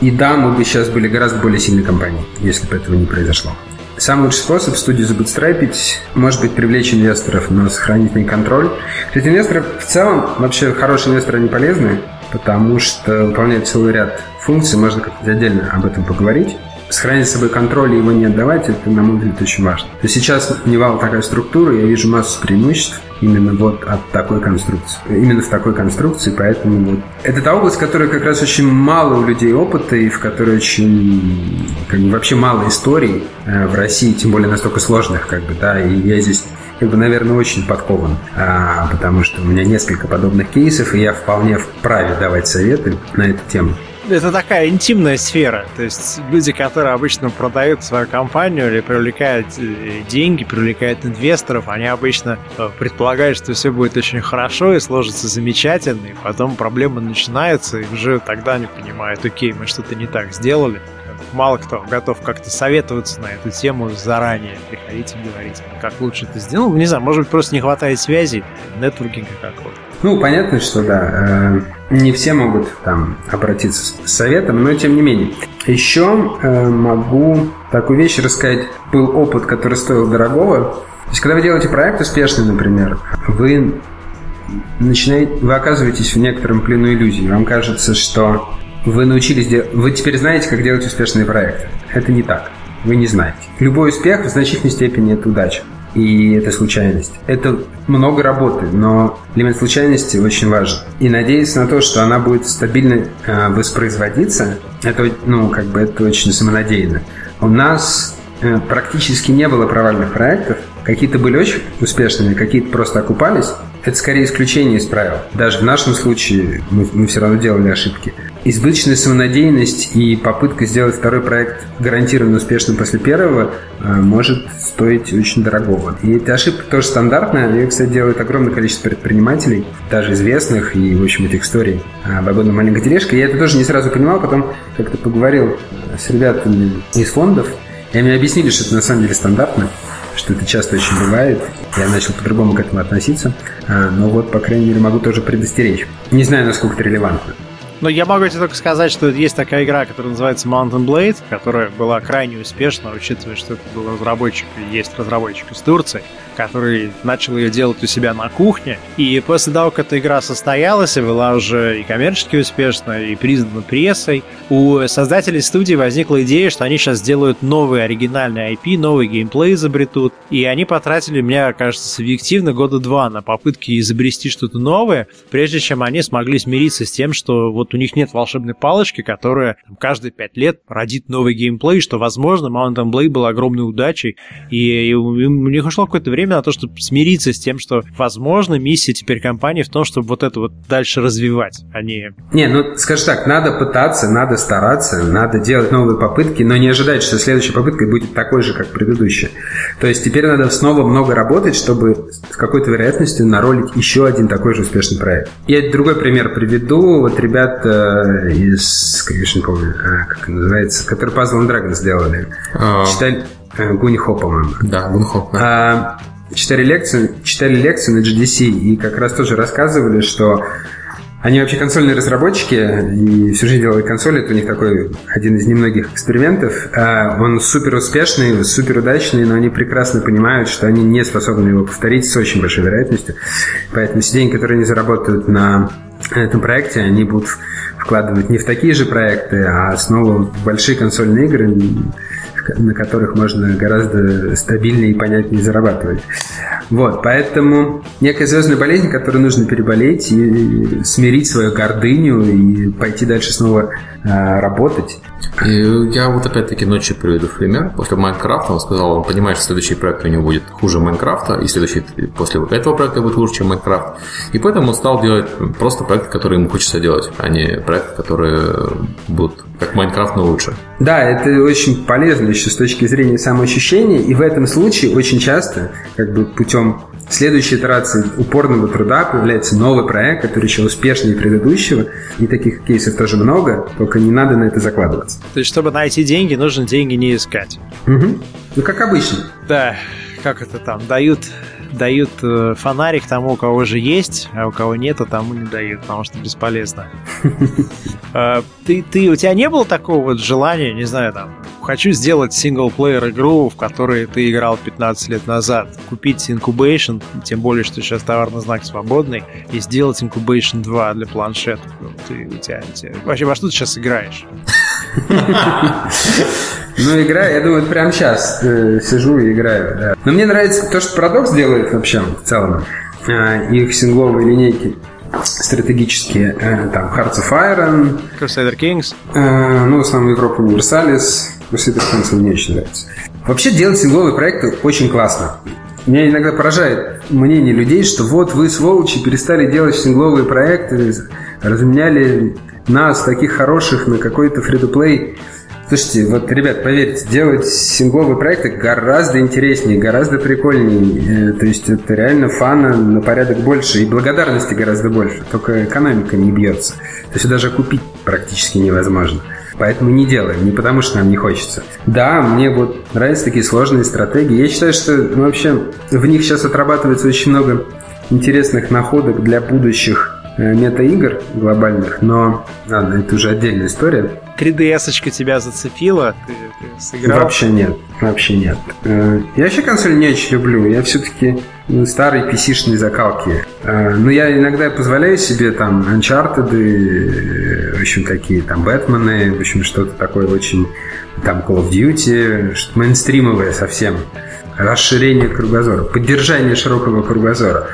И да, мы бы сейчас были гораздо более сильной компанией, если бы этого не произошло. Самый лучший способ студию забутстрапить может быть привлечь инвесторов, но сохранить не контроль. Кстати, инвесторы в целом, вообще хорошие инвесторы, они полезны, потому что выполняют целый ряд функций, можно как-то отдельно об этом поговорить сохранить с собой контроль и его не отдавать, это, на мой взгляд, очень важно. То есть сейчас у Невала такая структура, я вижу массу преимуществ именно вот от такой конструкции. Именно в такой конструкции, поэтому вот. Это та область, в которой как раз очень мало у людей опыта и в которой очень как бы, вообще мало историй э, в России, тем более настолько сложных, как бы, да, и я здесь как бы, наверное, очень подкован, а, потому что у меня несколько подобных кейсов, и я вполне вправе давать советы на эту тему это такая интимная сфера. То есть люди, которые обычно продают свою компанию или привлекают э, деньги, привлекают инвесторов, они обычно э, предполагают, что все будет очень хорошо и сложится замечательно, и потом проблемы начинаются, и уже тогда они понимают, окей, мы что-то не так сделали. Мало кто готов как-то советоваться на эту тему заранее, приходите говорить, как лучше это сделать. Ну, не знаю, может быть, просто не хватает связи, нетворкинга какого-то. Ну, понятно, что да, э, не все могут там обратиться с советом, но тем не менее. Еще э, могу такую вещь рассказать. Был опыт, который стоил дорогого. То есть, когда вы делаете проект успешный, например, вы начинаете, вы оказываетесь в некотором плену иллюзий. Вам кажется, что вы научились делать, вы теперь знаете, как делать успешные проекты. Это не так. Вы не знаете. Любой успех в значительной степени это удача и это случайность. Это много работы, но элемент случайности очень важен. И надеяться на то, что она будет стабильно э, воспроизводиться, это, ну, как бы это очень самонадеянно. У нас э, практически не было провальных проектов. Какие-то были очень успешными, какие-то просто окупались. Это скорее исключение из правил. Даже в нашем случае мы, мы все равно делали ошибки. Избыточная самонадеянность и попытка сделать второй проект гарантированно успешным после первого э, может стоить очень дорогого. И эта ошибка тоже стандартная. Ее, кстати, делает огромное количество предпринимателей, даже известных, и, в общем, этих историй об одной маленькой тележке. Я это тоже не сразу понимал, потом как-то поговорил с ребятами из фондов, и они мне объяснили, что это на самом деле стандартно что это часто очень бывает. Я начал по-другому к этому относиться. А, но вот, по крайней мере, могу тоже предостеречь. Не знаю, насколько это релевантно. Но я могу тебе только сказать, что есть такая игра, которая называется Mountain Blade, которая была крайне успешна, учитывая, что это был разработчик, и есть разработчик из Турции который начал ее делать у себя на кухне. И после того, как эта игра состоялась и была уже и коммерчески успешна, и признана прессой, у создателей студии возникла идея, что они сейчас сделают новый оригинальный IP, новый геймплей изобретут. И они потратили, мне кажется, субъективно года два на попытки изобрести что-то новое, прежде чем они смогли смириться с тем, что вот у них нет волшебной палочки, которая там, каждые пять лет родит новый геймплей, что, возможно, Mountain Blade был огромной удачей. И, и у них ушло какое-то время время на то, чтобы смириться с тем, что, возможно, миссия теперь компании в том, чтобы вот это вот дальше развивать, а не... Не, ну, скажи так, надо пытаться, надо стараться, надо делать новые попытки, но не ожидать, что следующая попытка будет такой же, как предыдущая. То есть теперь надо снова много работать, чтобы с какой-то вероятностью наролить еще один такой же успешный проект. Я другой пример приведу. Вот ребята из, конечно, не помню, а, как называется, которые Puzzle and Dragons сделали. А... Читали... Э, Гунихо, по-моему. Да, Гунхо. Да. А, читали лекцию, читали лекцию на GDC и как раз тоже рассказывали, что они вообще консольные разработчики, и всю жизнь делали консоли, это у них такой один из немногих экспериментов. А, он супер успешный, супер удачный, но они прекрасно понимают, что они не способны его повторить с очень большой вероятностью. Поэтому все деньги, которые они заработают на этом проекте, они будут вкладывать не в такие же проекты, а снова в большие консольные игры, на которых можно гораздо стабильнее и понятнее зарабатывать. Вот, поэтому некая звездная болезнь, которую нужно переболеть и смирить свою гордыню и пойти дальше снова э, работать. И я вот опять-таки ночью приведу пример. После Майнкрафта он сказал, он понимает, что следующий проект у него будет хуже Майнкрафта, и следующий после этого проекта будет лучше, чем Майнкрафт. И поэтому он стал делать просто проекты, которые ему хочется делать, а не проекты, которые будут как Майнкрафт, но лучше. Да, это очень полезно еще с точки зрения самоощущения, и в этом случае очень часто, как бы путем следующей итерации упорного труда появляется новый проект, который еще успешнее предыдущего, и таких кейсов тоже много, только не надо на это закладываться. То есть, чтобы найти деньги, нужно деньги не искать. Угу. Ну, как обычно. Да, как это там, дают дают э, фонарик тому, у кого уже есть, а у кого нет, тому не дают, потому что бесполезно. [LAUGHS] Э, ты, ты, у тебя не было такого вот желания, не знаю, там, хочу сделать синглплеер игру, в которой ты играл 15 лет назад, купить Incubation, тем более, что сейчас товарный знак свободный, и сделать Incubation 2 для планшета. Ну, ты, у тебя, у тебя... Вообще, во что ты сейчас играешь? [LAUGHS] Ну, играю, я думаю, прямо сейчас э, сижу и играю, да. Но мне нравится то, что Paradox делает вообще в целом. Э, их сингловые линейки стратегические, э, там, Hearts of Iron. Crusader Kings. Э, ну, в основном Европа Universalis. Crusader Kings мне очень нравится. Вообще делать сингловые проекты очень классно. Меня иногда поражает мнение людей, что вот вы, сволочи, перестали делать сингловые проекты, разменяли нас, таких хороших, на какой-то фри-то-плей. Слушайте, вот, ребят, поверьте, делать сингловые проекты гораздо интереснее, гораздо прикольнее. Э, то есть это реально фана на порядок больше и благодарности гораздо больше. Только экономика не бьется. То есть даже купить практически невозможно. Поэтому не делаем, не потому что нам не хочется. Да, мне вот нравятся такие сложные стратегии. Я считаю, что ну, вообще в них сейчас отрабатывается очень много интересных находок для будущих э, мета-игр глобальных, но ладно, это уже отдельная история. 3DS-очка тебя зацепила? Ты, ты сыграл? Вообще нет, вообще нет. Э, я вообще консоль не очень люблю. Я все-таки ну, старой PC-шной закалки. Э, но я иногда позволяю себе там Uncharted, э, в общем, такие там Бэтмены, в общем, что-то такое очень там Call of Duty, что мейнстримовое совсем расширение кругозора, поддержание широкого кругозора.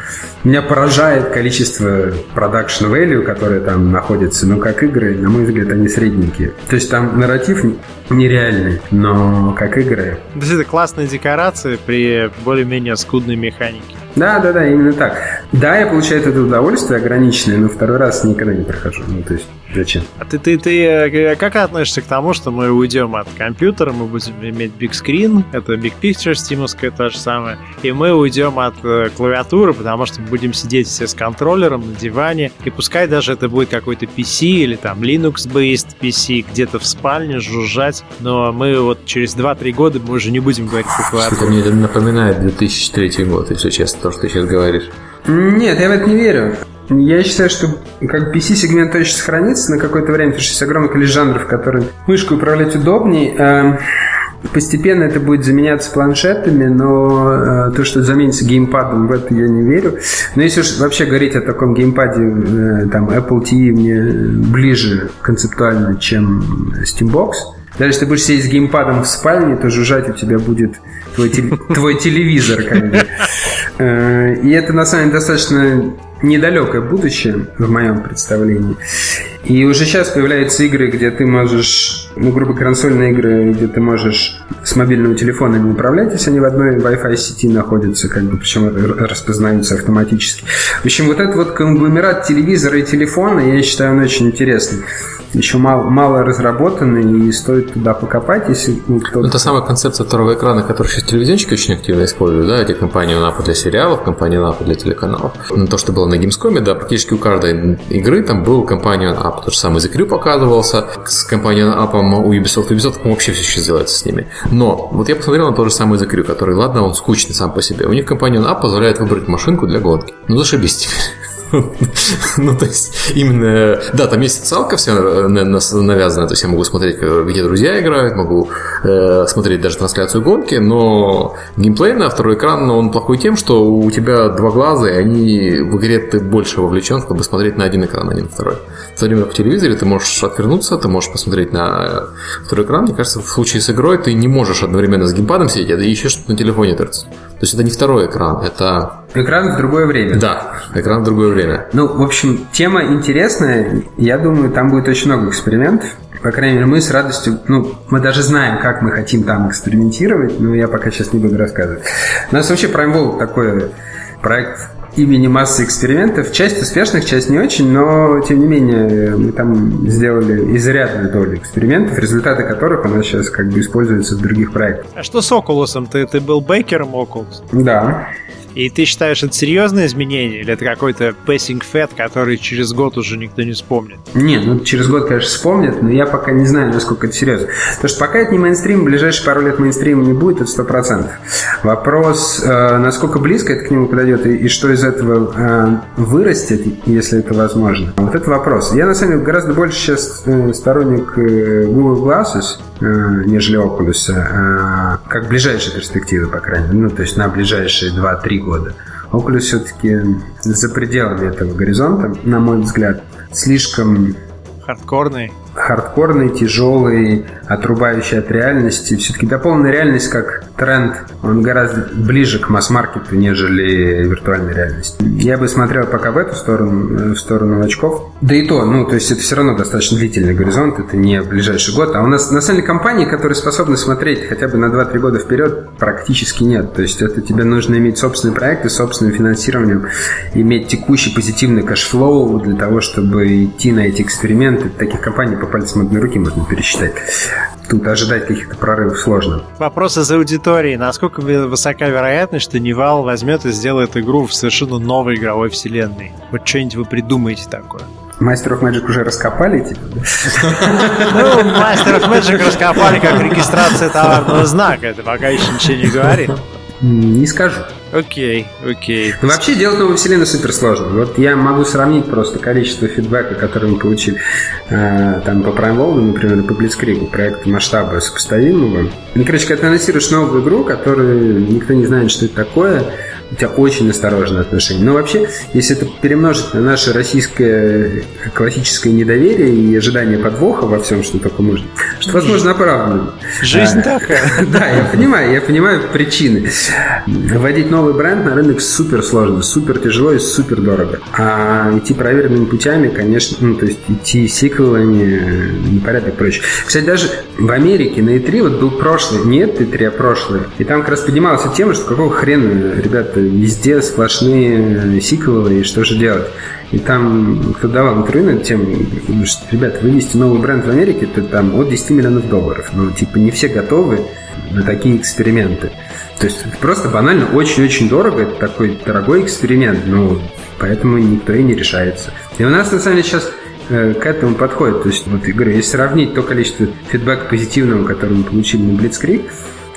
Меня поражает количество продакшн value, которое там находится, но как игры, на мой взгляд, они средненькие. То есть там нарратив нереальный, но как игры... То есть это классные декорации при более-менее скудной механике. Да, да, да, именно так. Да, я получаю это удовольствие ограниченное, но второй раз никогда не прохожу. Ну, то есть, зачем? А ты, ты, ты э, как относишься к тому, что мы уйдем от компьютера, мы будем иметь Big Screen, это Big Picture, стимовская то же самое, и мы уйдем от э, клавиатуры, потому что будем сидеть все с контроллером на диване, и пускай даже это будет какой-то PC или там Linux-based PC, где-то в спальне жужжать, но мы вот через 2-3 года мы уже не будем говорить про клавиатуру. Что-то мне напоминает 2003 год, если честно то, что ты сейчас говоришь. Нет, я в это не верю. Я считаю, что как PC-сегмент точно сохранится на какое-то время, потому что есть огромное количество жанров, которые мышкой управлять удобней. Эм, постепенно это будет заменяться планшетами, но э, то, что заменится геймпадом, в это я не верю. Но если уж вообще говорить о таком геймпаде, э, там Apple TV мне ближе концептуально, чем Steambox. Даже если ты будешь сидеть с геймпадом в спальне, то жужжать у тебя будет твой, твой телевизор. Как бы. Э, и это на самом деле достаточно недалекое будущее в моем представлении. И уже сейчас появляются игры, где ты можешь, ну, грубо консольные игры, где ты можешь с мобильного телефона не управлять, если они в одной Wi-Fi сети находятся, как бы, причем распознаются автоматически. В общем, вот этот вот конгломерат телевизора и телефона, я считаю, он очень интересный еще мало, мало разработаны, и стоит туда покопать, если ну, кто Ну, это самая концепция второго экрана, которую сейчас телевизионщики очень активно используют, да, эти компании NAPA для сериалов, компания NAPA для телеканалов. Но то, что было на Gamescom, да, практически у каждой игры там был компания NAPA. То же самое The Crew показывался с компанией NAPA у Ubisoft. Ubisoft вообще все сейчас делается с ними. Но вот я посмотрел на тот же самый The Crew, который, ладно, он скучный сам по себе. У них компания NAPA позволяет выбрать машинку для гонки. Ну, зашибись теперь. Ну, то есть, именно... Да, там есть социалка вся навязана, то есть я могу смотреть, где друзья играют, могу э, смотреть даже трансляцию гонки, но геймплей на второй экран, он плохой тем, что у тебя два глаза, и они в игре ты больше вовлечен, чтобы смотреть на один экран, а не на второй. В то время по телевизоре ты можешь отвернуться, ты можешь посмотреть на второй экран. Мне кажется, в случае с игрой ты не можешь одновременно с геймпадом сидеть, а еще что-то на телефоне тырться. То есть это не второй экран, это... Экран в другое время. Да, экран в другое время. Ну, в общем, тема интересная. Я думаю, там будет очень много экспериментов. По крайней мере, мы с радостью, ну, мы даже знаем, как мы хотим там экспериментировать, но я пока сейчас не буду рассказывать. У нас вообще Prime World такой проект имени массы экспериментов. Часть успешных, часть не очень, но тем не менее мы там сделали изрядную долю экспериментов, результаты которых у нас сейчас как бы используются в других проектах. А что с Oculus? Ты, ты был бейкером Oculus? Да. И ты считаешь, это серьезное изменение или это какой-то passing fat, который через год уже никто не вспомнит? Не, ну через год, конечно, вспомнят, но я пока не знаю, насколько это серьезно. Потому что пока это не мейнстрим, ближайшие пару лет мейнстрима не будет, это сто процентов. Вопрос, э, насколько близко это к нему подойдет и, и что из этого э, вырастет, если это возможно. Вот это вопрос. Я, на самом деле, гораздо больше сейчас э, сторонник э, Google Glasses, э, нежели Oculus, как ближайшая перспектива, по крайней мере. Ну, то есть на ближайшие 2-3 года. Oculus все-таки за пределами этого горизонта, на мой взгляд, слишком хардкорный хардкорный, тяжелый, отрубающий от реальности. Все-таки дополненная реальность как тренд, он гораздо ближе к масс-маркету, нежели виртуальной реальности. Я бы смотрел пока в эту сторону, в сторону очков. Да и то, ну, то есть это все равно достаточно длительный горизонт, это не ближайший год. А у нас, на самом деле, компании, которые способны смотреть хотя бы на 2-3 года вперед, практически нет. То есть это тебе нужно иметь собственные проекты, собственным финансированием, иметь текущий позитивный cash flow для того, чтобы идти на эти эксперименты. Таких компаний по пальцам одной руки можно пересчитать. Тут ожидать каких-то прорывов сложно. Вопрос из аудитории. Насколько высока вероятность, что Nival возьмет и сделает игру в совершенно новой игровой вселенной? Вот что-нибудь вы придумаете такое? Master of Magic уже раскопали, типа, Ну, Master of Magic раскопали как регистрация товарного знака. Это пока еще ничего не говорит. Не скажу. Окей, окей. Ну, вообще делать новую вселенную супер сложно. Вот я могу сравнить просто количество фидбэка, который мы получили э, там по Prime World, например, по Blitzkrieg, проект масштаба сопоставимого. Ну, короче, когда ты анонсируешь новую игру, которую никто не знает, что это такое, у тебя очень осторожное отношение. Но вообще, если это перемножить на наше российское классическое недоверие и ожидание подвоха во всем, что только можно, что, возможно, оправдано. Жизнь такая. [LAUGHS] Да, я понимаю, я понимаю причины. Вводить новый бренд на рынок супер сложно, супер тяжело и супер дорого. А идти проверенными путями, конечно, ну, то есть идти сиквелами, непорядок прочее. Кстати, даже в Америке на E3 вот был прошлый, нет E3, а прошлый, и там как раз поднималась тема, что какого хрена, ребята, везде сплошные сиквелы, и что же делать? И там кто давал интервью на эту тему, что, ребята, вывести новый бренд в Америке, то там от 10 миллионов долларов. Ну, типа, не все готовы на такие эксперименты. То есть просто банально очень-очень дорого, это такой дорогой эксперимент, ну, поэтому никто и не решается. И у нас, на самом деле, сейчас э, к этому подходит. То есть, вот, говорю, если сравнить то количество фидбэка позитивного, которое мы получили на Blitzkrieg,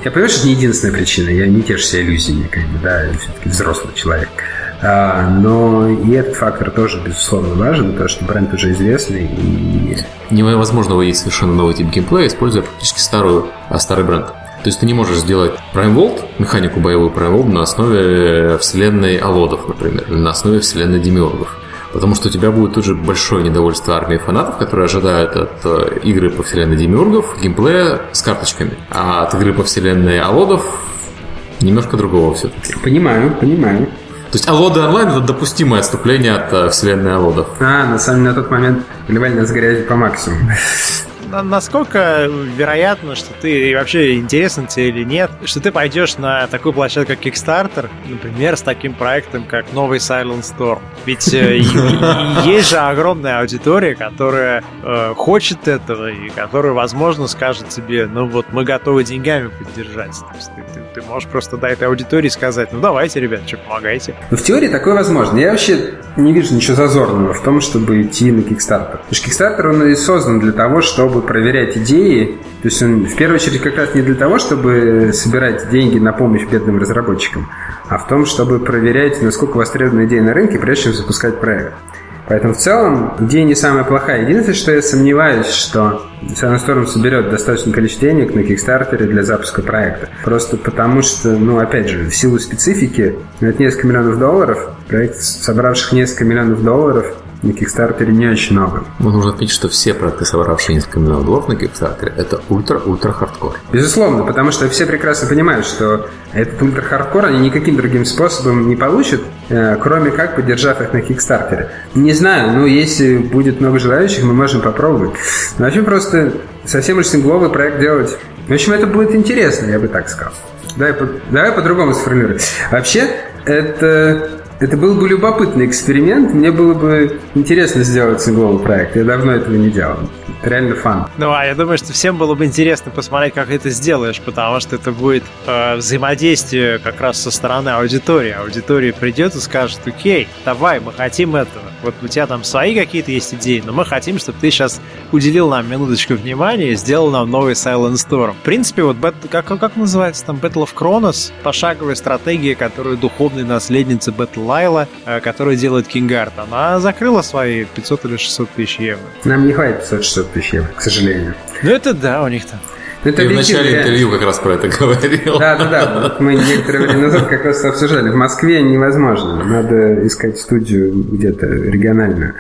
я понимаю, что это не единственная причина, я не тешу себя иллюзиями, как бы, да, я все-таки взрослый человек. А, но и этот фактор тоже, безусловно, важен, потому что бренд уже известный. И... Невозможно вводить совершенно новый тип геймплея, используя практически старую, а, старый бренд. То есть ты не можешь сделать Prime World, механику боевую Prime World на основе вселенной Алодов, например, или на основе вселенной Демиургов. Потому что у тебя будет тут же большое недовольство армии фанатов, которые ожидают от э, игры по вселенной Демиургов геймплея с карточками. А от игры по вселенной Алодов немножко другого все-таки. Понимаю, понимаю. То есть Алоды онлайн это допустимое отступление от э, вселенной Алодов. А, на самом деле на тот момент поливали нас грязью по максимуму насколько вероятно, что ты вообще интересен тебе или нет, что ты пойдешь на такую площадку, как Kickstarter, например, с таким проектом, как новый Silent Storm? Ведь э, [LAUGHS] есть же огромная аудитория, которая э, хочет этого и которая, возможно, скажет тебе, ну вот мы готовы деньгами поддержать. Ты можешь просто до этой аудитории сказать, ну давайте, ребят, что помогайте. Ну, в теории такое возможно. Я вообще не вижу ничего зазорного в том, чтобы идти на Kickstarter. Потому что Kickstarter, он и создан для того, чтобы чтобы проверять идеи. То есть он в первую очередь как раз не для того, чтобы собирать деньги на помощь бедным разработчикам, а в том, чтобы проверять, насколько востребована идея на рынке, прежде чем запускать проект. Поэтому в целом идея не самая плохая. Единственное, что я сомневаюсь, что Silent Storm соберет достаточное количество денег на Kickstarter для запуска проекта. Просто потому что, ну, опять же, в силу специфики, это несколько миллионов долларов, проект, собравших несколько миллионов долларов, на Кикстартере не очень много. Но нужно отметить, что все проекты, собравшие несколько миллионов долларов на Кикстартере, это ультра-ультра хардкор. Безусловно, потому что все прекрасно понимают, что этот ультра хардкор они никаким другим способом не получат, э, кроме как поддержав их на Кикстартере. Не знаю, ну если будет много желающих, мы можем попробовать. Но вообще просто совсем уж сингловый проект делать. В общем, это будет интересно, я бы так сказал. Давай, по, давай по-другому сформулируем. Вообще, это это был бы любопытный эксперимент. Мне было бы интересно сделать сингловый проект. Я давно этого не делал. Это реально фан. Ну, а я думаю, что всем было бы интересно посмотреть, как это сделаешь, потому что это будет э, взаимодействие как раз со стороны аудитории. Аудитория придет и скажет, окей, давай, мы хотим этого. Вот у тебя там свои какие-то есть идеи, но мы хотим, чтобы ты сейчас уделил нам минуточку внимания и сделал нам новый Silent Storm. В принципе, вот как, как называется там Battle of Kronos, пошаговая стратегия, которую духовной наследница Battle Лайла, э, которая делает Кингард, она закрыла свои 500 или 600 тысяч евро. Нам не хватит 500-600 тысяч евро, к сожалению. Ну это да, у них там. Это в начале интервью как раз про это говорил. Да, да, да. Вот мы некоторое время назад как раз обсуждали. В Москве невозможно. Надо искать студию где-то региональную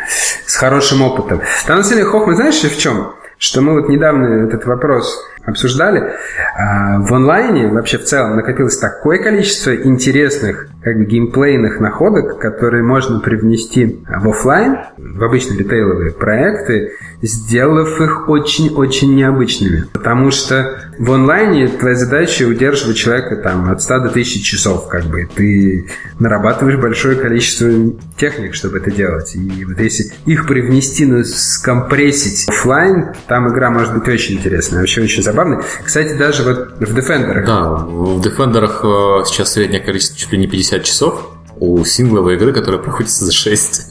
с хорошим опытом. Там на самом деле Хохма, знаешь, в чем? Что мы вот недавно этот вопрос обсуждали, а, в онлайне вообще в целом накопилось такое количество интересных как бы геймплейных находок, которые можно привнести в офлайн, в обычные ритейловые проекты, сделав их очень-очень необычными. Потому что в онлайне твоя задача удерживать человека там от 100 до 1000 часов, как бы. Ты нарабатываешь большое количество техник, чтобы это делать. И вот если их привнести, ну, скомпрессить офлайн, там игра может быть очень интересная, вообще очень забавная. Кстати, даже вот в Defender. Да, в Defender э, сейчас среднее количество чуть ли не 50 часов у сингловой игры, которая [LAUGHS] проходит за 6.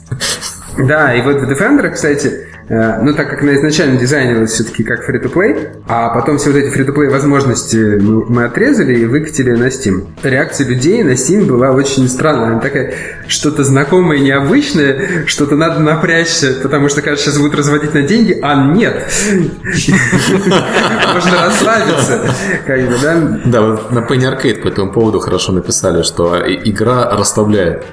Да, и вот в Defender, кстати, ну, так как она изначально дизайнилась все-таки как free-to-play, а потом все вот эти free-to-play возможности мы отрезали и выкатили на Steam. Реакция людей на Steam была очень странная. Она такая, что-то знакомое, необычное, что-то надо напрячься, потому что, кажется, сейчас будут разводить на деньги, а нет. [LAUGHS] Можно расслабиться. Как бы, да? Да, на Penny Arcade по этому поводу хорошо написали, что игра расслабляет.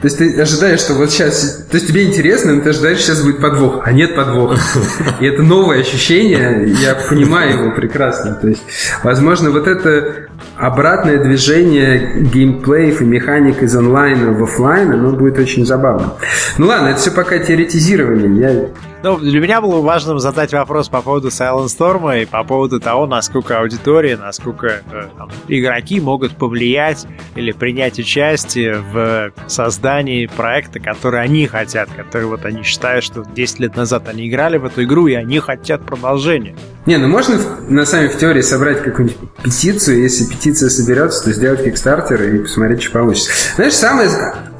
То есть ты ожидаешь, что вот сейчас... То есть тебе интересно, но ты ожидаешь, что сейчас будет подвох, а нет подвоха. [LAUGHS] И это новое ощущение, я понимаю его прекрасно. То есть, возможно, вот это обратное движение геймплеев и механик из онлайна в офлайн, оно будет очень забавно. Ну ладно, это все пока теоретизирование. Я ну, для меня было важным задать вопрос по поводу Silent Storm и по поводу того, насколько аудитория, насколько э, там, игроки могут повлиять или принять участие в создании проекта, который они хотят, который вот они считают, что 10 лет назад они играли в эту игру, и они хотят продолжения. Не, ну можно на самом в теории собрать какую-нибудь петицию, если петиция соберется, то сделать кикстартер и посмотреть, что получится. Знаешь, самое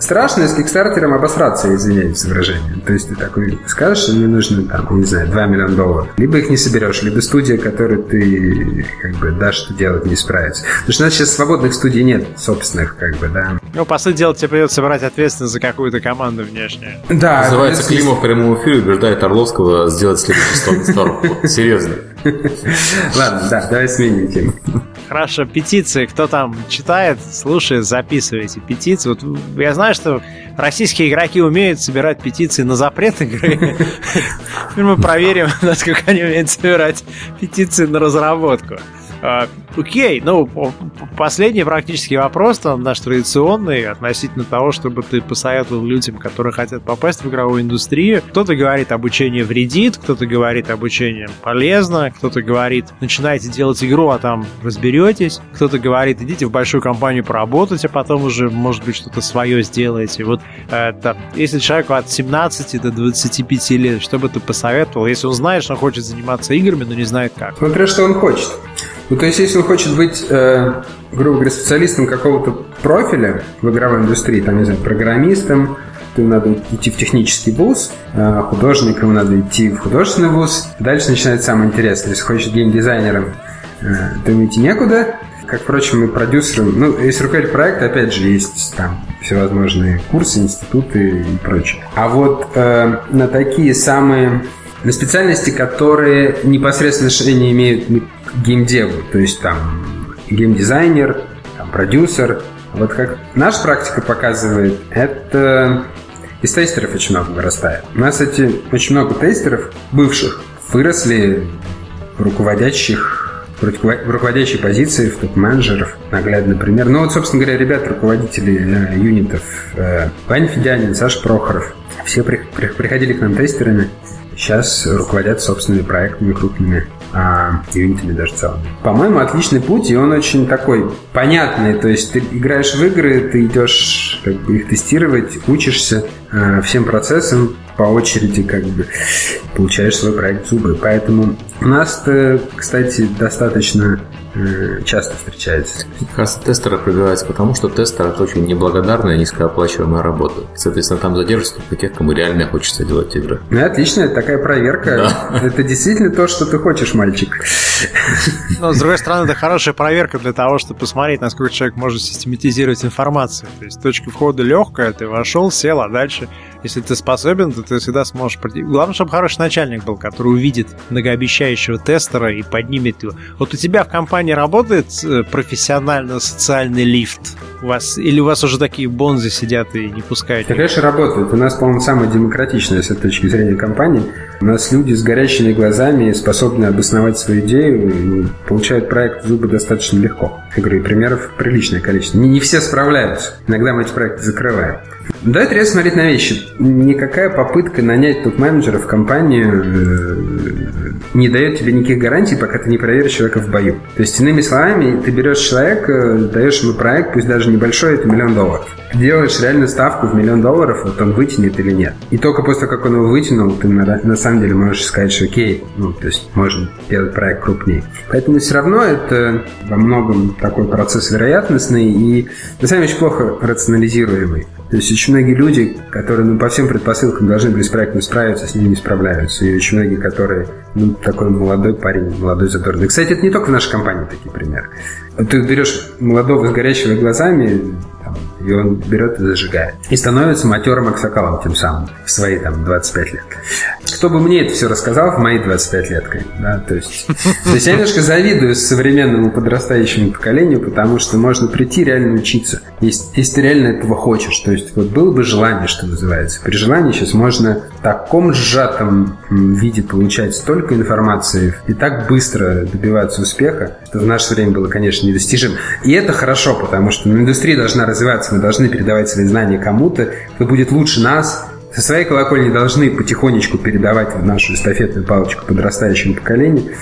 страшное с кикстартером обосраться, извиняюсь за выражение. То есть ты такой скажешь, что мне нужно, там, не знаю, 2 миллиона долларов. Либо их не соберешь, либо студия, которой ты как бы дашь что делать, не справится. Потому что у нас сейчас свободных студий нет, собственных, как бы, да. Ну, по сути дела, тебе придется брать ответственность за какую-то команду внешнюю. Да. Называется Климов в прямом эфире убеждает Орловского сделать следующий сторону. [LAUGHS] Серьезно. Ладно, да, давай сменим тему. Хорошо, петиции. Кто там читает, слушает, записывайте петиции. Вот я знаю, что российские игроки умеют собирать петиции на запрет игры. [LAUGHS] Мы проверим, [LAUGHS] насколько они умеют собирать петиции на разработку. Окей, ну, последний практически вопрос, там, наш традиционный, относительно того, чтобы ты посоветовал людям, которые хотят попасть в игровую индустрию. Кто-то говорит, обучение вредит, кто-то говорит, обучение полезно, кто-то говорит, начинайте делать игру, а там разберетесь. Кто-то говорит, идите в большую компанию поработать, а потом уже, может быть, что-то свое сделаете. Вот это, если человеку от 17 до 25 лет, что бы ты посоветовал, если он знает, что он хочет заниматься играми, но не знает как? Смотря что он хочет. Ну, то есть, если хочет быть, э, грубо говоря, специалистом какого-то профиля в игровой индустрии, там, не знаю, программистом, то ему надо идти в технический вуз, а художникам надо идти в художественный вуз. Дальше начинается самое интересное. Если хочешь геймдизайнером, э, то ему идти некуда. Как, впрочем, и продюсерам. Ну, если руководитель проекта, опять же, есть там всевозможные курсы, институты и прочее. А вот э, на такие самые на специальности, которые непосредственно отношение имеют к геймдеву, то есть там геймдизайнер, там, продюсер. Вот как наша практика показывает, это из тестеров очень много вырастает. У нас эти очень много тестеров бывших выросли в руководящих в руководящей позиции, в топ-менеджеров, наглядный пример. Ну вот, собственно говоря, ребят, руководители э, юнитов, э, Ваня Федянин, Саша Прохоров, все при, при, приходили к нам тестерами, сейчас руководят собственными проектами крупными, а юнитами даже целыми. По-моему, отличный путь, и он очень такой понятный. То есть ты играешь в игры, ты идешь как бы их тестировать, учишься всем процессам по очереди, как бы получаешь свой проект зубы. Поэтому у нас, кстати, достаточно Э, часто встречается. Как тестеры пробиваются, потому что тестер это очень неблагодарная, низкооплачиваемая работа. Соответственно, там задержатся только тех, кому реально хочется делать игры. Ну, отлично, это такая проверка. Да. [LAUGHS] Это действительно то, что ты хочешь, мальчик. Но, с другой стороны, это хорошая проверка для того, чтобы посмотреть, насколько человек может систематизировать информацию. То есть точка входа легкая, ты вошел, сел, а дальше если ты способен, то ты всегда сможешь... Главное, чтобы хороший начальник был, который увидит многообещающего тестера и поднимет его. Вот у тебя в компании работает э, профессионально социальный лифт? У вас, или у вас уже такие бонзы сидят и не пускают? Конечно, работает. У нас, по-моему, самая демократичная с этой точки зрения компании. У нас люди с горящими глазами способны обосновать свою идею и получают проект зубы достаточно легко. Я говорю, примеров приличное количество. Не, не все справляются. Иногда мы эти проекты закрываем. Да, это резко смотреть на вещи. Никакая попытка нанять топ-менеджера в компанию э, не дает тебе никаких гарантий, пока ты не проверишь человека в бою. То есть, иными словами, ты берешь человека, даешь ему проект, пусть даже небольшой, это миллион долларов. Делаешь реальную ставку в миллион долларов, вот он вытянет или нет. И только после того, как он его вытянул, ты на, на самом деле можешь сказать, что окей, ну, то есть можно делать проект крупнее. Поэтому все равно это во многом такой процесс вероятностный и на самом деле очень плохо рационализируемый. То есть очень многие люди, которые ну, по всем предпосылкам должны были с проектом справиться, с ним не справляются. И очень многие, которые ну, такой молодой парень, молодой задорный. Кстати, это не только в нашей компании такие примеры. Ты берешь молодого с горящими глазами, и он берет и зажигает. И становится матерым аксакалом тем самым в свои там 25 лет. Кто бы мне это все рассказал в мои 25 лет, да, то есть, [LAUGHS] то есть я немножко завидую современному подрастающему поколению, потому что можно прийти реально учиться, если, если ты реально этого хочешь. То есть вот было бы желание, что называется. При желании сейчас можно в таком сжатом виде получать столько информации и так быстро добиваться успеха, что в наше время было, конечно, недостижим. И это хорошо, потому что ну, индустрия должна развиваться, мы должны передавать свои знания кому-то, кто будет лучше нас, со своей колокольни должны потихонечку передавать нашу эстафетную палочку подрастающему поколению.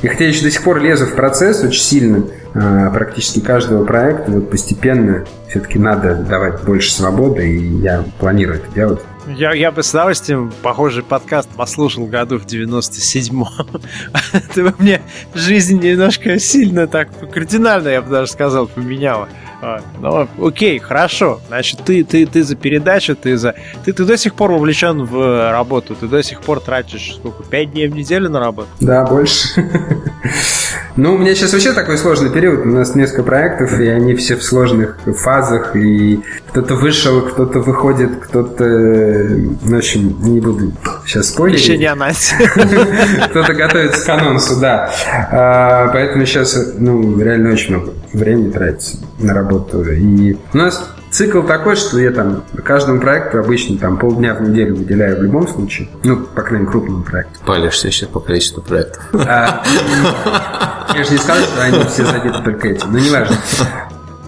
И хотя я еще до сих пор лезу в процесс очень сильно, а, практически каждого проекта, вот постепенно все-таки надо давать больше свободы, и я планирую это делать. Я, я бы с удовольствием похожий подкаст послушал году в 97-м. [LAUGHS] Ты мне жизнь немножко сильно так кардинально, я бы даже сказал, поменяла. А, ну, окей, хорошо. Значит, ты, ты, ты за передачу, ты за... Ты, ты до сих пор увлечен в работу, ты до сих пор тратишь сколько, пять дней в неделю на работу? Да, больше. [LAUGHS] Ну, у меня сейчас вообще такой сложный период. У нас несколько проектов, и они все в сложных фазах. И кто-то вышел, кто-то выходит, кто-то... В общем, не буду сейчас спорить. Еще не анонс. [LAUGHS] Кто-то готовится к анонсу, да. А, поэтому сейчас, ну, реально очень много времени тратится на работу. И у нас Цикл такой, что я там каждому проекту обычно там полдня в неделю выделяю в любом случае. Ну, по крайней мере, крупному проекту. Палишься сейчас по количеству проектов. А, я же не сказал, что они все забиты только этим, но неважно.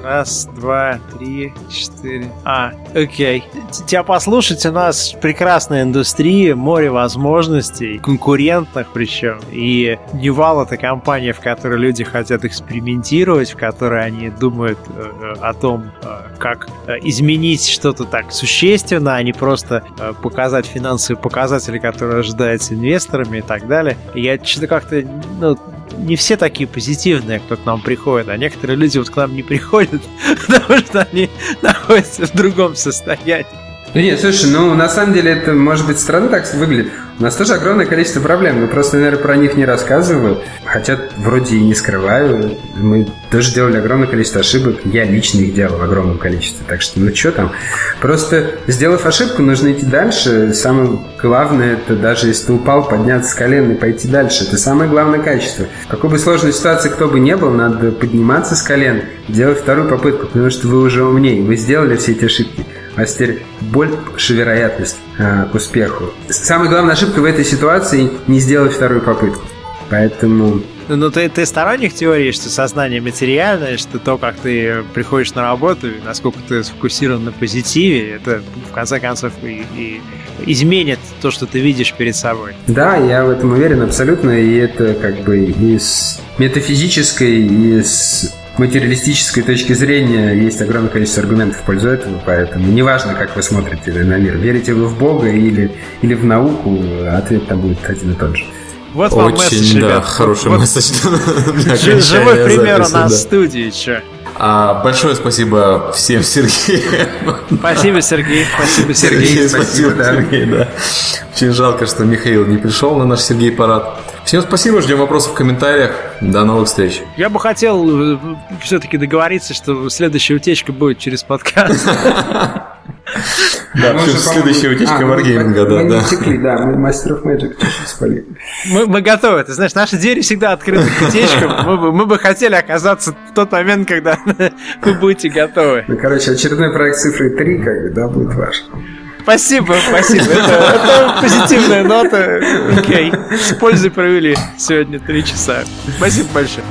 Раз, два, три, четыре. А, окей. Тебя послушать, у нас прекрасная индустрия, море возможностей, конкурентных причем. И Нивал — это компания, в которой люди хотят экспериментировать, в которой они думают э, о том, э, как э, изменить что-то так существенно, а не просто э, показать финансовые показатели, которые ожидаются инвесторами и так далее. Я что-то как-то ну, не все такие позитивные, кто к нам приходит, а некоторые люди вот к нам не приходят, [LAUGHS] потому что они находятся в другом состоянии. Да нет, слушай, ну на самом деле это может быть странно так выглядит. У нас тоже огромное количество проблем. Мы просто, наверное, про них не рассказываю. Хотя вроде и не скрываю. Мы тоже делали огромное количество ошибок. Я лично их делал в огромном количестве. Так что, ну что там. Просто, сделав ошибку, нужно идти дальше. Самое главное, это даже если ты упал, подняться с колен и пойти дальше. Это самое главное качество. В какой бы сложной ситуации кто бы не был, надо подниматься с колен, делать вторую попытку, потому что вы уже умнее. Вы сделали все эти ошибки. А теперь больше вероятность э, к успеху. Самая главная ошибка в этой ситуации не сделать вторую попытку. Поэтому ну, ты, ты сторонник теории, что сознание материальное, что то, как ты приходишь на работу, насколько ты сфокусирован на позитиве, это, в конце концов, и, и изменит то, что ты видишь перед собой. Да, я в этом уверен абсолютно, и это как бы и с метафизической, и с материалистической точки зрения есть огромное количество аргументов в пользу этого, поэтому неважно, как вы смотрите на мир, верите вы в Бога или, или в науку, ответ там будет один и тот же. Вот вам Очень, месседж, да, ребят. хороший вот, месседж. [LAUGHS] Живой пример у нас в студии, чё. А, большое спасибо всем, Сергей. Спасибо, Сергей. Спасибо, Сергей. Сергей, Спасибо, спасибо, да. Сергей, да. Очень жалко, что Михаил не пришел на наш Сергей парад. Всем спасибо, ждем вопросов в комментариях. До новых встреч. Я бы хотел все-таки договориться, что следующая утечка будет через подкаст. [LAUGHS] Да, Мы следующая утечка а, мы- Wargaming, да, Мы не да. утекли, да, мы Master of Magic спалили. Мы, мы готовы. Ты знаешь, наши двери всегда открыты к утечкам. Мы бы, мы бы хотели оказаться в тот момент, когда [LAUGHS] вы будете готовы. Ну, короче, очередной проект цифры 3, как бы, да, будет ваш. Спасибо, спасибо. Это, это позитивная нота. Окей. С пользой провели сегодня три часа. Спасибо большое.